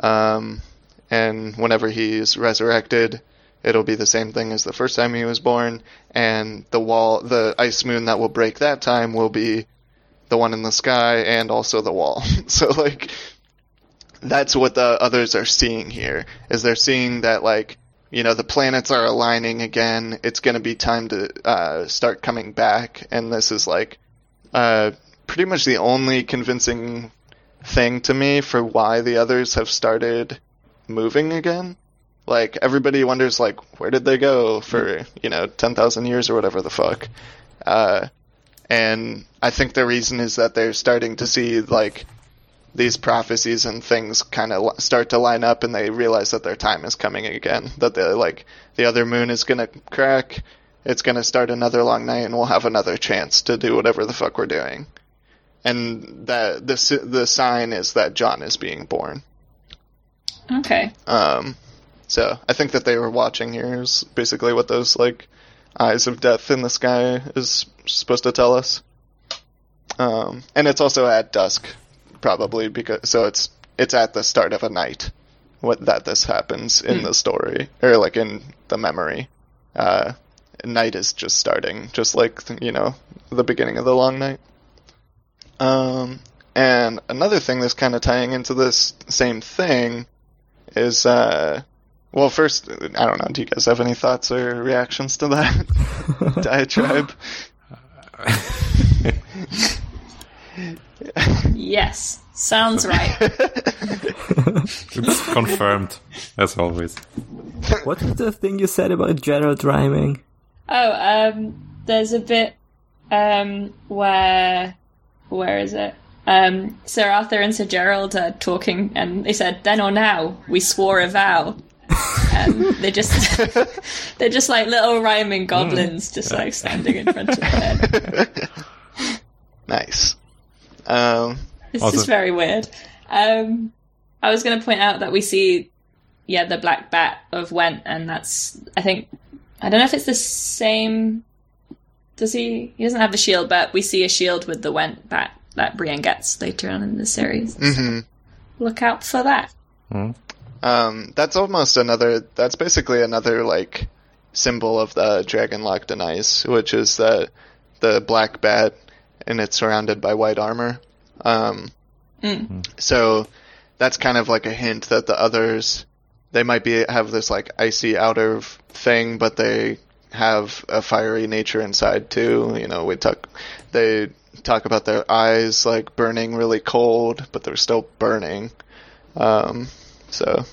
Um, and whenever he's resurrected, it'll be the same thing as the first time he was born, and the wall, the ice moon that will break that time will be the one in the sky and also the wall. so like, that's what the others are seeing here, is they're seeing that like, you know, the planets are aligning again, it's gonna be time to, uh, start coming back, and this is like, uh, pretty much the only convincing thing to me for why the others have started moving again. Like everybody wonders, like where did they go for you know ten thousand years or whatever the fuck. Uh, and I think the reason is that they're starting to see like these prophecies and things kind of start to line up, and they realize that their time is coming again. That the like the other moon is gonna crack. It's gonna start another long night, and we'll have another chance to do whatever the fuck we're doing. And that the the sign is that Jon is being born. Okay. Um, so I think that they were watching here is basically what those like eyes of death in the sky is supposed to tell us. Um, and it's also at dusk, probably because so it's it's at the start of a night what that this happens in the story or like in the memory. Uh, night is just starting, just like you know the beginning of the long night. Um, and another thing that's kind of tying into this same thing is uh well first I don't know, do you guys have any thoughts or reactions to that diatribe? Yes. Sounds right. It's confirmed, as always. What was the thing you said about Gerold rhyming? Oh, um, there's a bit um, where where is it? Um, Sir Arthur and Sir Gerold are talking, and they said, "Then or now, we swore a vow." and they just they're just like little rhyming goblins, just like standing in front of their nice. Um It's Also- just very weird. Um, I was going to point out that we see, yeah, the black bat of Whent, and that's I think I don't know if it's the same. Does he? He doesn't have the shield, but we see a shield with the Whent bat that Brienne gets later on in the series. mhm. Look out for that. Um, that's almost another. That's basically another like symbol of the dragon locked in ice, which is the the black bat, and it's surrounded by white armor. Um, so that's kind of like a hint that the others they might be have this like icy outer thing, but they have a fiery nature inside too. You know, we talk they talk about their eyes like burning really cold, but they're still burning. Um, so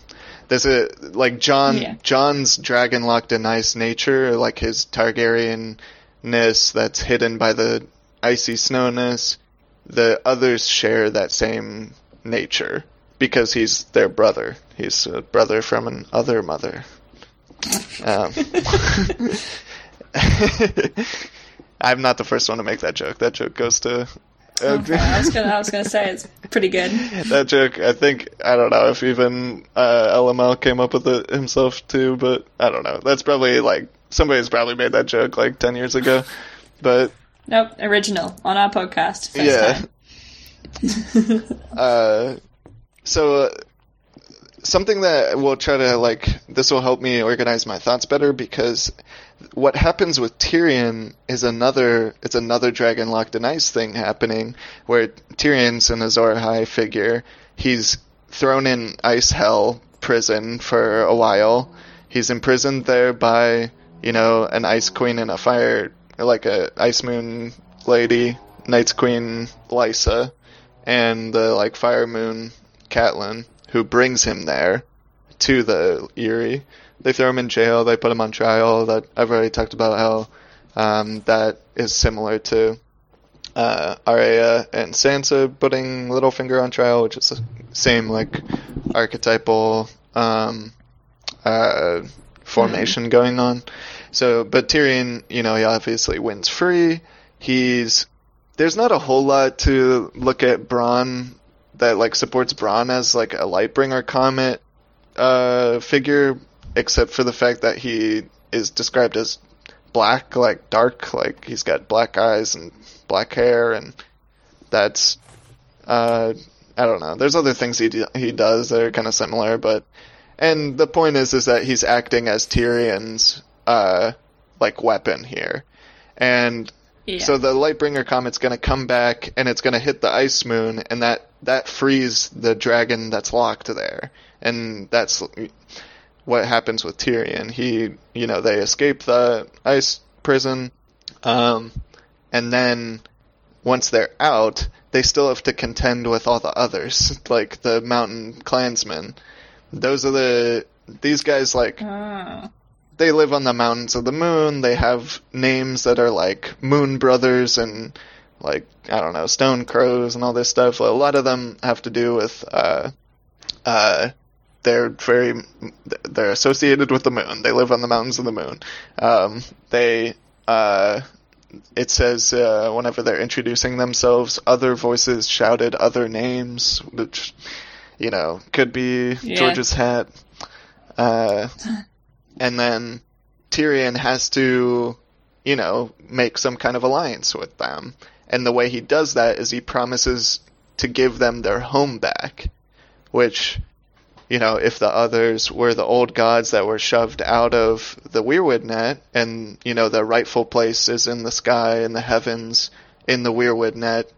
there's a like Jon Yeah. Jon's dragon locked a nice nature, like his Targaryen ness that's hidden by the icy snowness. The others share that same nature because he's their brother. He's a brother from an other mother. Um, I'm not the first one to make that joke. That joke goes to. uh, Okay, I was gonna, I was gonna say it's pretty good. that joke, I think, I don't know if even uh, LML came up with it himself too, but I don't know. That's probably like somebody's probably made that joke like ten years ago, but Nope, original on our podcast. Yeah. uh, so uh, something that will try to like this will help me organize my thoughts better because what happens with Tyrion is another it's another dragon locked in ice thing happening where Tyrion's an Azor Ahai figure. He's thrown in ice hell prison for a while. He's imprisoned there by you know an ice queen and a fire like a ice moon lady, Night's Queen Lysa, and the like fire moon Catelyn, who brings him there to the Eyrie. They throw him in jail. They put him on trial. That I've already talked about how um, that is similar to uh, Arya and Sansa putting Littlefinger on trial, which is the same like archetypal um, uh, formation going on. So, but Tyrion, you know, he obviously wins free. He's there's not a whole lot to look at Bronn that like supports Bronn as like a Lightbringer comet uh, figure, except for the fact that he is described as black, like dark, like he's got black eyes and black hair, and that's uh, I don't know. There's other things he do, he does that are kind of similar, but and the point is is that he's acting as Tyrion's uh, like weapon here, and Yeah. so the Lightbringer comet's going to come back and it's going to hit the ice moon, and that that frees the dragon that's locked there, and that's what happens with Tyrion. He, you know, they escape the ice prison, um, and then once they're out, they still have to contend with all the others, like the mountain clansmen. Those are the these guys like Oh. They live on the mountains of the moon. They have names that are like Moon Brothers and like I don't know Stone Crows and all this stuff. A lot of them have to do with uh, uh, they're very they're associated with the moon. They live on the mountains of the moon. Um, they uh, it says uh, whenever they're introducing themselves, other voices shouted other names, which you know could be Yeah. George's hat. Uh, and then Tyrion has to, you know, make some kind of alliance with them. And the way he does that is he promises to give them their home back, which, you know, if the others were the old gods that were shoved out of the Weirwood net, and, you know, their rightful place is in the sky, in the heavens, in the Weirwood net,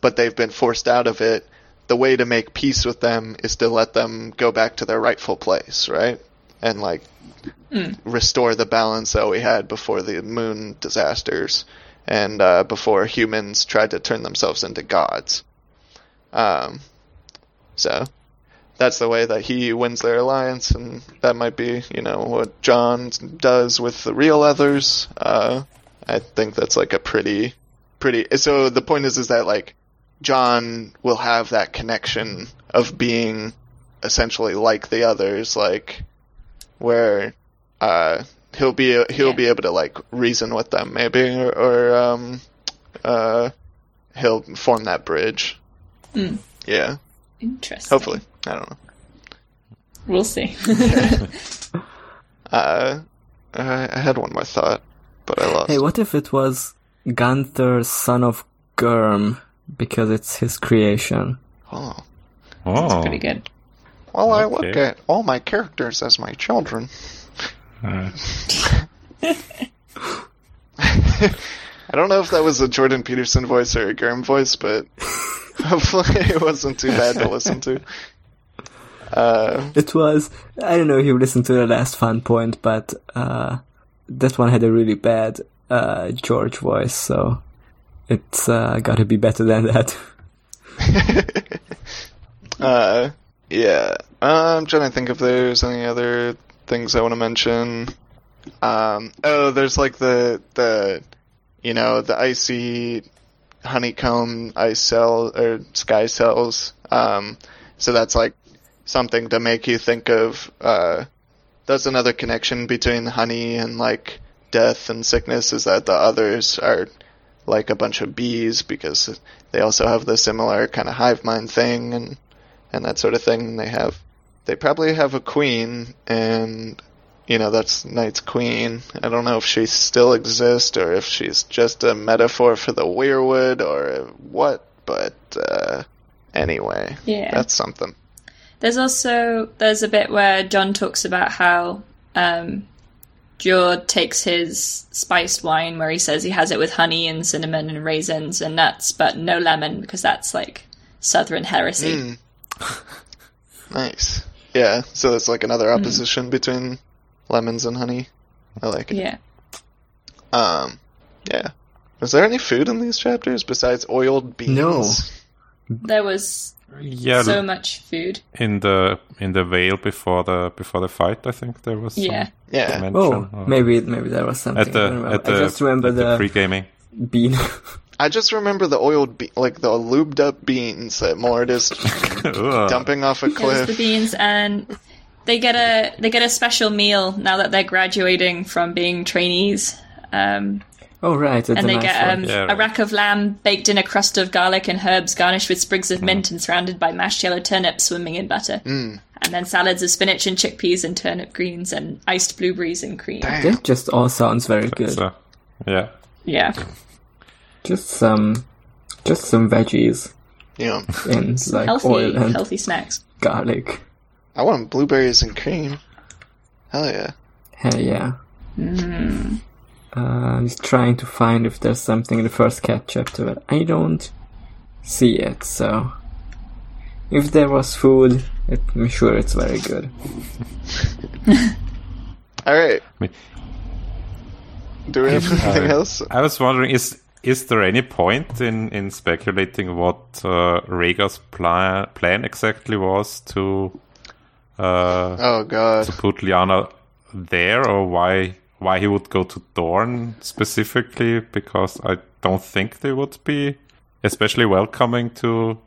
but they've been forced out of it, the way to make peace with them is to let them go back to their rightful place, right? And, like, restore the balance that we had before the moon disasters and uh, before humans tried to turn themselves into gods. Um, so that's the way that he wins their alliance, and that might be, you know, what Jon does with the real others. Uh, I think that's like a pretty, pretty. So the point is, is that like Jon will have that connection of being essentially like the others, like where uh, he'll be he'll Yeah. be able to like reason with them maybe or, or um, uh, he'll form that bridge. Mm. Yeah, Interesting. hopefully. I don't know. We'll see. Uh, I, I had one more thought, but I lost. Hey, what if it was Gunthor, son of Grrm, because it's his creation? oh. Oh, Pretty good. Well, I look at all my characters as my children. Uh, I don't know if that was a Jordan Peterson voice or a Grrm voice, but hopefully it wasn't too bad to listen to. Uh, It was, I don't know if you listened to the last fun point, but, uh, that one had a really bad, uh, George voice, so it's, uh, gotta be better than that. uh, yeah. Uh, I'm trying to think if there's any other things I want to mention. Um, oh, there's like the the, you know, the icy honeycomb ice cell or sky cells. Um, so that's like something to make you think of. Uh, that's another connection between honey and like death and sickness is that the others are like a bunch of bees because they also have the similar kind of hive mind thing and and that sort of thing. They have they probably have a queen and you know that's Night's queen. I don't know if she still exists or if she's just a metaphor for the weirwood or what, but uh, anyway, Yeah. that's something. There's also there's a bit where John talks about how um, Jeor takes his spiced wine, where he says he has it with honey and cinnamon and raisins and nuts, but no lemon because that's like Southern heresy. Mm. nice. Yeah, so it's like another Hmm. opposition between lemons and honey. I like it. Yeah. Um, yeah. Was there any food in these chapters besides oiled beans? No. There was yeah, so much food. in the in the Vale before the before the fight, I think there was some Yeah. Yeah. Oh, maybe, maybe there was something. at the I, at the, I just remember at the, the, pre-gaming. bean. I just remember the oiled, be- like the lubed up beans that Mord is dumping off a It was the beans, and they get a they get a special meal now that they're graduating from being trainees. Um, oh, right. It's and they nice get um, Yeah, a rack of lamb baked in a crust of garlic and herbs, garnished with sprigs of mint and surrounded by mashed yellow turnips swimming in butter. Mm. And then salads of spinach and chickpeas and turnip greens and iced blueberries and cream. That just all sounds very good. So, yeah. Yeah, Just some, just some veggies Yeah. and like healthy, oil and healthy snacks. garlic. I want blueberries and cream. Hell yeah. Hell yeah. Mm. Uh, I'm just trying to find if there's something in the first cat chapter, but I don't see it. So, if there was food, it, I'm sure it's very good. All right. Do we have anything Uh, else? I was wondering, is is there any point in, in speculating what uh, Rhaegar's pla- plan exactly was to uh, Oh god. to put Lyanna there, or why why he would go to Dorne specifically? Because I don't think they would be especially welcoming to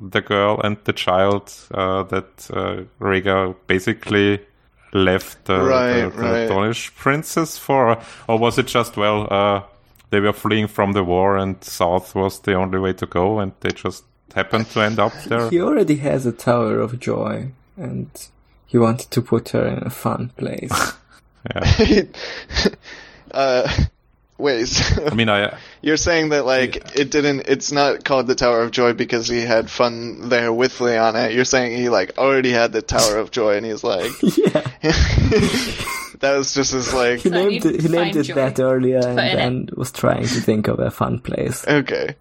the girl and the child uh, that uh, Rhaegar basically left the, Right, the, the right. Dornish princess for, or was it just well? They were fleeing from the war, and south was the only way to go, and they just happened to end up there. He already has a Tower of Joy, and he wanted to put her in a fun place. Yeah. uh, wait. so I mean, I You're saying that like it didn't. It's not called the Tower of Joy because he had fun there with Lyanna. You're saying he like already had the Tower of Joy, and he's like, yeah, that was just his like. he named it, he named it that earlier, and put in it. then was trying to think of a fun place. Okay.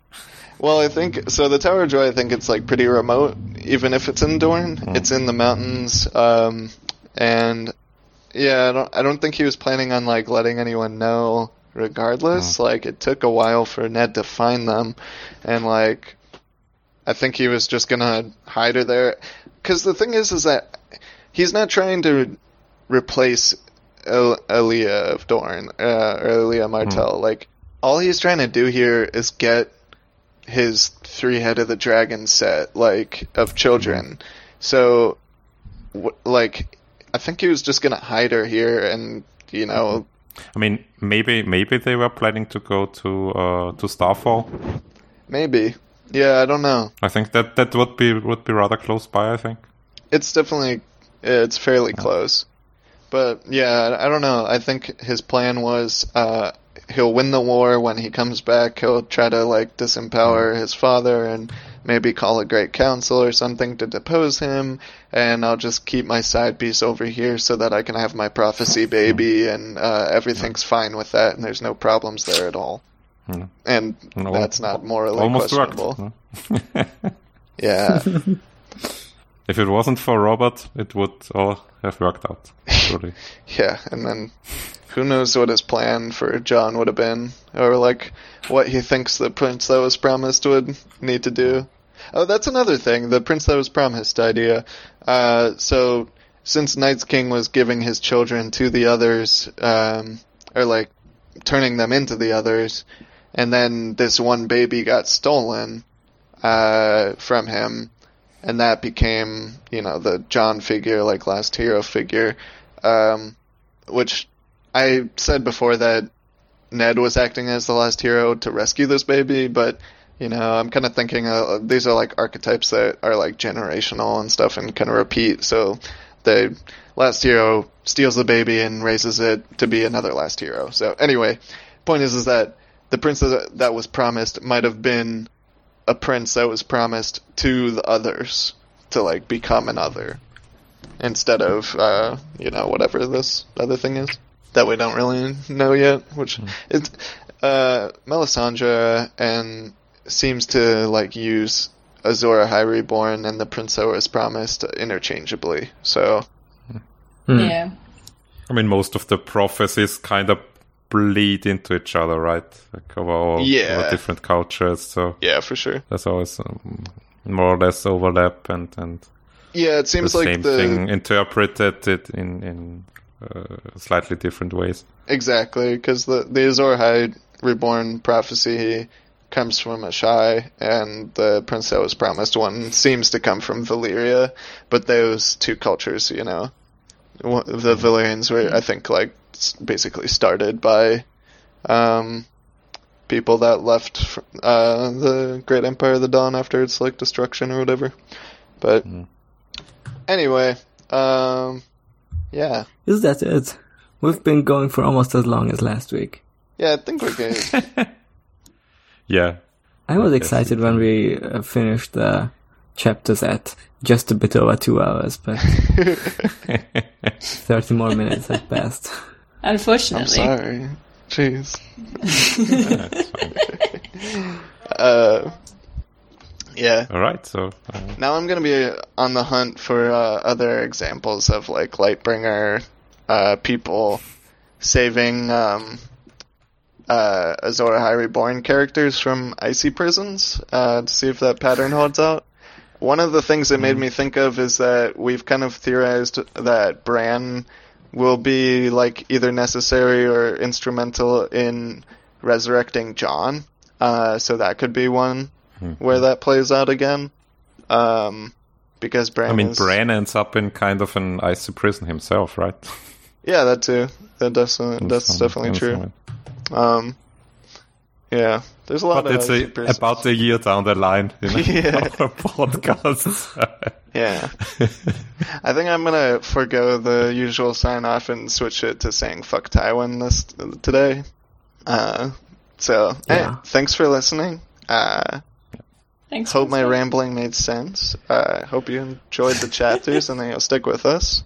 Well, I think so. The Tower of Joy, I think it's like pretty remote, even if it's in Dorne. It's in the mountains, um, and yeah, I don't. I don't think he was planning on like letting anyone know. Regardless, like it took a while for Ned to find them, and like I think he was just gonna hide her there. Because the thing is, is that he's not trying to replace El- Elia of Dorne uh, or Elia Martell. Like all he's trying to do here is get his three head of the dragon set like of children. So, w- like, I think he was just gonna hide her here, and you know, I mean, maybe maybe they were planning to go to uh, to Starfall. maybe. Yeah, I don't know. I think that that would be would be rather close by. I think. It's definitely it's fairly close, but yeah, I don't know. I think his plan was uh, he'll win the war when he comes back. He'll try to like disempower his father and maybe call a great council or something to depose him. And I'll just keep my side piece over here so that I can have my prophecy baby, and uh, everything's fine with that, and there's no problems there at all. Hmm. And No, that's not morally Almost questionable. worked. no? Yeah. If it wasn't for Robert, it would all have worked out. Yeah, and then who knows what his plan for Jon would have been, or like what he thinks the prince that was promised would need to do. Oh, that's another thing, the prince that was promised idea. Uh, so since Night's King was giving his children to the others, um, or like turning them into the others, and then this one baby got stolen uh, from him, and that became, you know, the Jon figure, like last hero figure, um, which I said before that Ned was acting as the last hero to rescue this baby, but you know, I'm kind of thinking uh, these are like archetypes that are like generational and stuff and kind of repeat. So the last hero steals the baby and raises it to be another last hero. So anyway, point is is that the prince that that was promised might have been a prince that was promised to the others to like become another instead of uh, you know whatever this other thing is that we don't really know yet. Which it's uh, Melisandre and seems to like use Azor Ahai Reborn and the Prince that was promised interchangeably. So Hmm. Yeah. I mean, most of the prophecies kind of bleed into each other, right? Like over all Yeah. over different cultures, so yeah, for sure. there's always um, more or less overlap, and and Yeah, it the seems like same the thing interpreted it in in uh, slightly different ways. Exactly, because the the Azor Ahai Reborn prophecy comes from Asshai, and the Prince that was promised one seems to come from Valyria, but those two cultures, you know, the Valyrians were, I think, like basically started by um, people that left uh, the Great Empire of the Dawn after its like destruction or whatever. But anyway, um, yeah, Is that it? We've been going for almost as long as last week. yeah, I think we're good. Yeah, I was Yes, excited when we uh, finished the chapters at just a bit over two hours, but 30 more minutes have passed. I'm Unfortunately. sorry. Jeez. uh, yeah. all right. So uh, Now I'm gonna be on the hunt for uh, other examples of like Lightbringer uh, people saving um, uh, Azor Ahai Reborn characters from icy prisons uh, to see if that pattern holds out. one of the things it made me think of is that we've kind of theorized that Bran will be like either necessary or instrumental in resurrecting Jon. Uh, so that could be one where that plays out again. Um, because Bran I mean, is, Bran ends up in kind of an icy prison himself, right? yeah, that too. That definitely, that's Some- definitely true. Um, yeah, there's a lot But of it's a, about a year down the line in Yeah. our podcast. Yeah. I think I'm gonna forego the usual sign off and switch it to saying fuck Tywin this today. Uh, so, hey, thanks for listening. Uh, Thanks. hope my rambling made sense. Uh, hope you enjoyed the chapters and then you'll stick with us.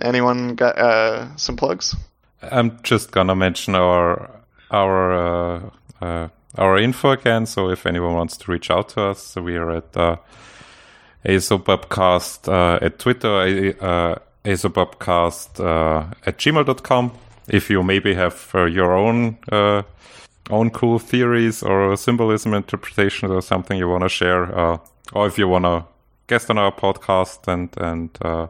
Anyone got, uh, some plugs? I'm just gonna mention our our uh, uh, our info again. So if anyone wants to reach out to us, we are at uh, Azobubcast uh, at Twitter, uh, Azobubcast uh, at gmail.com. If you maybe have uh, your own uh, own cool theories or symbolism interpretations or something you want to share, uh, or if you want to guest on our podcast and and uh,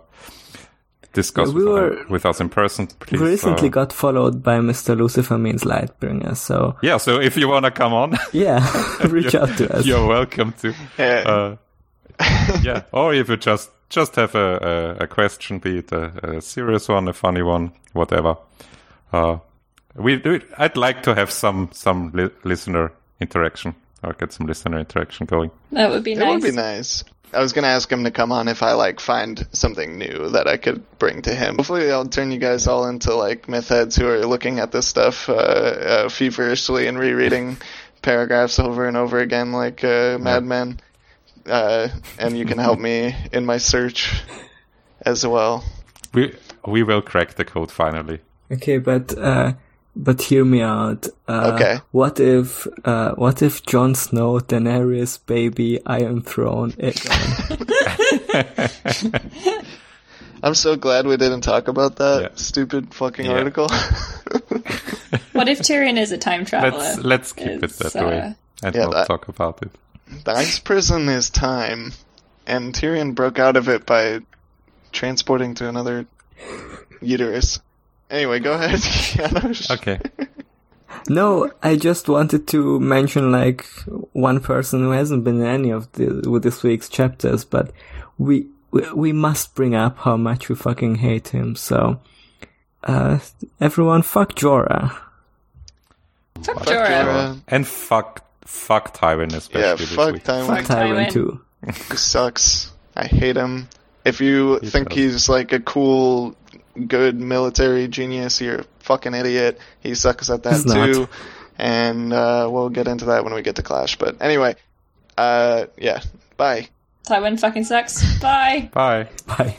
discuss Yeah, we with, were- with us in person, please. We recently uh, got followed by Mr. Lucifer means Lightbringer, so Yeah, so if you want to come on, yeah, reach out to us. you're welcome to. Yeah. Uh, yeah, or if you just just have a, a, a question, be it a, a serious one, a funny one, whatever. Uh, we do. it. I'd like to have some some li- listener interaction or get some listener interaction going. That would be It nice. would be nice. I was gonna ask him to come on if I like find something new that I could bring to him. Hopefully, I'll turn you guys all into like myth heads who are looking at this stuff uh, uh, feverishly and rereading paragraphs over and over again like uh, madmen. Uh, and you can help me in my search as well. We we will crack the code finally. Okay, but uh, but hear me out. Uh, Okay. What if uh, what if Jon Snow, Daenerys, baby, Iron Throne, Aegon? I'm so glad we didn't talk about that Yeah. stupid fucking Yeah. article. What if Tyrion is a time traveler? Let's let's keep it that uh, way and Yeah, not that- talk about it. the ice prison is time, and Tyrion broke out of it by transporting to another uterus. Anyway, go ahead. Okay. no, I just wanted to mention like one person who hasn't been in any of the with this week's chapters, but we we, we must bring up how much we fucking hate him. So, uh, everyone, fuck Jorah. Fuck Fuck Jorah. Jorah. And fuck fuck Tywin especially Yeah, this fuck week. Tywin. Fuck Fuck Tywin Tywin. too. He sucks. I hate him. If you He think does. he's like a cool, good military genius, you're a fucking idiot. He sucks at that He's not. too. And uh, we'll get into that when we get to Clash. But anyway, uh, yeah. Bye. Tywin fucking sucks. Bye. Bye. Bye.